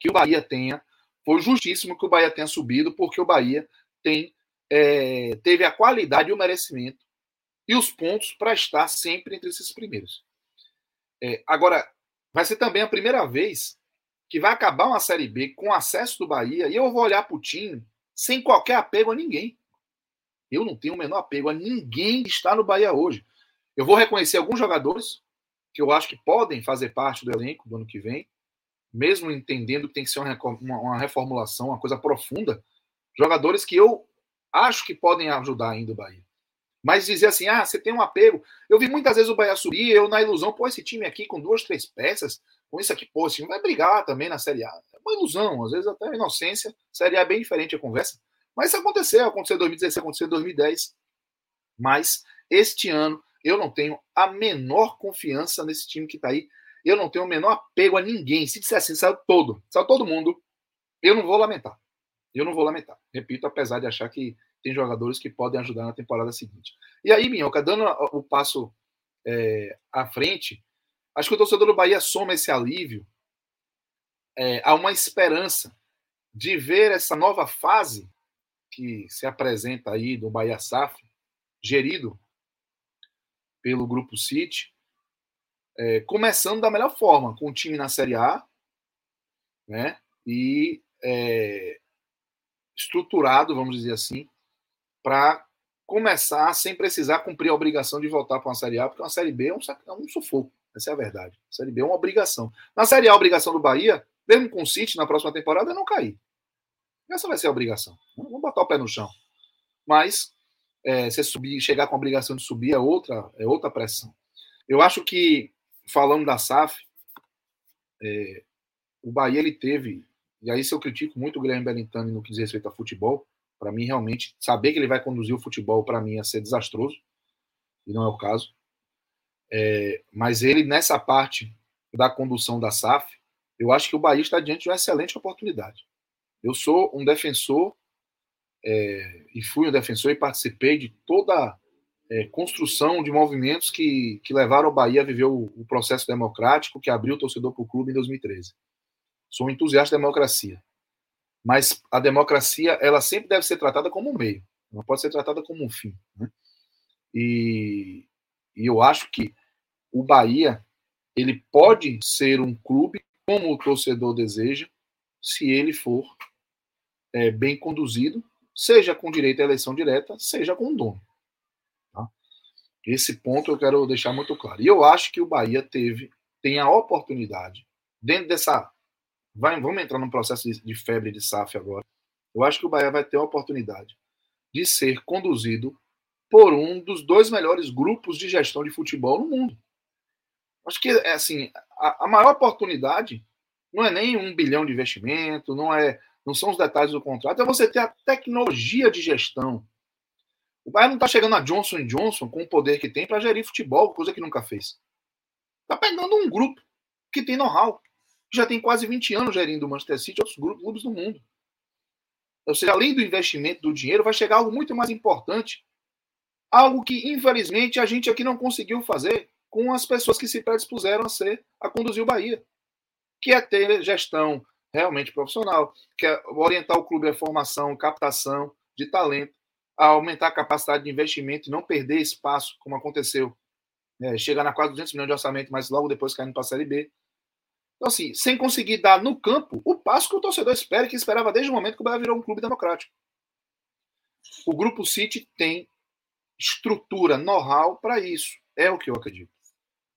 que o Bahia tenha, foi justíssimo que o Bahia tenha subido, porque o Bahia tem é, teve a qualidade e o merecimento e os pontos para estar sempre entre esses primeiros. É, agora, vai ser também a primeira vez que vai acabar uma Série B com acesso do Bahia e eu vou olhar para o time sem qualquer apego a ninguém. Eu não tenho o menor apego a ninguém que está no Bahia hoje. Eu vou reconhecer alguns jogadores que eu acho que podem fazer parte do elenco do ano que vem, mesmo entendendo que tem que ser uma reformulação, uma coisa profunda. Jogadores que eu acho que podem ajudar ainda o Bahia. Mas dizer assim, ah, você tem um apego. Eu vi muitas vezes o Bahia subir, eu na ilusão, pô, esse time aqui com duas, três peças, com isso aqui, pô, esse time vai brigar também na Série A. É uma ilusão, às vezes até inocência. Série A é bem diferente a conversa. Mas isso aconteceu, aconteceu em 2016, aconteceu em 2010. Mas este ano eu não tenho a menor confiança nesse time que está aí. Eu não tenho o menor apego a ninguém. Se disser assim, saiu todo, saiu todo mundo, eu não vou lamentar. Eu não vou lamentar. Repito, apesar de achar que tem jogadores que podem ajudar na temporada seguinte. E aí, Minhoca, dando o passo é, à frente, acho que o torcedor do Bahia soma esse alívio é, a uma esperança de ver essa nova fase que se apresenta aí do Bahia SAF, gerido pelo Grupo City, é, começando da melhor forma, com o time na Série A, né? E é, estruturado, vamos dizer assim, para começar sem precisar cumprir a obrigação de voltar para uma Série A, porque uma Série B é um, é um sufoco. Essa é a verdade. A Série B é uma obrigação. Na Série A, a obrigação do Bahia, mesmo com o City na próxima temporada, é não cair. Essa vai ser a obrigação. Vamos botar o pé no chão. Mas é, subir, chegar com a obrigação de subir é outra, é outra pressão. Eu acho que, falando da SAF, é, o Bahia ele teve, e aí se eu critico muito o Guilherme Bellintani no que diz respeito a futebol, para mim, realmente, saber que ele vai conduzir o futebol, para mim, ia ser desastroso, e não é o caso. É, mas ele, nessa parte da condução da SAF, eu acho que o Bahia está diante de uma excelente oportunidade. Eu sou um defensor, é, e fui um defensor e participei de toda a é, construção de movimentos que, que levaram o Bahia a viver o, o processo democrático que abriu o torcedor para o clube em 2013. Sou um entusiasta da democracia. Mas a democracia, ela sempre deve ser tratada como um meio, não pode ser tratada como um fim. Né? E, e eu acho que o Bahia ele pode ser um clube como o torcedor deseja, se ele for é, bem conduzido, seja com direito à eleição direta, seja com dono. Esse ponto eu quero deixar muito claro. E eu acho que o Bahia teve, tem a oportunidade, dentro dessa. Vai, vamos entrar num processo de, de febre de SAF agora. Eu acho que o Bahia vai ter a oportunidade de ser conduzido por um dos dois melhores grupos de gestão de futebol no mundo. Acho que, é assim, a, a maior oportunidade não é nem um bilhão de investimento, não é, não são os detalhes do contrato, é você ter a tecnologia de gestão. O Bahia não está chegando a Johnson Johnson com o poder que tem para gerir futebol, coisa que nunca fez. Está pegando um grupo que tem know-how, que já tem quase 20 anos gerindo o Manchester City e outros clubes do mundo. Ou seja, além do investimento do dinheiro, vai chegar algo muito mais importante. Algo que, infelizmente, a gente aqui não conseguiu fazer com as pessoas que se predispuseram a ser, a conduzir o Bahia. Que é ter gestão realmente profissional, que é orientar o clube à formação, captação de talento, a aumentar a capacidade de investimento e não perder espaço, como aconteceu. É, chegar na quase 200 milhões de orçamento, mas logo depois caindo para a Série B. Então, assim, sem conseguir dar no campo o passo que o torcedor espera, que esperava desde o momento que o Bahia virou um clube democrático. O Grupo City tem estrutura, know-how para isso. É o que eu acredito.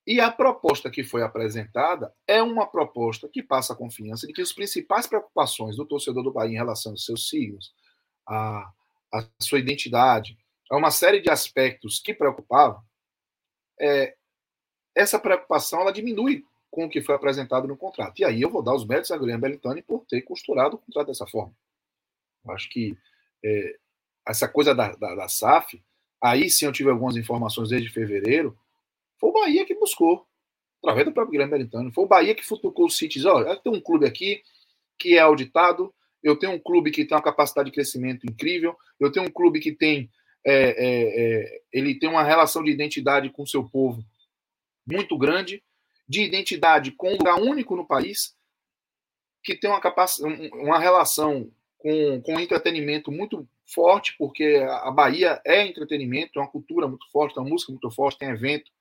E a proposta que foi apresentada é uma proposta que passa a confiança de que as principais preocupações do torcedor do Bahia em relação aos seus signos, a, a sua identidade, a uma série de aspectos que preocupavam, é, essa preocupação ela diminui com o que foi apresentado no contrato. E aí eu vou dar os méritos a Guilherme Belitani por ter costurado o contrato dessa forma. Eu acho que é, essa coisa da, da, da, SAF, aí sim eu tive algumas informações desde fevereiro, foi o Bahia que buscou, através do próprio Guilherme Belitani. Foi o Bahia que futucou os Cities. Olha, tem um clube aqui que é auditado, eu tenho um clube que tem uma capacidade de crescimento incrível, eu tenho um clube que tem é, é, é, ele tem uma relação de identidade com o seu povo muito grande, de identidade com um lugar único no país, que tem uma, capacidade, uma relação com, com entretenimento muito forte, porque a Bahia é entretenimento, é uma cultura muito forte, tem uma música muito forte, tem evento,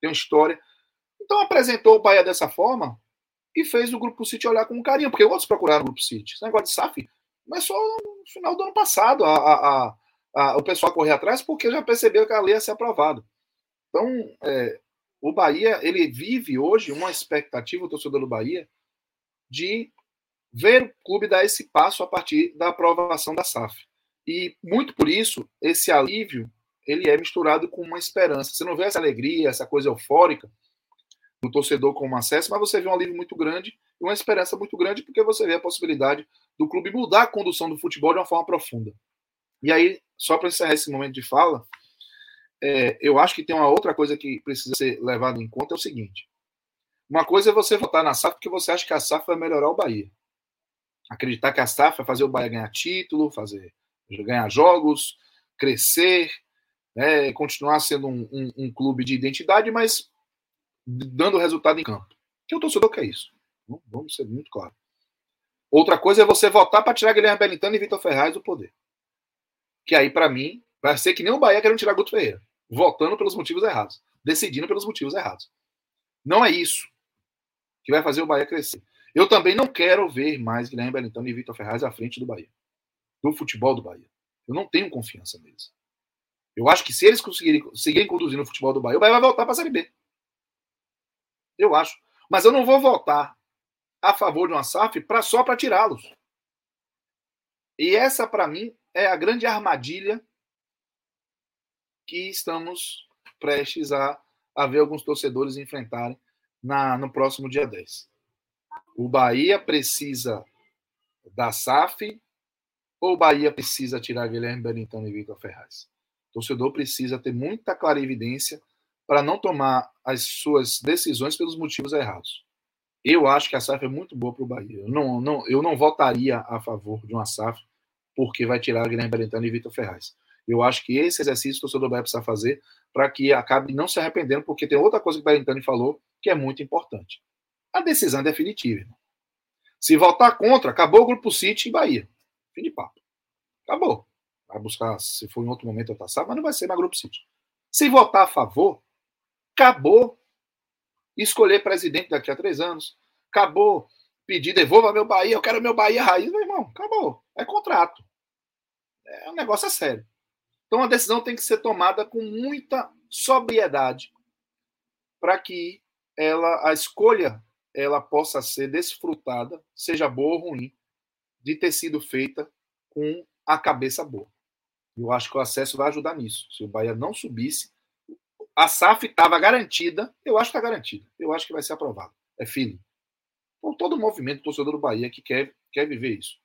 tem uma história. Então apresentou o Bahia dessa forma e fez o Grupo City olhar com carinho, porque outros procuraram o Grupo City. Esse negócio de SAF começou no final do ano passado a, a, a, o pessoal correr atrás porque já percebeu que a lei ia ser aprovada. Então, é, o Bahia, ele vive hoje uma expectativa, o torcedor do Bahia, de ver o clube dar esse passo a partir da aprovação da SAF. E muito por isso, esse alívio, ele é misturado com uma esperança. Você não vê essa alegria, essa coisa eufórica do torcedor com acesso, mas você vê um alívio muito grande e uma esperança muito grande porque você vê a possibilidade do clube mudar a condução do futebol de uma forma profunda. E aí, só para encerrar esse momento de fala, é, eu acho que tem uma outra coisa que precisa ser levada em conta, é o seguinte. Uma coisa é você votar na SAF porque você acha que a SAF vai melhorar o Bahia. Acreditar que a SAF vai fazer o Bahia ganhar título, fazer ganhar jogos, crescer, né, continuar sendo um, um, um clube de identidade, mas dando resultado em campo. Que o torcedor quer isso. Vamos ser muito claros. Outra coisa é você votar para tirar Guilherme Belintani e Vitor Ferraz do poder. Que aí, para mim, vai ser que nem o Bahia querendo tirar Guto Ferreira votando pelos motivos errados, decidindo pelos motivos errados. Não é isso que vai fazer o Bahia crescer. Eu também não quero ver mais Guilherme Belintão e Vitor Ferraz à frente do Bahia, do futebol do Bahia. Eu não tenho confiança neles. Eu acho que se eles conseguirem seguirem conduzindo o futebol do Bahia, o Bahia vai voltar para a Série B. Eu acho. Mas eu não vou votar a favor de uma SAF pra, só para tirá-los. E essa, para mim, é a grande armadilha que estamos prestes a, a ver alguns torcedores enfrentarem na, no próximo dia 10. O Bahia precisa da SAF ou o Bahia precisa tirar Guilherme Bellintão e Vitor Ferraz? O torcedor precisa ter muita clarividência para não tomar as suas decisões pelos motivos errados. Eu acho que a SAF é muito boa para o Bahia. Eu não, não, eu não votaria a favor de uma SAF porque vai tirar Guilherme Bellintão e Vitor Ferraz. Eu acho que esse exercício o torcedor vai precisar fazer para que acabe não se arrependendo, porque tem outra coisa que o Berentani falou que é muito importante. A decisão é definitiva. Irmão. Se votar contra, acabou o Grupo City e Bahia. Fim de papo. Acabou. Vai buscar, se for em outro momento, eu passar, mas não vai ser mais Grupo City. Se votar a favor, acabou. escolher presidente daqui a três anos. Acabou pedir, devolva meu Bahia, eu quero meu Bahia raiz, meu irmão. Acabou. É contrato. É um negócio é sério. Então a decisão tem que ser tomada com muita sobriedade para que ela a escolha ela possa ser desfrutada, seja boa ou ruim, de ter sido feita com a cabeça boa. Eu acho que o acesso vai ajudar nisso. Se o Bahia não subisse, a SAF estava garantida, eu acho que está garantida. Eu acho que vai ser aprovado. É filho. Por todo o movimento torcedor do Bahia que quer, quer viver isso.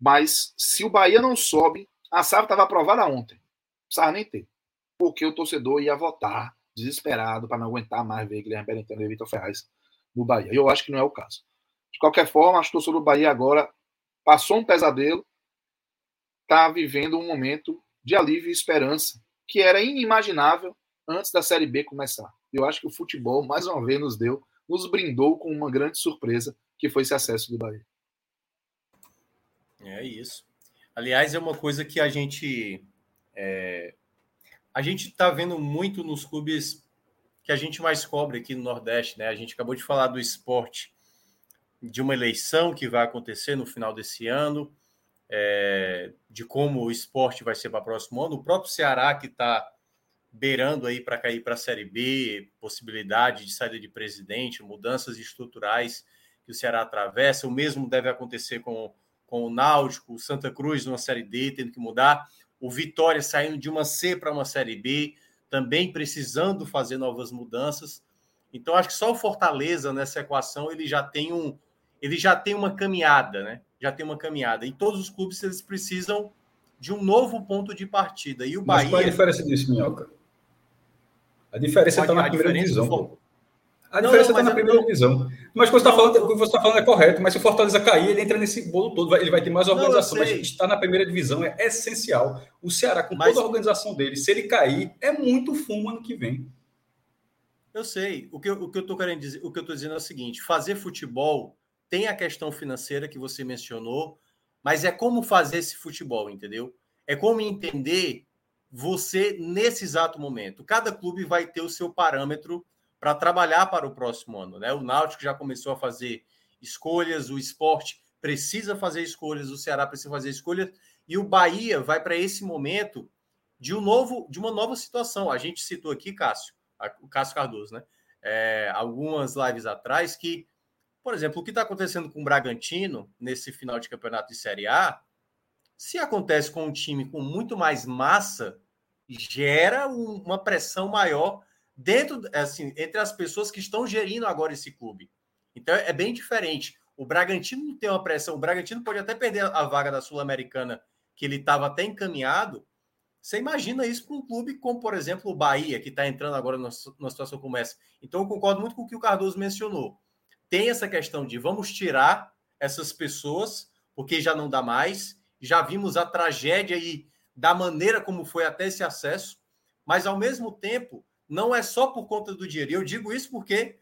Mas se o Bahia não sobe, a SAF estava aprovada ontem. Não nem ter. Porque o torcedor ia votar desesperado para não aguentar mais ver Guilherme Berentano e Vitor Ferraz no Bahia. Eu acho que não é o caso. De qualquer forma, acho que o torcedor do Bahia agora passou um pesadelo, está vivendo um momento de alívio e esperança que era inimaginável antes da Série B começar. Eu acho que o futebol, mais uma vez, nos deu, nos brindou com uma grande surpresa, que foi esse acesso do Bahia. É isso. Aliás, é uma coisa que a gente é, a gente está vendo muito nos clubes que a gente mais cobre aqui no Nordeste, né? A gente acabou de falar do esporte de uma eleição que vai acontecer no final desse ano, é, de como o esporte vai ser para o próximo ano. O próprio Ceará que está beirando aí para cair para a Série B, possibilidade de saída de presidente, mudanças estruturais que o Ceará atravessa. O mesmo deve acontecer com, com o Náutico, o Santa Cruz numa Série D, tendo que mudar. O Vitória saindo de uma C para uma Série B, também precisando fazer novas mudanças. Então, acho que só o Fortaleza nessa equação ele já tem um, ele já tem uma caminhada, né? Já tem uma caminhada. E todos os clubes eles precisam de um novo ponto de partida. E o Bahia. Mas qual é a diferença disso, Minhoca? A diferença está na primeira divisão. A diferença está na primeira não... divisão. Mas o que você está falando, está falando é correto, mas se o Fortaleza cair, ele entra nesse bolo todo, ele vai ter mais organização. Não, mas estar na primeira divisão é essencial. O Ceará, com mas... toda a organização dele, se ele cair, é muito fumo ano que vem. Eu sei. O que, eu, o que eu estou querendo dizer, o que eu estou dizendo é o seguinte: fazer futebol tem a questão financeira que você mencionou, mas é como fazer esse futebol, entendeu? É como entender você nesse exato momento. Cada clube vai ter o seu parâmetro para trabalhar para o próximo ano. Né? O Náutico já começou a fazer escolhas, o esporte precisa fazer escolhas, o Ceará precisa fazer escolhas, e o Bahia vai para esse momento de um novo, de uma nova situação. A gente citou aqui, Cássio, o Cássio Cardoso, né? É, algumas lives atrás, que, por exemplo, o que está acontecendo com o Bragantino nesse final de campeonato de Série A, se acontece com um time com muito mais massa, gera um, uma pressão maior dentro, assim, entre as pessoas que estão gerindo agora esse clube. Então é bem diferente. O Bragantino não tem uma pressão. O Bragantino pode até perder a vaga da Sul-Americana, que ele estava até encaminhado. Você imagina isso para um clube como, por exemplo, o Bahia, que está entrando agora numa situação como essa. Então, eu concordo muito com o que o Cardoso mencionou. Tem essa questão de vamos tirar essas pessoas, porque já não dá mais. Já vimos a tragédia aí da maneira como foi até esse acesso, mas ao mesmo tempo não é só por conta do dinheiro. E eu digo isso porque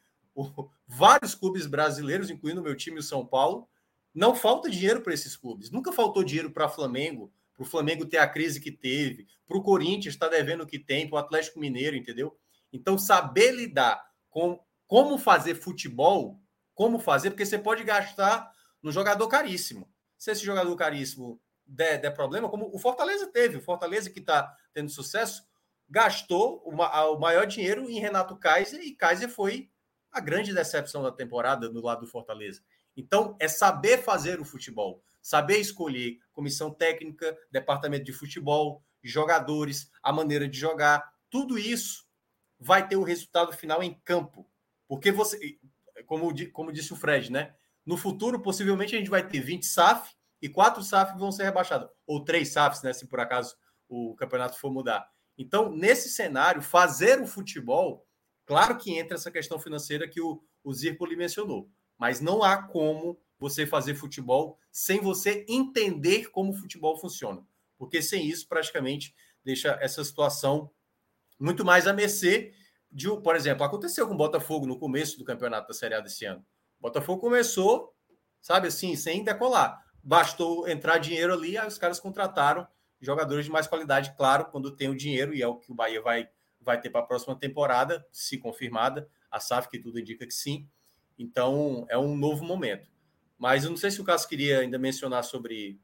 vários clubes brasileiros, incluindo o meu time, o São Paulo, não falta dinheiro para esses clubes. Nunca faltou dinheiro para Flamengo, para o Flamengo ter a crise que teve, para o Corinthians estar tá devendo o que tem, para o Atlético Mineiro, entendeu? Então, saber lidar com como fazer futebol, como fazer, porque você pode gastar no jogador caríssimo. Se esse jogador caríssimo der, der problema, como o Fortaleza teve, o Fortaleza que está tendo sucesso, gastou o maior dinheiro em Renato Kaiser e Kaiser foi a grande decepção da temporada do lado do Fortaleza. Então, é saber fazer o futebol, saber escolher comissão técnica, departamento de futebol, jogadores, a maneira de jogar, tudo isso vai ter o resultado final em campo. Porque você, como, como disse o Fred, né? No futuro, possivelmente, a gente vai ter 20 SAF e quatro SAF vão ser rebaixados, ou três SAFs, né? Se por acaso o campeonato for mudar. Então, nesse cenário, fazer o futebol, claro que entra essa questão financeira que o, o Zirpoli mencionou, mas não há como você fazer futebol sem você entender como o futebol funciona, porque sem isso, praticamente, deixa essa situação muito mais a mercê de, por exemplo, aconteceu com o Botafogo no começo do campeonato da Série A desse ano. O Botafogo começou, sabe assim, sem decolar. Bastou entrar dinheiro ali, aí os caras contrataram jogadores de mais qualidade, claro, quando tem o dinheiro, e é o que o Bahia vai, vai ter para a próxima temporada, se confirmada, a SAF, que tudo indica que sim. Então, é um novo momento. Mas eu não sei se o Cássio queria ainda mencionar sobre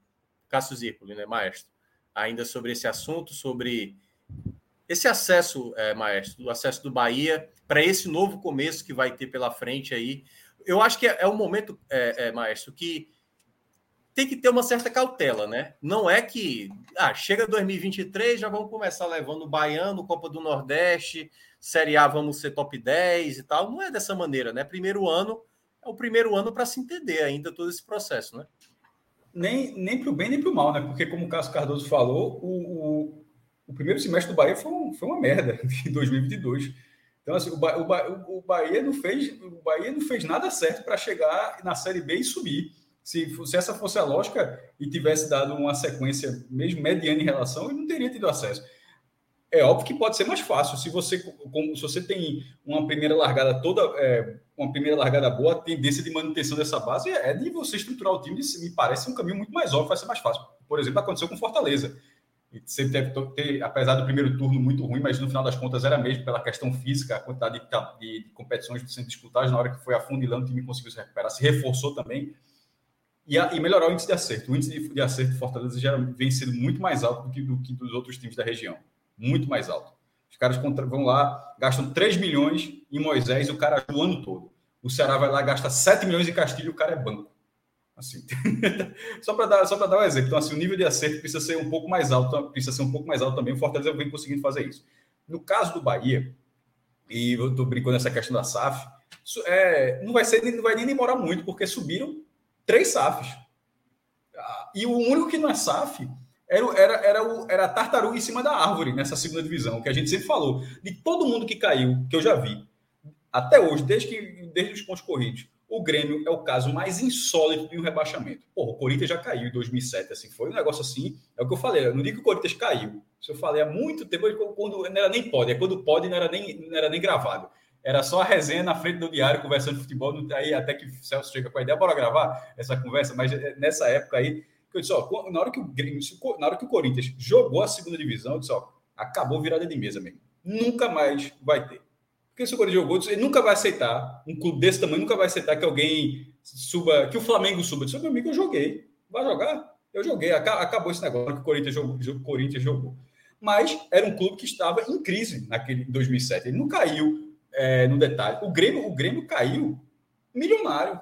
Cássio Zirpoli, né, maestro? Ainda sobre esse assunto, sobre esse acesso, é, maestro, o acesso do Bahia para esse novo começo que vai ter pela frente aí. Eu acho que é, é um momento, é, é, maestro, que tem que ter uma certa cautela, né? Não é que ah, chega 2023, já vamos começar levando o Baiano, Copa do Nordeste, Série A vamos ser top 10 e tal. Não é dessa maneira, né? Primeiro ano é o primeiro ano para se entender ainda todo esse processo, né? Nem, nem para o bem nem para o mal, né? Porque, como o Cássio Cardoso falou, o, o, o, primeiro semestre do Bahia foi, um, foi uma merda em 2022. Então, assim, o, o, o, Bahia não fez, o Bahia não fez nada certo para chegar na Série B e subir. Se, se essa fosse a lógica e tivesse dado uma sequência mesmo mediana em relação, ele não teria tido acesso. É óbvio que pode ser mais fácil. Se você, se você tem uma primeira largada toda, é, uma primeira largada boa, a tendência de manutenção dessa base é de você estruturar o time. Me parece um caminho muito mais óbvio, vai ser mais fácil. Por exemplo, aconteceu com Fortaleza. Sempre deve ter, apesar do primeiro turno muito ruim, mas no final das contas era mesmo pela questão física, a quantidade de, de, de competições sendo disputadas. Na hora que foi afunilando, o time conseguiu se recuperar, se reforçou também e, a, e melhorar o índice de acerto. O índice de, de acerto de Fortaleza já vem sendo muito mais alto do que, do que dos outros times da região. Muito mais alto. Os caras vão lá, gastam 3 milhões em Moisés, o cara o ano todo. O Ceará vai lá, gasta 7 milhões em Castilho, o cara é banco. Assim. só para dar, só dar um exemplo. Então, assim, o nível de acerto precisa ser um pouco mais alto, precisa ser um pouco mais alto também. O Fortaleza vem conseguindo fazer isso. No caso do Bahia, e eu estou brincando nessa questão da SAF, é, não vai ser, não vai nem demorar muito, porque subiram três SAFs. Ah, e o único que não é SAF era, era, era, o, era a tartaruga em cima da árvore nessa segunda divisão, que a gente sempre falou. De todo mundo que caiu, que eu já vi, até hoje, desde, que, desde os pontos corridos, o Grêmio é o caso mais insólito de um rebaixamento. Porra, o Corinthians já caiu em 2007, assim, foi um negócio assim. É o que eu falei, eu não digo que o Corinthians caiu. Isso eu falei há muito tempo, quando não era nem pode, é quando pode não era nem, não era nem gravado. Era só a resenha na frente do diário, conversando de futebol. Aí até que o Celso chega com a ideia, bora gravar essa conversa. Mas é, nessa época aí, eu disse, ó, na hora que o na hora que o Corinthians jogou a segunda divisão, eu disse, ó, acabou virada de mesa mesmo. Nunca mais vai ter. Porque se o Corinthians jogou, ele nunca vai aceitar, um clube desse tamanho nunca vai aceitar que alguém suba, que o Flamengo suba. Eu disse, meu amigo, eu joguei. Vai jogar? Eu joguei. Acabou esse negócio que o Corinthians jogou. O Corinthians jogou. Mas era um clube que estava em crise naquele 2007. Ele não caiu é, no detalhe. O Grêmio, o Grêmio caiu milionário.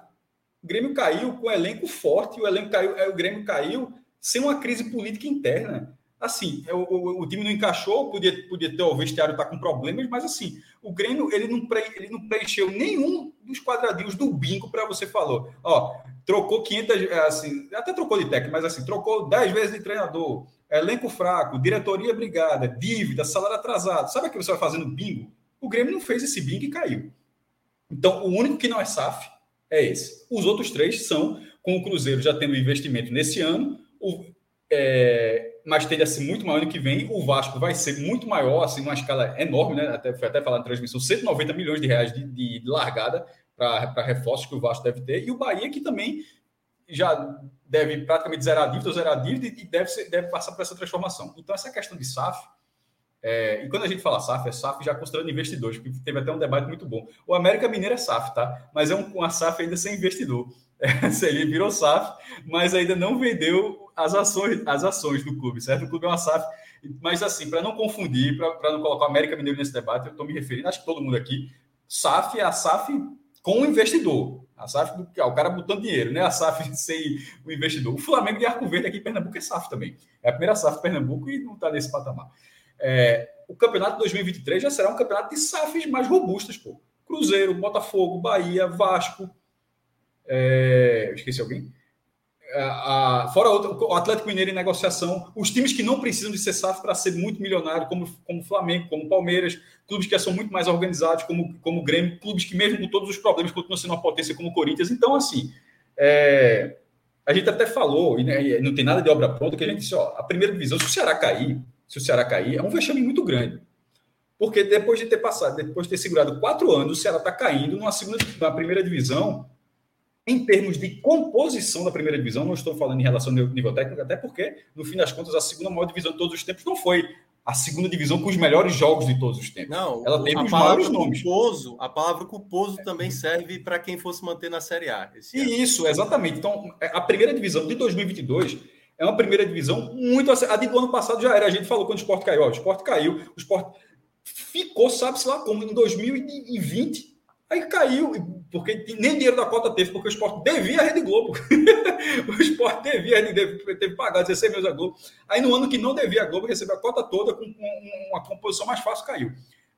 O Grêmio caiu com um elenco forte, o elenco caiu, é, o Grêmio caiu sem uma crise política interna. Assim, é, o, o, o time não encaixou, podia, podia ter o vestiário tá com problemas, mas assim, o Grêmio ele não, pre, ele não preencheu nenhum dos quadradinhos do bingo para você falou. Ó, trocou 500, é, assim, até trocou de técnico, mas assim, trocou 10 vezes de treinador, elenco fraco, diretoria brigada, dívida, salário atrasado. Sabe o que você vai fazendo bingo? O Grêmio não fez esse bing e caiu. Então, o único que não é SAF é esse. Os outros três são, com o Cruzeiro já tendo investimento nesse ano, o, é, mas tende a ser muito maior ano que vem. O Vasco vai ser muito maior, assim, uma escala enorme, né? Até, foi até falar na transmissão, 190 milhões de reais de, de, de largada para reforços que o Vasco deve ter. E o Bahia, que também já deve praticamente zerar a dívida, zerar a dívida e deve, ser, deve passar por essa transformação. Então, essa questão de SAF é, e quando a gente fala SAF, é SAF já considerando investidores, porque teve até um debate muito bom. O América Mineiro é SAF, tá? Mas é um, uma SAF ainda sem investidor. É, ele virou SAF, mas ainda não vendeu as ações, as ações do clube, certo? O clube é uma SAF. Mas assim, para não confundir, para não colocar o América Mineiro nesse debate, eu estou me referindo, acho que todo mundo aqui, SAF é a SAF com o investidor. A SAF o cara botando dinheiro, né? A SAF sem o investidor. O Flamengo de Arco Verde aqui em Pernambuco é SAF também. É a primeira SAF de Pernambuco e não está nesse patamar. É, o campeonato de 2023 já será um campeonato de SAFs mais robustas, pô. Cruzeiro, Botafogo, Bahia, Vasco. É, esqueci alguém? É, a, fora outro, o Atlético Mineiro em negociação, os times que não precisam de ser SAF para ser muito milionário, como, como Flamengo, como Palmeiras, clubes que são muito mais organizados, como, como Grêmio, clubes que, mesmo com todos os problemas, continuam sendo uma potência como o Corinthians. Então, assim, é, a gente até falou, e né, não tem nada de obra pronta, que a gente disse: ó, a primeira divisão, se o Ceará cair, se o Ceará cair, é um vexame muito grande. Porque depois de ter passado, depois de ter segurado quatro anos, o Ceará está caindo numa segunda, na primeira divisão. Em termos de composição da primeira divisão, não estou falando em relação ao nível técnico, até porque, no fim das contas, a segunda maior divisão de todos os tempos não foi a segunda divisão com os melhores jogos de todos os tempos. Não, ela teve a os palavra maiores nomes. culposo, a palavra culposo também serve para quem fosse manter na Série A. esse ano. E isso, exatamente. Então, a primeira divisão de 2022 é uma primeira divisão muito. A de do ano passado já era. A gente falou quando o esporte caiu. Ó, o esporte caiu, o esporte ficou, sabe-se lá como, em 2020. Aí caiu, porque nem dinheiro da cota teve, porque o esporte devia a Rede Globo. o esporte devia, ele deve- teve que pagar 16 milhões a Globo. Aí no ano que não devia a Globo, recebeu a cota toda com, com uma composição mais fácil, caiu.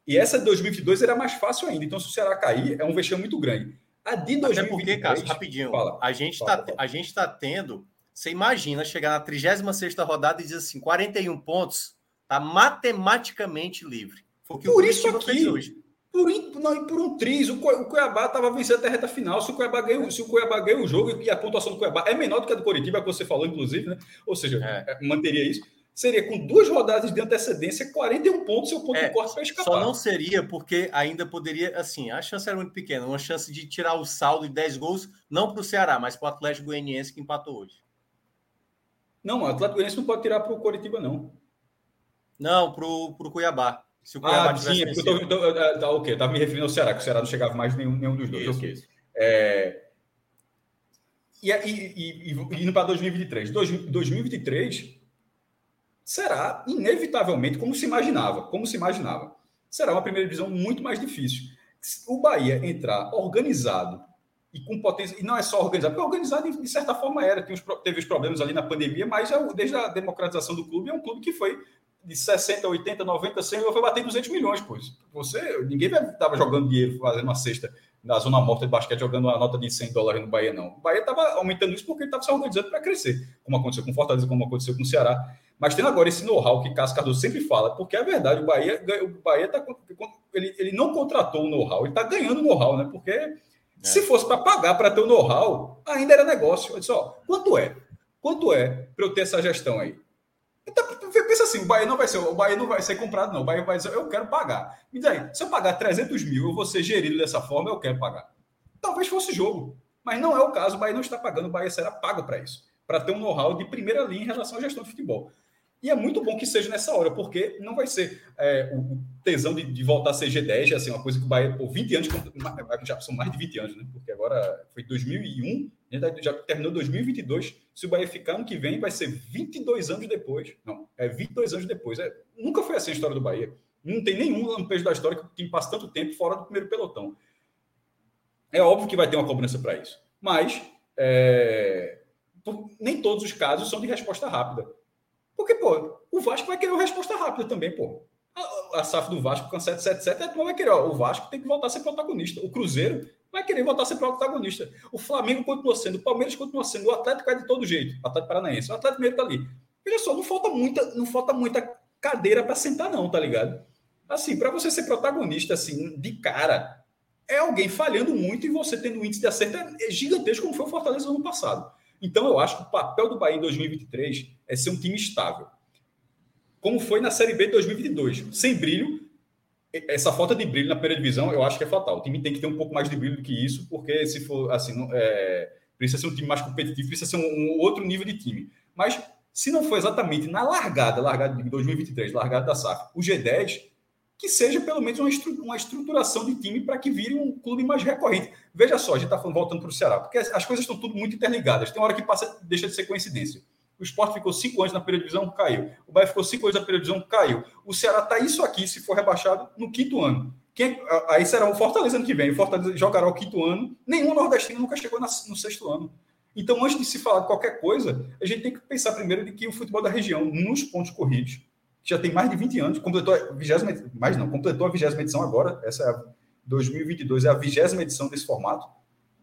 E essa de 2022 era mais fácil ainda. Então, se o Ceará cair, é um vexame muito grande. A de Até 2023... porque, Cássio, rapidinho, Fala. a gente tá, gente tá tendo, você imagina chegar na 36ª rodada e dizer assim, 41 pontos, tá matematicamente livre. Foi o que o Por isso Curitiba aqui, fez hoje. Por, não, por um triz, o, Cui- o Cuiabá estava vencendo até a reta final. Se o Cuiabá ganha, se o Cuiabá ganha o jogo e a pontuação do Cuiabá é menor do que a do Coritiba, que você falou, inclusive, né? Ou seja, É. é, manteria isso. Seria com duas rodadas de antecedência, 41 pontos, seu ponto É, de corte para escapar. Só não seria porque ainda poderia, assim, a chance era muito pequena, uma chance de tirar o saldo de 10 gols, não para o Ceará, mas para o Atlético Goianiense que empatou hoje. Não, o Atlético Goianiense não pode tirar para o Coritiba, não. Não, para o Cuiabá. Se o Cuiabá Ah, sim, é porque eu tô, tá, ok. Eu estava me referindo ao Ceará, que o Ceará não chegava mais nenhum, nenhum dos dois. Isso, ok. isso. É, E, e, e, e indo para 2023. Dois- 2023 será, inevitavelmente, como se imaginava, como se imaginava, será uma primeira divisão muito mais difícil. Se O Bahia entrar organizado e com potência, e não é só organizado, porque organizado, de certa forma, era, os teve os problemas ali na pandemia, mas é desde a democratização do clube, é um clube que foi de 60, 80, 90, 100, foi bater 200 milhões, pois. Você, ninguém estava jogando dinheiro, fazendo uma cesta na zona morta de basquete, jogando uma nota de 100 dólares no Bahia, não. O Bahia estava aumentando isso porque ele estava se organizando para crescer, como aconteceu com Fortaleza, como aconteceu com o Ceará. Mas tendo agora esse know-how que Cássio Cardoso sempre fala, porque é verdade, o Bahia, o Bahia tá, ele, ele não contratou o know-how, ele está ganhando know-how, né? Porque se fosse para pagar para ter o know-how, ainda era negócio. Eu disse, ó, quanto é? Quanto é para eu ter essa gestão aí? Então, pensa assim, o Bahia não vai ser, o Bahia não vai ser comprado, não. O Bahia vai dizer, eu quero pagar. Me diz aí, se eu pagar 300 mil, eu vou ser gerido dessa forma, eu quero pagar. Talvez fosse jogo, mas não é o caso. O Bahia não está pagando, o Bahia será pago para isso, para ter um know-how de primeira linha em relação à gestão de futebol. E é muito bom que seja nessa hora, porque não vai ser é, o tesão de, de voltar a ser G10, assim, uma coisa que o Bahia, por 20 anos, já são mais de 20 anos, né? Porque agora foi 2001, a gente já terminou 2022. Se o Bahia ficar ano que vem, vai ser 22 anos depois. Não, é 22 anos depois. É, nunca foi assim a história do Bahia. Não tem nenhum lampejo da história que tem passa tanto tempo fora do primeiro pelotão. É óbvio que vai ter uma cobrança para isso. Mas é, nem todos os casos são de resposta rápida. Porque, pô, o Vasco vai querer uma resposta rápida também, pô. A, a SAF do Vasco com 777, a turma vai querer, ó, o Vasco tem que voltar a ser protagonista. O Cruzeiro vai querer voltar a ser protagonista. O Flamengo continua sendo, o Palmeiras continua sendo, o Atlético é de todo jeito, o Atlético Paranaense, o Atlético Mineiro tá ali. Veja só, não falta muita, não falta muita cadeira para sentar não, tá ligado? Assim, para você ser protagonista assim, de cara, é alguém falhando muito e você tendo um índice de acerto é gigantesco como foi o Fortaleza no ano passado. Então eu acho que o papel do Bahia em 2023 é ser um time estável. Como foi na Série B de 2022. Sem brilho, essa falta de brilho na primeira divisão eu acho que é fatal. O time tem que ter um pouco mais de brilho do que isso, porque se for assim, é, precisa ser um time mais competitivo, precisa ser um, um outro nível de time. Mas se não for exatamente na largada, largada de 2023, largada da SAF, o G10, que seja pelo menos uma, estru- uma estruturação de time para que vire um clube mais recorrente. Veja só, a gente está voltando para o Ceará, porque as, as coisas estão tudo muito interligadas. Tem hora que passa, deixa de ser coincidência. O Sport ficou cinco anos na primeira divisão, caiu. O Bahia ficou cinco anos na primeira divisão, caiu. O Ceará está isso aqui, se for rebaixado, no quinto ano. Quem, aí será o Fortaleza ano que vem. O Fortaleza jogará o quinto ano. Nenhum nordestino nunca chegou na- no sexto ano. Então, antes de se falar de qualquer coisa, a gente tem que pensar primeiro de que o futebol da região, nos pontos corridos, já tem mais de 20 anos, completou a vigésima, mais não, completou a vigésima edição agora, essa é a 2022, é a vigésima edição desse formato.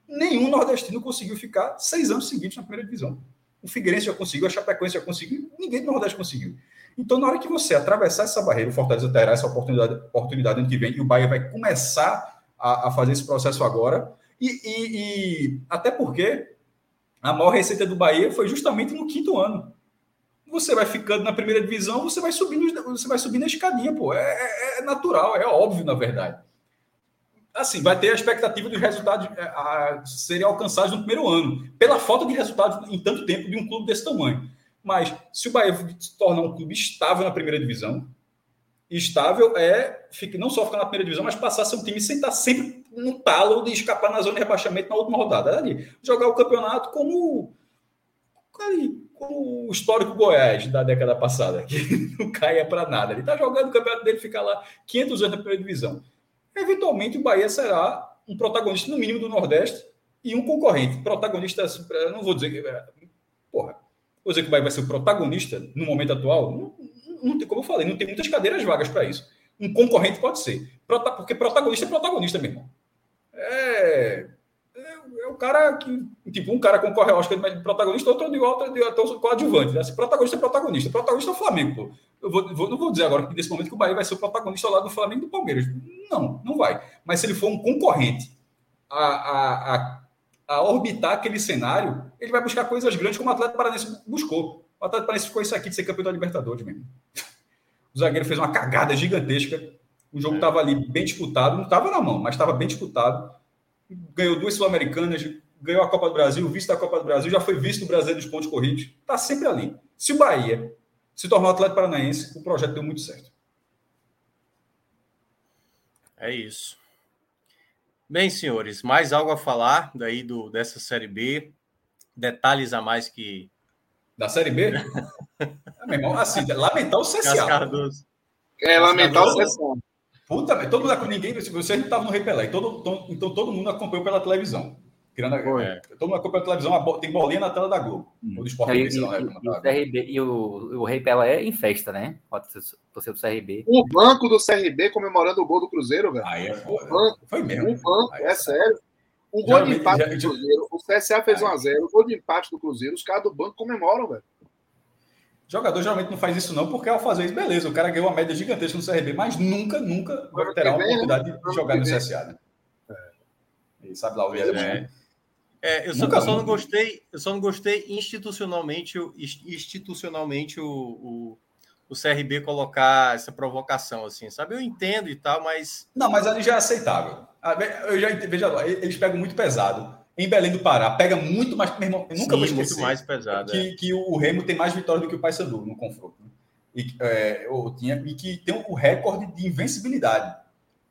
Nenhum nordestino conseguiu ficar seis anos seguidos na primeira divisão. O Figueirense já conseguiu, a Chapecoense já conseguiu, ninguém do Nordeste conseguiu. Então, na hora que você atravessar essa barreira, o Fortaleza terá essa oportunidade, oportunidade ano que vem, e o Bahia vai começar a, a fazer esse processo agora, e, e- e até porque a maior receita do Bahia foi justamente no quinto ano. Você vai ficando na primeira divisão, você vai subindo, você vai subindo a escadinha, pô. É, é- é natural, é óbvio, na verdade. Assim, vai ter a expectativa dos resultados é, a, serem alcançados no primeiro ano, pela falta de resultados em tanto tempo de um clube desse tamanho. Mas se o Bahia se tornar um clube estável na primeira divisão, estável é não só ficar na primeira divisão, mas passar a ser um time sem estar sempre no talo de escapar na zona de rebaixamento na última rodada. Ali, jogar o campeonato como, ali, como o histórico Goiás da década passada, que não caia para nada. Ele está jogando o campeonato dele, ficar lá 500 anos na primeira divisão. Eventualmente, o Bahia será um protagonista, no mínimo, do Nordeste e um concorrente. Protagonista, não vou dizer que. Porra, vou dizer que o Bahia vai ser o protagonista no momento atual. Não, não tem, como eu falei, não tem muitas cadeiras vagas para isso. Um concorrente pode ser. Porque protagonista é protagonista mesmo. É, é, é o cara que. Tipo, um cara concorre ao Oscar de protagonista, outro de outro de outro coadjuvante. Né? protagonista é protagonista. Protagonista é o Flamengo, pô. Eu vou, vou, não vou dizer agora que nesse momento que o Bahia vai ser o protagonista ao lado do Flamengo e do Palmeiras. Não, não vai. Mas se ele for um concorrente a, a, a, a orbitar aquele cenário, ele vai buscar coisas grandes como o Atlético Paranense buscou. O Atlético Paranaense ficou isso aqui de ser campeão da Libertadores mesmo. O zagueiro fez uma cagada gigantesca. O jogo estava é. ali bem disputado, não estava na mão, mas estava bem disputado. Ganhou duas Sul-Americanas, ganhou a Copa do Brasil, vice da Copa do Brasil, já foi vice do Brasil dos pontos corridos. Está sempre ali. Se o Bahia se tornar o Atlético Paranaense, o projeto deu muito certo. É isso. Bem, senhores, mais algo a falar daí do, dessa Série B? Detalhes a mais que da Série B? é, meu irmão, assim, lamentar o CSA. É, lamentar o CSA. Puta, todo mundo, ninguém, você não estava no Repelé, todo, todo, então todo mundo acompanhou pela televisão. Tirando, é, todo mundo acompanha pela televisão, tem bolinha na tela da Globo. Hum. O esporte e, e, né, e, o CRB, e o, o Rei Pelé em festa, né? Pode ser, do CRB. O banco do CRB comemorando o gol do Cruzeiro, velho. Aí é foda. O banco, Foi mesmo. O banco, é, é sério. Um gol de empate já, do Cruzeiro. O CSA fez 1x0. O gol de empate do Cruzeiro. Os caras do banco comemoram, velho. Jogador geralmente não faz isso, não, porque ao fazer isso, beleza, o cara ganhou uma média gigantesca no CRB, mas nunca, nunca vai terá né? oportunidade de jogar no CSA, né? É. sabe lá o Vieira é. é, eu, só, eu só, não gostei, eu só não gostei institucionalmente, institucionalmente o, o, o CRB colocar essa provocação, assim, sabe? Eu entendo e tal, mas. Não, mas ali já é aceitável. Ah, eu já veja lá, eles pegam muito pesado. Em Belém do Pará, pega muito mais. Meu irmão, eu nunca Sim, vou esquecer. muito mais pesado. Que, é. que o Remo tem mais vitórias do que o Paysandu no confronto. Né? E, é, tinha, e que tem o recorde de invencibilidade.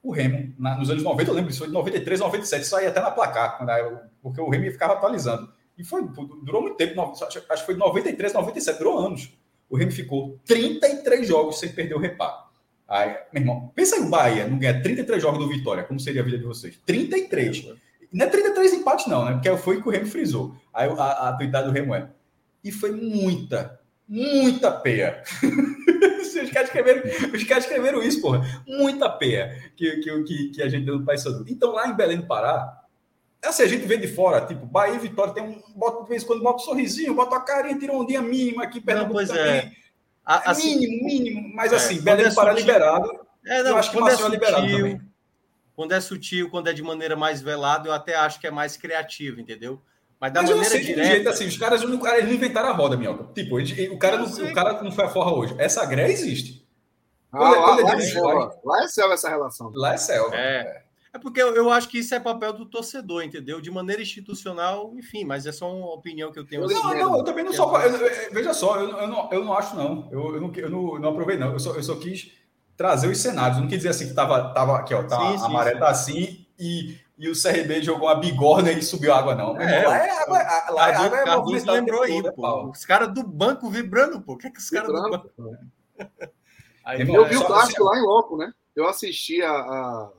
O Remo, na, nos anos 90, eu lembro, isso foi de 93, 97, isso aí até na placar, quando, porque o Remo ficava atualizando. E foi, durou muito tempo, acho que foi 93, 97, durou anos. O Remo ficou 33 jogos sem perder o reparo. Aí, meu irmão, pensa em Bahia não ganha 33 jogos do Vitória, como seria a vida de vocês? 33. Não é 33 empates, não, né? Porque foi o que o Remo frisou. Aí a, a atuidade do Remo é. E foi muita, muita peia. os, caras escreveram, os caras escreveram isso, porra. Muita peia que, que, que, que a gente deu no Paysandu. Então, lá em Belém do Pará, assim, a gente vê de fora, tipo, Bahia e Vitória tem um. Bota de vez em quando, bota um sorrisinho, bota uma carinha, tira um ondinha mínima aqui, Pernambuco pois também. É. A, assim, mínimo, mínimo, mas é, assim, Belém é Pará liberado. É, não, eu acho que Maceió é liberado também. Quando é sutil, quando é de maneira mais velada, eu até acho que é mais criativo, entendeu? Mas da mas maneira eu sei direta... jeito assim, os caras não, eles não inventaram a roda, Minhoca. Tipo, o, cara não, o cara não foi a forra hoje. Essa greve existe. Ah, lá, lá, lá, é selva. lá é selva essa relação. Lá é selva. É. É porque eu, eu, acho que isso é papel do torcedor, entendeu? De maneira institucional, enfim, mas é só uma opinião que eu tenho. Não, assim, não, eu também não sou. veja só, eu, eu, não, eu não acho, não. Eu, eu, não, eu não, não aprovei, não. Eu só, eu só quis trazer os cenários. Eu não quis dizer assim que tava, tava aqui, ó, tá, sim, sim, a maré sim. tá assim e, e o CRB jogou uma bigorna e subiu água, não. É, lá é água. Lá é água é Carlinhos lembrou aí, pô. Os caras do banco vibrando, pô. O que é que os caras do banco. Aí, eu vi o clássico lá em loco, né? Eu assisti a, a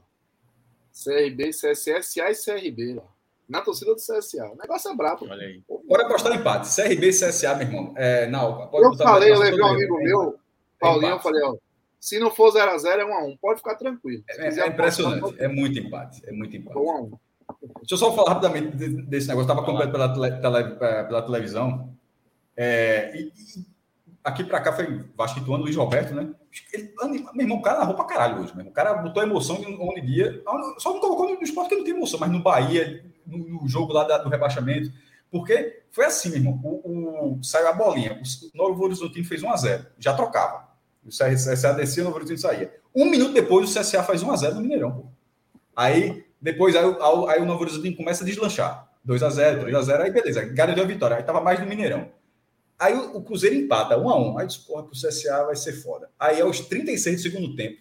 CRB, CSA e CRB lá. Na torcida do CSA. O negócio é brabo. Olha aí. Bora apostar empate. CRB e CSA, meu irmão. É, não, eu falei, eu levei um amigo meu, Paulinho, eu falei, ó. Se não for 0x0, é 1x1. Pode ficar tranquilo. É, é impressionante. É muito empate. É muito empate. 1x1. Deixa eu só falar rapidamente desse negócio. Estava acompanhando pela, tele, tele, pela televisão. É, e, e aqui para cá foi Vasco Ituano, Luiz Roberto, né? Ele, meu irmão, o cara narrou pra caralho hoje, mesmo. O cara botou emoção onde dia. Só não colocou no esporte que não tem emoção, mas no Bahia, no, no jogo lá da, do rebaixamento. Porque foi assim, meu irmão. O, o, saiu a bolinha. O Novo Horizontino fez 1x0. Já trocava. O CSA descia, o Novo Horizontino saía. Um minuto depois, o CSA faz 1x0 no Mineirão. Aí, depois, aí, aí o Novo Horizontino começa a deslanchar. 2x0, 3x0, aí beleza. Garantiu a vitória. Aí tava mais no Mineirão. Aí o, Cruzeiro empata, um a um. Aí disse, porra, pro CSA vai ser foda. Aí aos 36 do segundo tempo,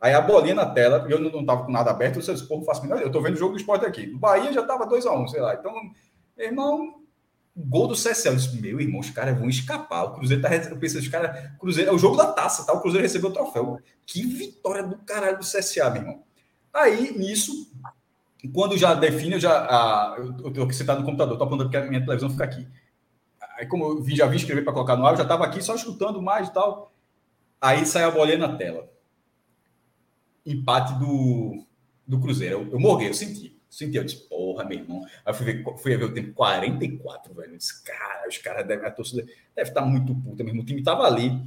aí a bolinha na tela, eu não, não tava com nada aberto, eu disse, porra, não faço melhor. Eu tô vendo o jogo do esporte aqui. O Bahia já tava 2 a 1 um, sei lá. Então, irmão, gol do CSA. Eu disse, meu irmão, os caras vão escapar. O Cruzeiro tá recebendo, pensei, os caras, Cruzeiro, é o jogo da taça, tá? O Cruzeiro recebeu o troféu. Que vitória do caralho do CSA, meu irmão. Aí, nisso, quando já define, eu já. A, eu tô aqui sentado no computador, tô apontando porque a minha televisão fica aqui. Aí, como eu vi, já vi escrever para colocar no ar, eu já estava aqui só escutando mais e tal. Aí sai a bolinha na tela. Empate do, do Cruzeiro. Eu, eu morri, eu senti. Senti, eu disse, porra, meu irmão. Aí fui ver, fui ver o tempo 44, velho. Eu disse, cara, os caras devem, a torcida deve estar muito puta mesmo. O time tava ali.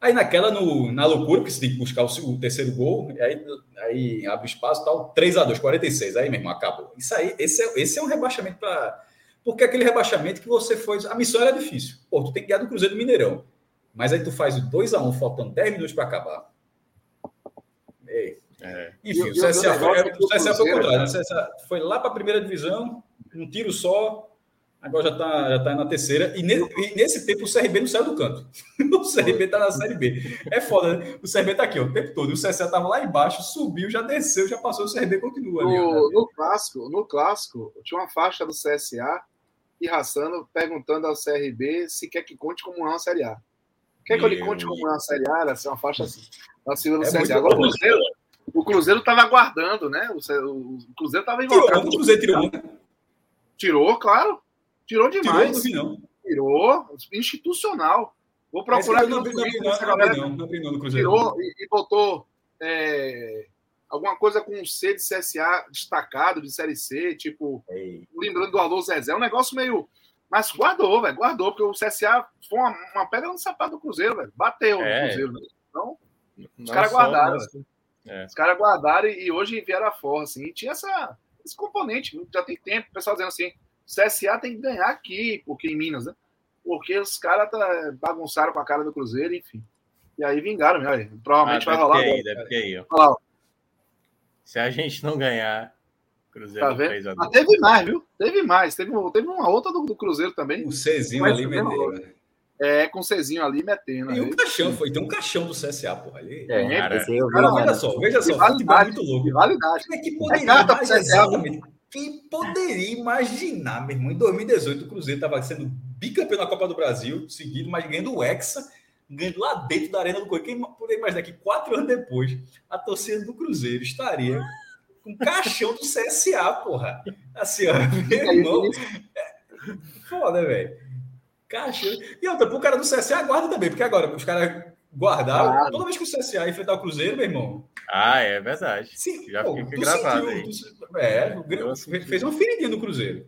Aí naquela, no, na loucura, porque você tem que buscar o, o terceiro gol, aí, aí abre espaço tal, 3x2, 46. Aí, meu irmão, acabou. Isso aí, esse é, esse é um rebaixamento para. Porque aquele rebaixamento que você foi. A missão era difícil. Pô, tu tem que ganhar do Cruzeiro do Mineirão. Mas aí tu faz o 2x1, faltando 10 minutos para acabar. É. Enfim, o CSA, foi, é, o CSA foi o contrário. O CSA foi lá para a primeira divisão, um tiro só, agora já está já tá na terceira. E, ne, e, nesse tempo o CRB não saiu do canto. o CRB está na Série B. É foda, né? O CRB está aqui ó, o tempo todo. O CSA estava lá embaixo, subiu, já desceu, já passou. O CRB continua. Ali, no, no, clássico, no clássico, tinha uma faixa do CSA e Raçando perguntando ao CRB se quer que conte como é uma Série A. Quer que eu lhe conte como é uma Série A? Era assim, uma faixa assim. Do é CSA. Agora o Cruzeiro, o Cruzeiro estava aguardando, né? O, Cruzeiro estava invocando. O Cruzeiro tirou, né? Tirou, claro. Tirou demais. Tirou, não, Tirou, institucional. Vou procurar não, não, não, não, no Cruzeiro. Tirou e, e botou é, alguma coisa com um C de CSA destacado, de Série C, tipo, Ei. lembrando do Alô Zezé, um negócio meio. Mas guardou, velho, guardou, porque o CSA foi uma, uma pedra no sapato do Cruzeiro, velho. Bateu é. no Cruzeiro. Né? Então, os caras guardaram. É. Os caras guardaram e, e, hoje vieram a força, assim. E tinha essa, esse componente, já tem tempo, o pessoal dizendo assim: CSA tem que ganhar aqui, porque em Minas, né? Porque os caras tá, bagunçaram com a cara do Cruzeiro, enfim. E aí vingaram, né? Provavelmente ah, vai rolar. Aí, ter aí, ó. Se a gente não ganhar, Cruzeiro tá fez a ah, Teve mais, viu? Teve mais. Teve, teve uma outra do, do Cruzeiro também. Um Cezinho ali meteu. É, com o Cezinho ali metendo. E um caixão, foi. Tem um caixão do CSA, porra. Ali. É, cara, esse eu vi, cara, veja só, veja só. Futebol é muito louco. Validade. É que poderia é imaginar, quem poderia imaginar, meu irmão, em 2018 o Cruzeiro estava sendo bicampeão na Copa do Brasil, seguido, mas ganhando o Hexa, ganhando lá dentro da Arena do Corinthians. Quem poderia imaginar que quatro anos depois a torcida do Cruzeiro estaria com caixão do CSA, porra. Assim, ó, meu irmão. É, foda, velho. Caixão. E outra, pro cara do CSA, aguarda também, porque agora os caras guardaram. Claro. Toda vez que o CSA enfrentar o Cruzeiro, meu irmão. Ah, é verdade. Sim, já pô, fica gravado sentiu, tu, é, o, fez uma feridinha no Cruzeiro.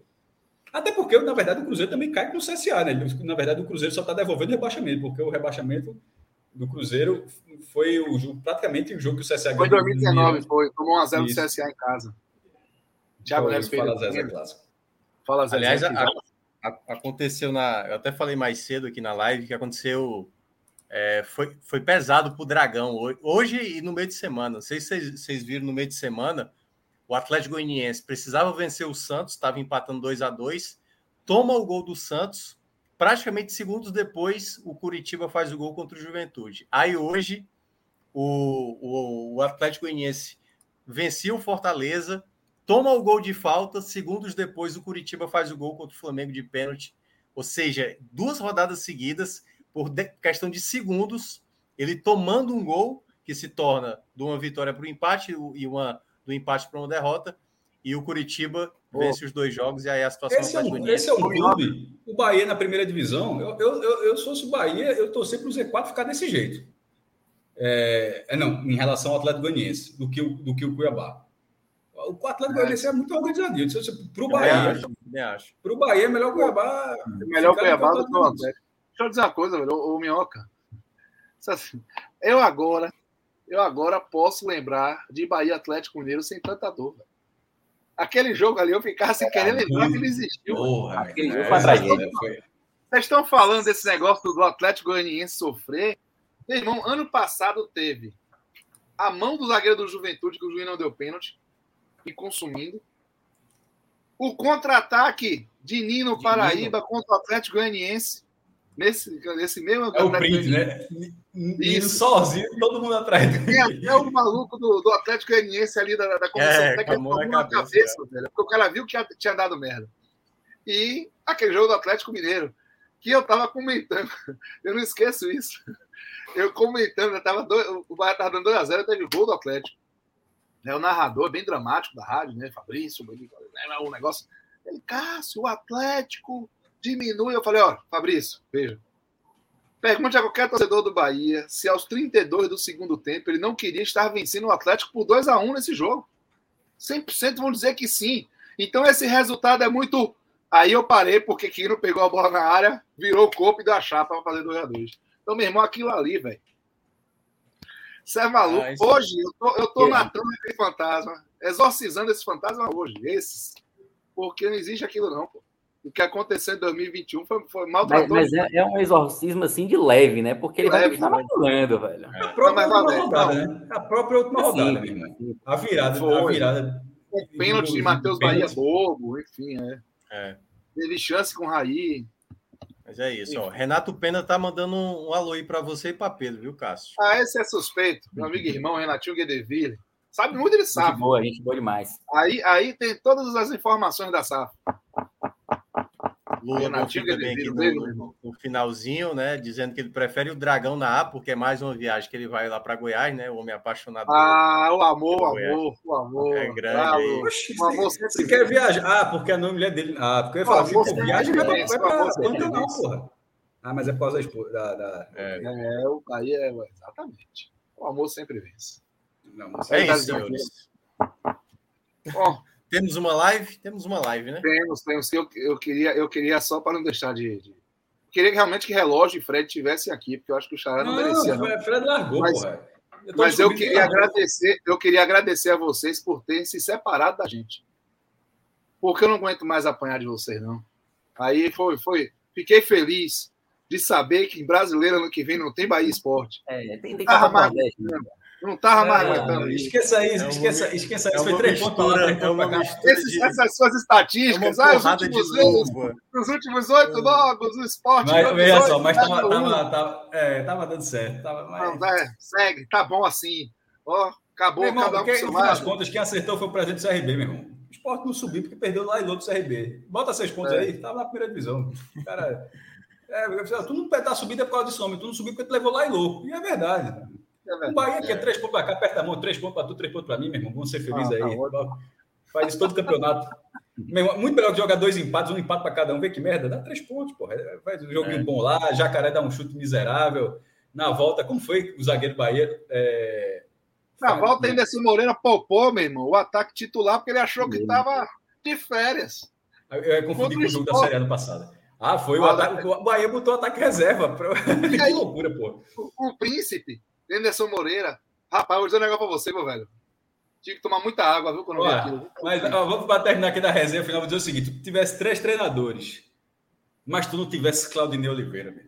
Até porque, na verdade, o Cruzeiro também cai com o CSA, né? Na verdade, o Cruzeiro só está devolvendo o rebaixamento, porque o rebaixamento do Cruzeiro foi o jogo, praticamente o jogo que o CSA Foi em 2019, foi. Tomou 1x0 do CSA em casa. Thiago Neves fez. Fala Zé, clássico. Fala Zé. Aliás, a, a, aconteceu na. Eu até falei mais cedo aqui na live que aconteceu. É, foi, foi pesado para o Dragão hoje e no meio de semana. Não sei se vocês, vocês viram no meio de semana. O Atlético Goianiense precisava vencer o Santos, estava empatando 2 a 2 toma o gol do Santos, praticamente segundos depois, o Curitiba faz o gol contra o Juventude. Aí hoje, o, o, o Atlético Goianiense vencia o Fortaleza, toma o gol de falta, segundos depois, o Curitiba faz o gol contra o Flamengo de pênalti. Ou seja, duas rodadas seguidas, por questão de segundos, ele tomando um gol que se torna de uma vitória para o empate e uma do empate para uma derrota. E o Curitiba oh. vence os dois jogos e aí a situação esse é, um, esse é um clube. O Bahia na primeira divisão. Eu, eu, eu, eu se fosse o Bahia, eu torcer para o Z4 ficar desse jeito. É, é, não, em relação ao Atlético Goianiense, do que o, do que o Cuiabá. O Atlético Goianiense é muito organizadinho. Para o Bahia, para o Bahia é melhor o Cuiabá. É melhor Cuiabá do que o Atlético. Deixa eu dizer uma coisa, velho, o, o Minhoca. Eu agora, eu agora posso lembrar de Bahia Atlético Mineiro sem tanta dor. Velho. Aquele jogo ali eu ficasse é, querendo lembrar que ele existiu. Porra, Aquele é, jogo foi Vocês estão falando desse negócio do Atlético Goianiense sofrer? Meu irmão, ano passado teve a mão do zagueiro do Juventude, que o juiz não deu pênalti, e consumindo. O contra-ataque de Nino Paraíba contra o Atlético Goianiense. Nesse, nesse mesmo. É o print, né? Isso sozinho, todo mundo atrás dele. Tem até o maluco do, do Atlético Goianiense ali da, da comissão É, técnica com a na cabeça, cabeça, velho. Porque o cara viu que tinha, tinha dado merda. E aquele jogo do Atlético Mineiro, que eu tava comentando, eu não esqueço isso. Eu comentando, eu tava dois, o Bahia tava dando 2x0, teve gol do Atlético. Né, o narrador, bem dramático da rádio, né? Fabrício, né, o negócio. Ele, Cássio, o Atlético diminui. Eu falei, ó, Fabrício, veja. Pergunte a qualquer torcedor do Bahia se aos 32 do segundo tempo ele não queria estar vencendo o Atlético por 2 a 1 nesse jogo. 100% vão dizer que sim. Então esse resultado é muito. Aí eu parei porque Quino pegou a bola na área, virou o corpo e deu a chapa para fazer 2 a 2 Então, meu irmão, aquilo ali, velho. Você é maluco. Ah, Hoje eu tô, eu tô É. matando aquele fantasma, exorcizando esse fantasma hoje, esses. Porque não existe aquilo, não, pô. O que aconteceu em 2021 foi, foi Mas, maltratador. mas é, é um exorcismo assim de leve, né? Porque ele vai Leve, continuar leve. maculando, velho. A própria Não, mas última valeu. rodada, né? A própria última rodada, sim. A virada, a Foi. virada. Com pênalti de Matheus. Bahia bobo, enfim, é. É. Teve chance com o Raí. Mas é isso, ó. Renato Pena tá mandando um, um alô aí pra você e pra Pedro, viu, Cássio? Ah, esse é suspeito. Meu amigo e irmão, Renatinho Guedeville. Sabe muito, ele Gente sabe. boa, gente boa demais. Aí, aí tem todas as informações da SAF. Lula confia também aqui no, no finalzinho, né? Dizendo que ele prefere o Dragão na A, porque é mais uma viagem que ele vai lá pra Goiás, né? O homem apaixonado. Ah, o amor, o É. amor, o amor. É grande Ah, Oxi, O amor você, sempre você quer viajar? Ah, porque a nome mulher dele. Ah, porque eu ia falar, Ah, assim, viagem vai você Pantanal, porra. Ah, mas é por causa da esposa. Da. É, É, o aí é exatamente. O amor sempre vence. Não, não é isso, senhores. Ó, Temos uma live? Temos uma live, né? temos, temos. Eu, eu, queria, eu queria só para não deixar de, de- Queria realmente que Relógio e Fred estivessem aqui, porque eu acho que o Xará não, merecia, não. Fred- Fred largou, Mas- porra. tô Mas eu que queria largou. agradecer, eu queria agradecer a vocês por terem se separado da gente. Porque eu não aguento mais apanhar de vocês, não. Aí foi, foi. Fiquei feliz de saber que em brasileiro ano que vem não tem Bahia Esporte. É, tem, tem Ah, mas- Nordeste, né? Não tava mais Ah, aguentando isso. esqueça isso, É uma esqueça, esqueça É isso. Foi uma três pontos lá, é uma Esses- de... essas suas É estatísticas, ah, os de últimos, os últimos oito jogos, o esporte. Mas, veja 18, só, mas tava, ganhou um. tava, tava, é, tava dando certo. Tava, mas... Não, é, segue, tá bom assim. Ó, acabou, irmão, cada um seu no final das contas, quem acertou foi o presidente do CRB, meu irmão. O esporte não subiu porque perdeu lá e outro CRB. Bota seis pontos É. aí, tava na primeira divisão. Cara, é, tu não tá subindo é por causa disso, homem. Tu não subiu porque tu levou lá e louco. E é verdade. É O. Bahia aqui é três pontos pra cá, aperta a mão, três pontos pra tu, três pontos pra mim, meu irmão. Vamos ser felizes Ah, tá aí. Faz isso todo o campeonato. Irmão, muito melhor que jogar dois empates, um empate pra cada um. Vê que merda, dá três pontos, porra. Faz um joguinho É. bom lá, Jacaré dá um chute miserável. Na volta, como foi o zagueiro Bahia? É... Na volta, ainda esse Moreira poupou, meu irmão, o ataque titular, porque ele achou que estava de férias. Eu, eu confundi com o o jogo da. Série A ano passado. Ah, foi o Ah, ataque. O Bahia botou ataque reserva. Pra... que loucura, pô. O, o príncipe, Anderson Moreira. Rapaz, eu vou dizer um negócio pra você, meu velho. Tive que tomar muita água, viu, quando Olha, aquilo. mas ó, vamos terminar aqui da resenha final. Vou dizer o seguinte: tu tivesse três treinadores, mas tu não tivesse Claudinei Oliveira, meu.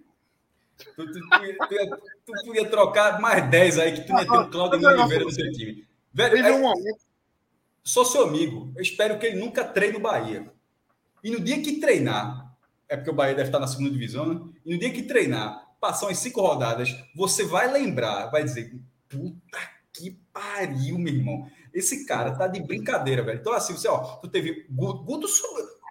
Tu, tu, tu, ia- tu ia- tu podia trocar mais 10 aí que tu ia ter o Claudinei Oliveira no seu time. Velho, é- sou seu amigo. Eu espero que ele nunca treine o Bahia. E no dia que treinar, é porque o Bahia deve estar na segunda divisão, né? E no dia que treinar, passar umas cinco rodadas, você vai lembrar, vai dizer: puta que pariu, meu irmão. Esse cara tá de brincadeira, velho. Então, assim, você, ó, tu teve. Guto,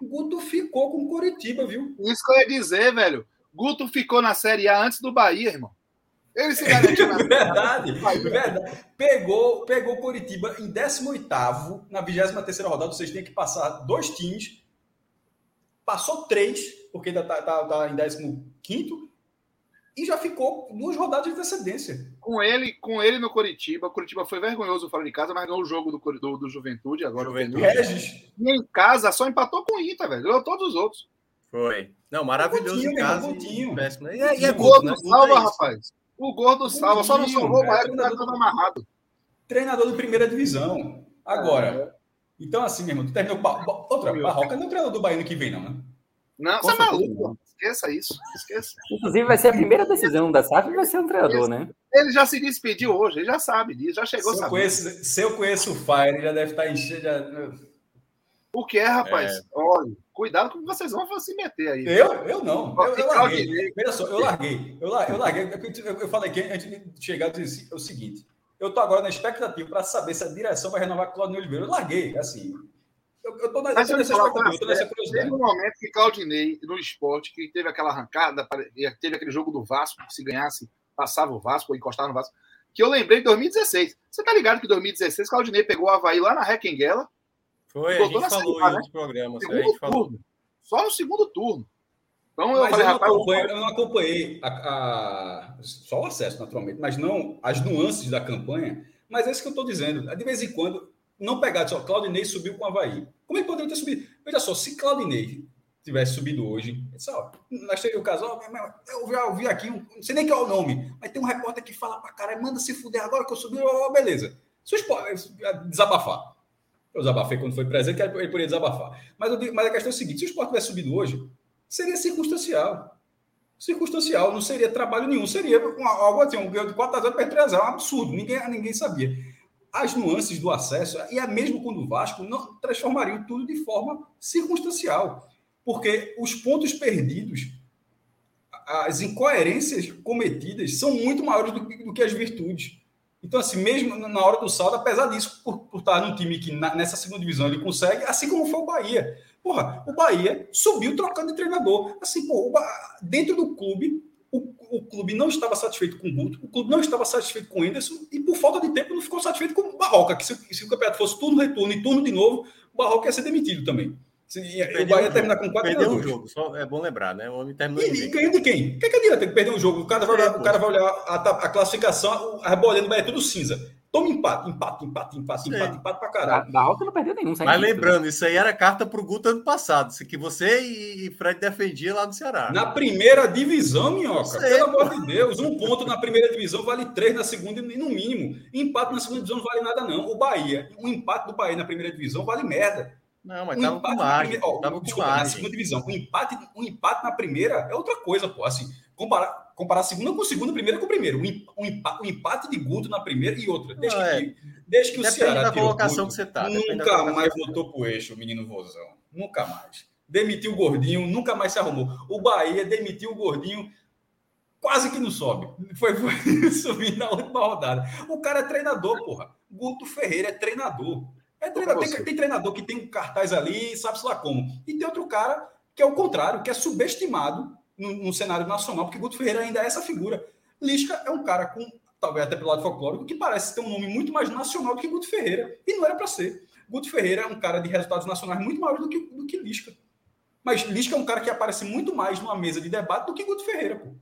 Guto, ficou com o Coritiba, viu? Isso que eu ia dizer, velho. Guto ficou na Série A antes do Bahia, irmão. Ele se garantiu na Verdade, verdade. Pegou, pegou o Coritiba em 18 na 23 rodada, vocês têm que passar dois times. Passou três, porque ainda tá, tá, tá em 15 e já ficou duas rodadas de antecedência. com ele, com ele no Coritiba. O Coritiba foi vergonhoso fora de casa, mas ganhou o jogo do, do, do Juventude agora. o Juventude. Regis, E em casa só empatou com o Inter, velho. Ganhou todos os outros. Foi. Não, maravilhoso em casa. irmão, e péssimo. E é, e é gordo né? Salva, é rapaz. O gordo salva. Só não salvou o é, Bahia porque treinador- estava amarrado. treinador de primeira divisão. Agora. É. Então, assim, meu irmão, tu terminou. Outra, Barroca não é o treinador do Bahia no que vem, não, né? Não, você é maluco. Esqueça isso. Esqueça. Inclusive, vai ser a primeira decisão da SAF vai ser um treinador, né? Ele já se despediu hoje, ele já sabe disso, já chegou Se eu, conheço, se eu conheço o Fire, já deve estar enchendo. Já... O que é, rapaz? Olha, cuidado com o que vocês vão se meter aí. Eu? Eu não. Eu, que eu larguei. Veja só, eu larguei. Eu, eu larguei. Eu, eu falei aqui antes de chegar dizer o seguinte. Eu tô agora na expectativa para saber se a direção vai renovar com o Claudinei Oliveira. Eu larguei, assim. Eu, eu tô na, eu tô eu nessa expectativa, tô nessa Teve curiosidade. um momento que Claudinei, no esporte, que teve aquela arrancada, teve aquele jogo do Vasco, que se ganhasse, passava o Vasco ou encostava no Vasco, que eu lembrei de 2016. Você tá ligado que em 2016 Claudinei pegou o Havaí lá na Requenguela, Foi, a Botou gente falou Série em né? outros programas. A segundo gente falou. turno. Só no segundo turno. Então eu Mas falei, eu não, rapaz, eu- acompanhei, eu não acompanhei a- a- só o acesso, naturalmente, mas não as nuances da campanha. Mas é isso que eu estou dizendo. De vez em quando, não pegar só Claudinei subiu com o Havaí. Como ele poderia ter subido? Veja só, se Claudinei tivesse subido hoje, só, nós teríamos o caso, eu já ouvi aqui, não sei nem qual é o nome, mas tem um repórter que fala pra caralho, manda se fuder agora que eu subi, ó, beleza. Se o esporte desabafar. Eu desabafei quando foi presente, que ele poderia desabafar. Mas, eu mas a questão é a seguinte: se o esporte tivesse subido hoje, seria circunstancial. Circunstancial, não seria trabalho nenhum, seria algo assim, um ganho de 4 a 0 para 3 a 0, um absurdo, ninguém, ninguém sabia. As nuances do acesso, e é mesmo quando o Vasco, não transformariam tudo de forma circunstancial, porque os pontos perdidos, as incoerências cometidas são muito maiores do que, do que as virtudes. Então, assim, mesmo na hora do saldo, apesar disso, por, por estar num time que na- nessa segunda divisão ele consegue, assim como foi o Bahia. Porra, o Bahia subiu trocando de treinador. Assim, pô, dentro do clube, o, o clube não estava satisfeito com o Guto, o clube não estava satisfeito com o Anderson, e por falta de tempo não ficou satisfeito com o Barroca, que se, se o campeonato fosse turno, retorno e turno de novo, o Barroca ia ser demitido também. Se, o Bahia um terminar com quatro Perdeu um jogo, só é bom lembrar, né? O homem terminou E, e de quem? O que, é que adianta perder um jogo? O cara vai olhar, É, o cara vai olhar a, a classificação, a rebolhando vai é tudo cinza. Toma empate, empate, empate, empate, empate, empate pra caralho. da Alta não perdeu nenhum. Mas disso. lembrando, isso aí era carta pro Guto ano passado, isso que você e Fred defendia lá no Ceará. Na primeira divisão, Minhoca, Sei, pelo amor de Deus, um ponto na primeira divisão vale três na segunda, e no mínimo. Empate na segunda divisão não vale nada, não. O Bahia, um empate do Bahia na primeira divisão vale merda. Não, mas Um tava com empate na margem. primeira, ó, Tava com desculpa, na margem. segunda divisão. Um empate, um empate na primeira é outra coisa, pô. Assim, comparar, comparar a segunda com a segunda, primeira com o primeiro. Um empa- um empate, um empate de Guto na primeira e outra. Desde, Não, que, é. desde que o Ceará da colocação Guto, que você tá, Nunca mais voltou pro eixo, o menino Vozão. Nunca mais. Demitiu o Gordinho, nunca mais se arrumou. O Bahia demitiu o Gordinho, quase que não sobe. Foi, foi subir na última rodada. O cara é treinador, porra. Guto Ferreira é treinador. É treinador. Tem, tem treinador que tem um cartaz ali, sabe-se lá como. E tem outro cara que é o contrário, que é subestimado no, no cenário nacional, porque Guto Ferreira ainda é essa figura. Lisca é um cara com, talvez até pelo lado folclórico, que parece ter um nome muito mais nacional do que Guto Ferreira. E não era para ser. Guto Ferreira é um cara de resultados nacionais muito maiores do que, do que Lisca. Mas Lisca é um cara que aparece muito mais numa mesa de debate do que Guto Ferreira, pô.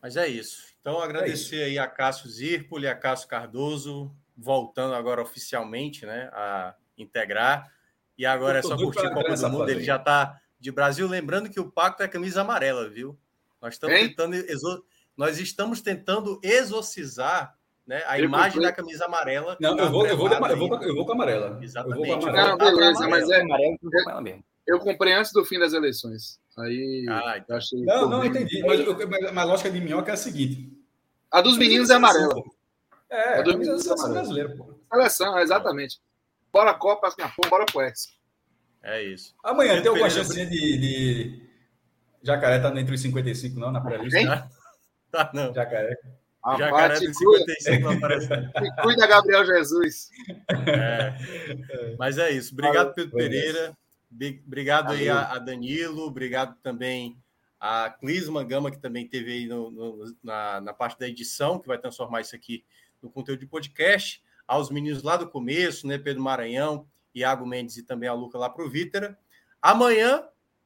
Mas é isso. Então, agradecer aí a Cássio Zirpoli, a Cássio Cardoso, voltando agora oficialmente né, a integrar. E agora é só curtir a Copa do Mundo. Ele já está de Brasil. Lembrando que o pacto é camisa amarela, viu? Nós estamos Hein? tentando, exo- nós estamos tentando exorcizar né, a Eu imagem comprei. da camisa amarela. Não, eu vou, eu vou, eu vou, eu vou com a amarela. Exatamente. Eu vou com a Não, amarela. Pra beleza, mas é, Amarelo, eu vou com ela mesmo. eu comprei antes do fim das eleições. Aí Ah, eu achei. Não, não, entendi. Mas, eu- mas- mas a lógica de minhoca é a seguinte. A dos meninos é amarela. É, A dos da meninos é seleção amarela. brasileira, pô. Seleção, exatamente. Bora Copa, assim, pô, bora pro Ex. É isso. Amanhã tem alguma chance de, de... Jacaré tá entre os 55, não, na pré-lista? Tá, não. Jacaré. Jacaré Rapaz, tem te cuida, 55 não aparece. te cuida, Gabriel Jesus. É. Mas é isso. Obrigado, Pedro. Pereira. Obrigado aí a, a Danilo. Obrigado também a Clisma Gama, que também teve aí no- no- na, na parte da edição, que vai transformar isso aqui no conteúdo de podcast. Aos meninos lá do começo, né? Pedro Maranhão, Iago Mendes e também a Luca lá para o Vítera. Amanhã,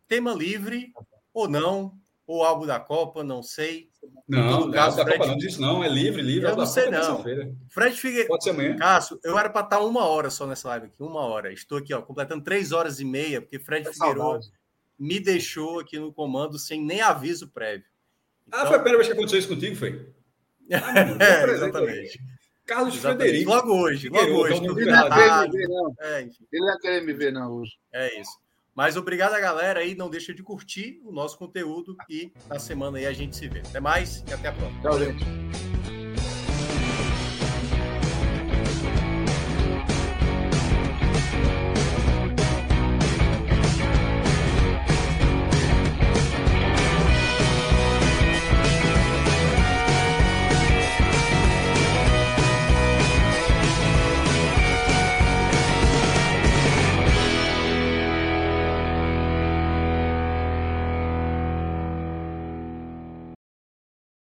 tema livre ou não, ou algo da Copa, não sei. Não, não, caso, da Fred- Copa não disso não, é livre, livre. Eu é não sei, Copa não. Fred Figueiredo. Pode ser amanhã. Cássio, eu era para estar uma hora só nessa live aqui, uma hora. Estou aqui, ó, completando três horas e meia, porque Fred Figueiredo Saudade. me deixou aqui no comando sem nem aviso prévio. Ah, Então- foi a primeira vez que aconteceu isso contigo, foi? Ah, É, exatamente. Carlos exatamente. Frederico. Logo hoje, logo hoje. é Ele não me ver, não. É, Ele não querer me ver, não, hoje. é isso. Mas obrigado a galera aí, não deixa de curtir o nosso conteúdo e na semana aí a gente se vê. Até mais e até a próxima. Tchau, gente.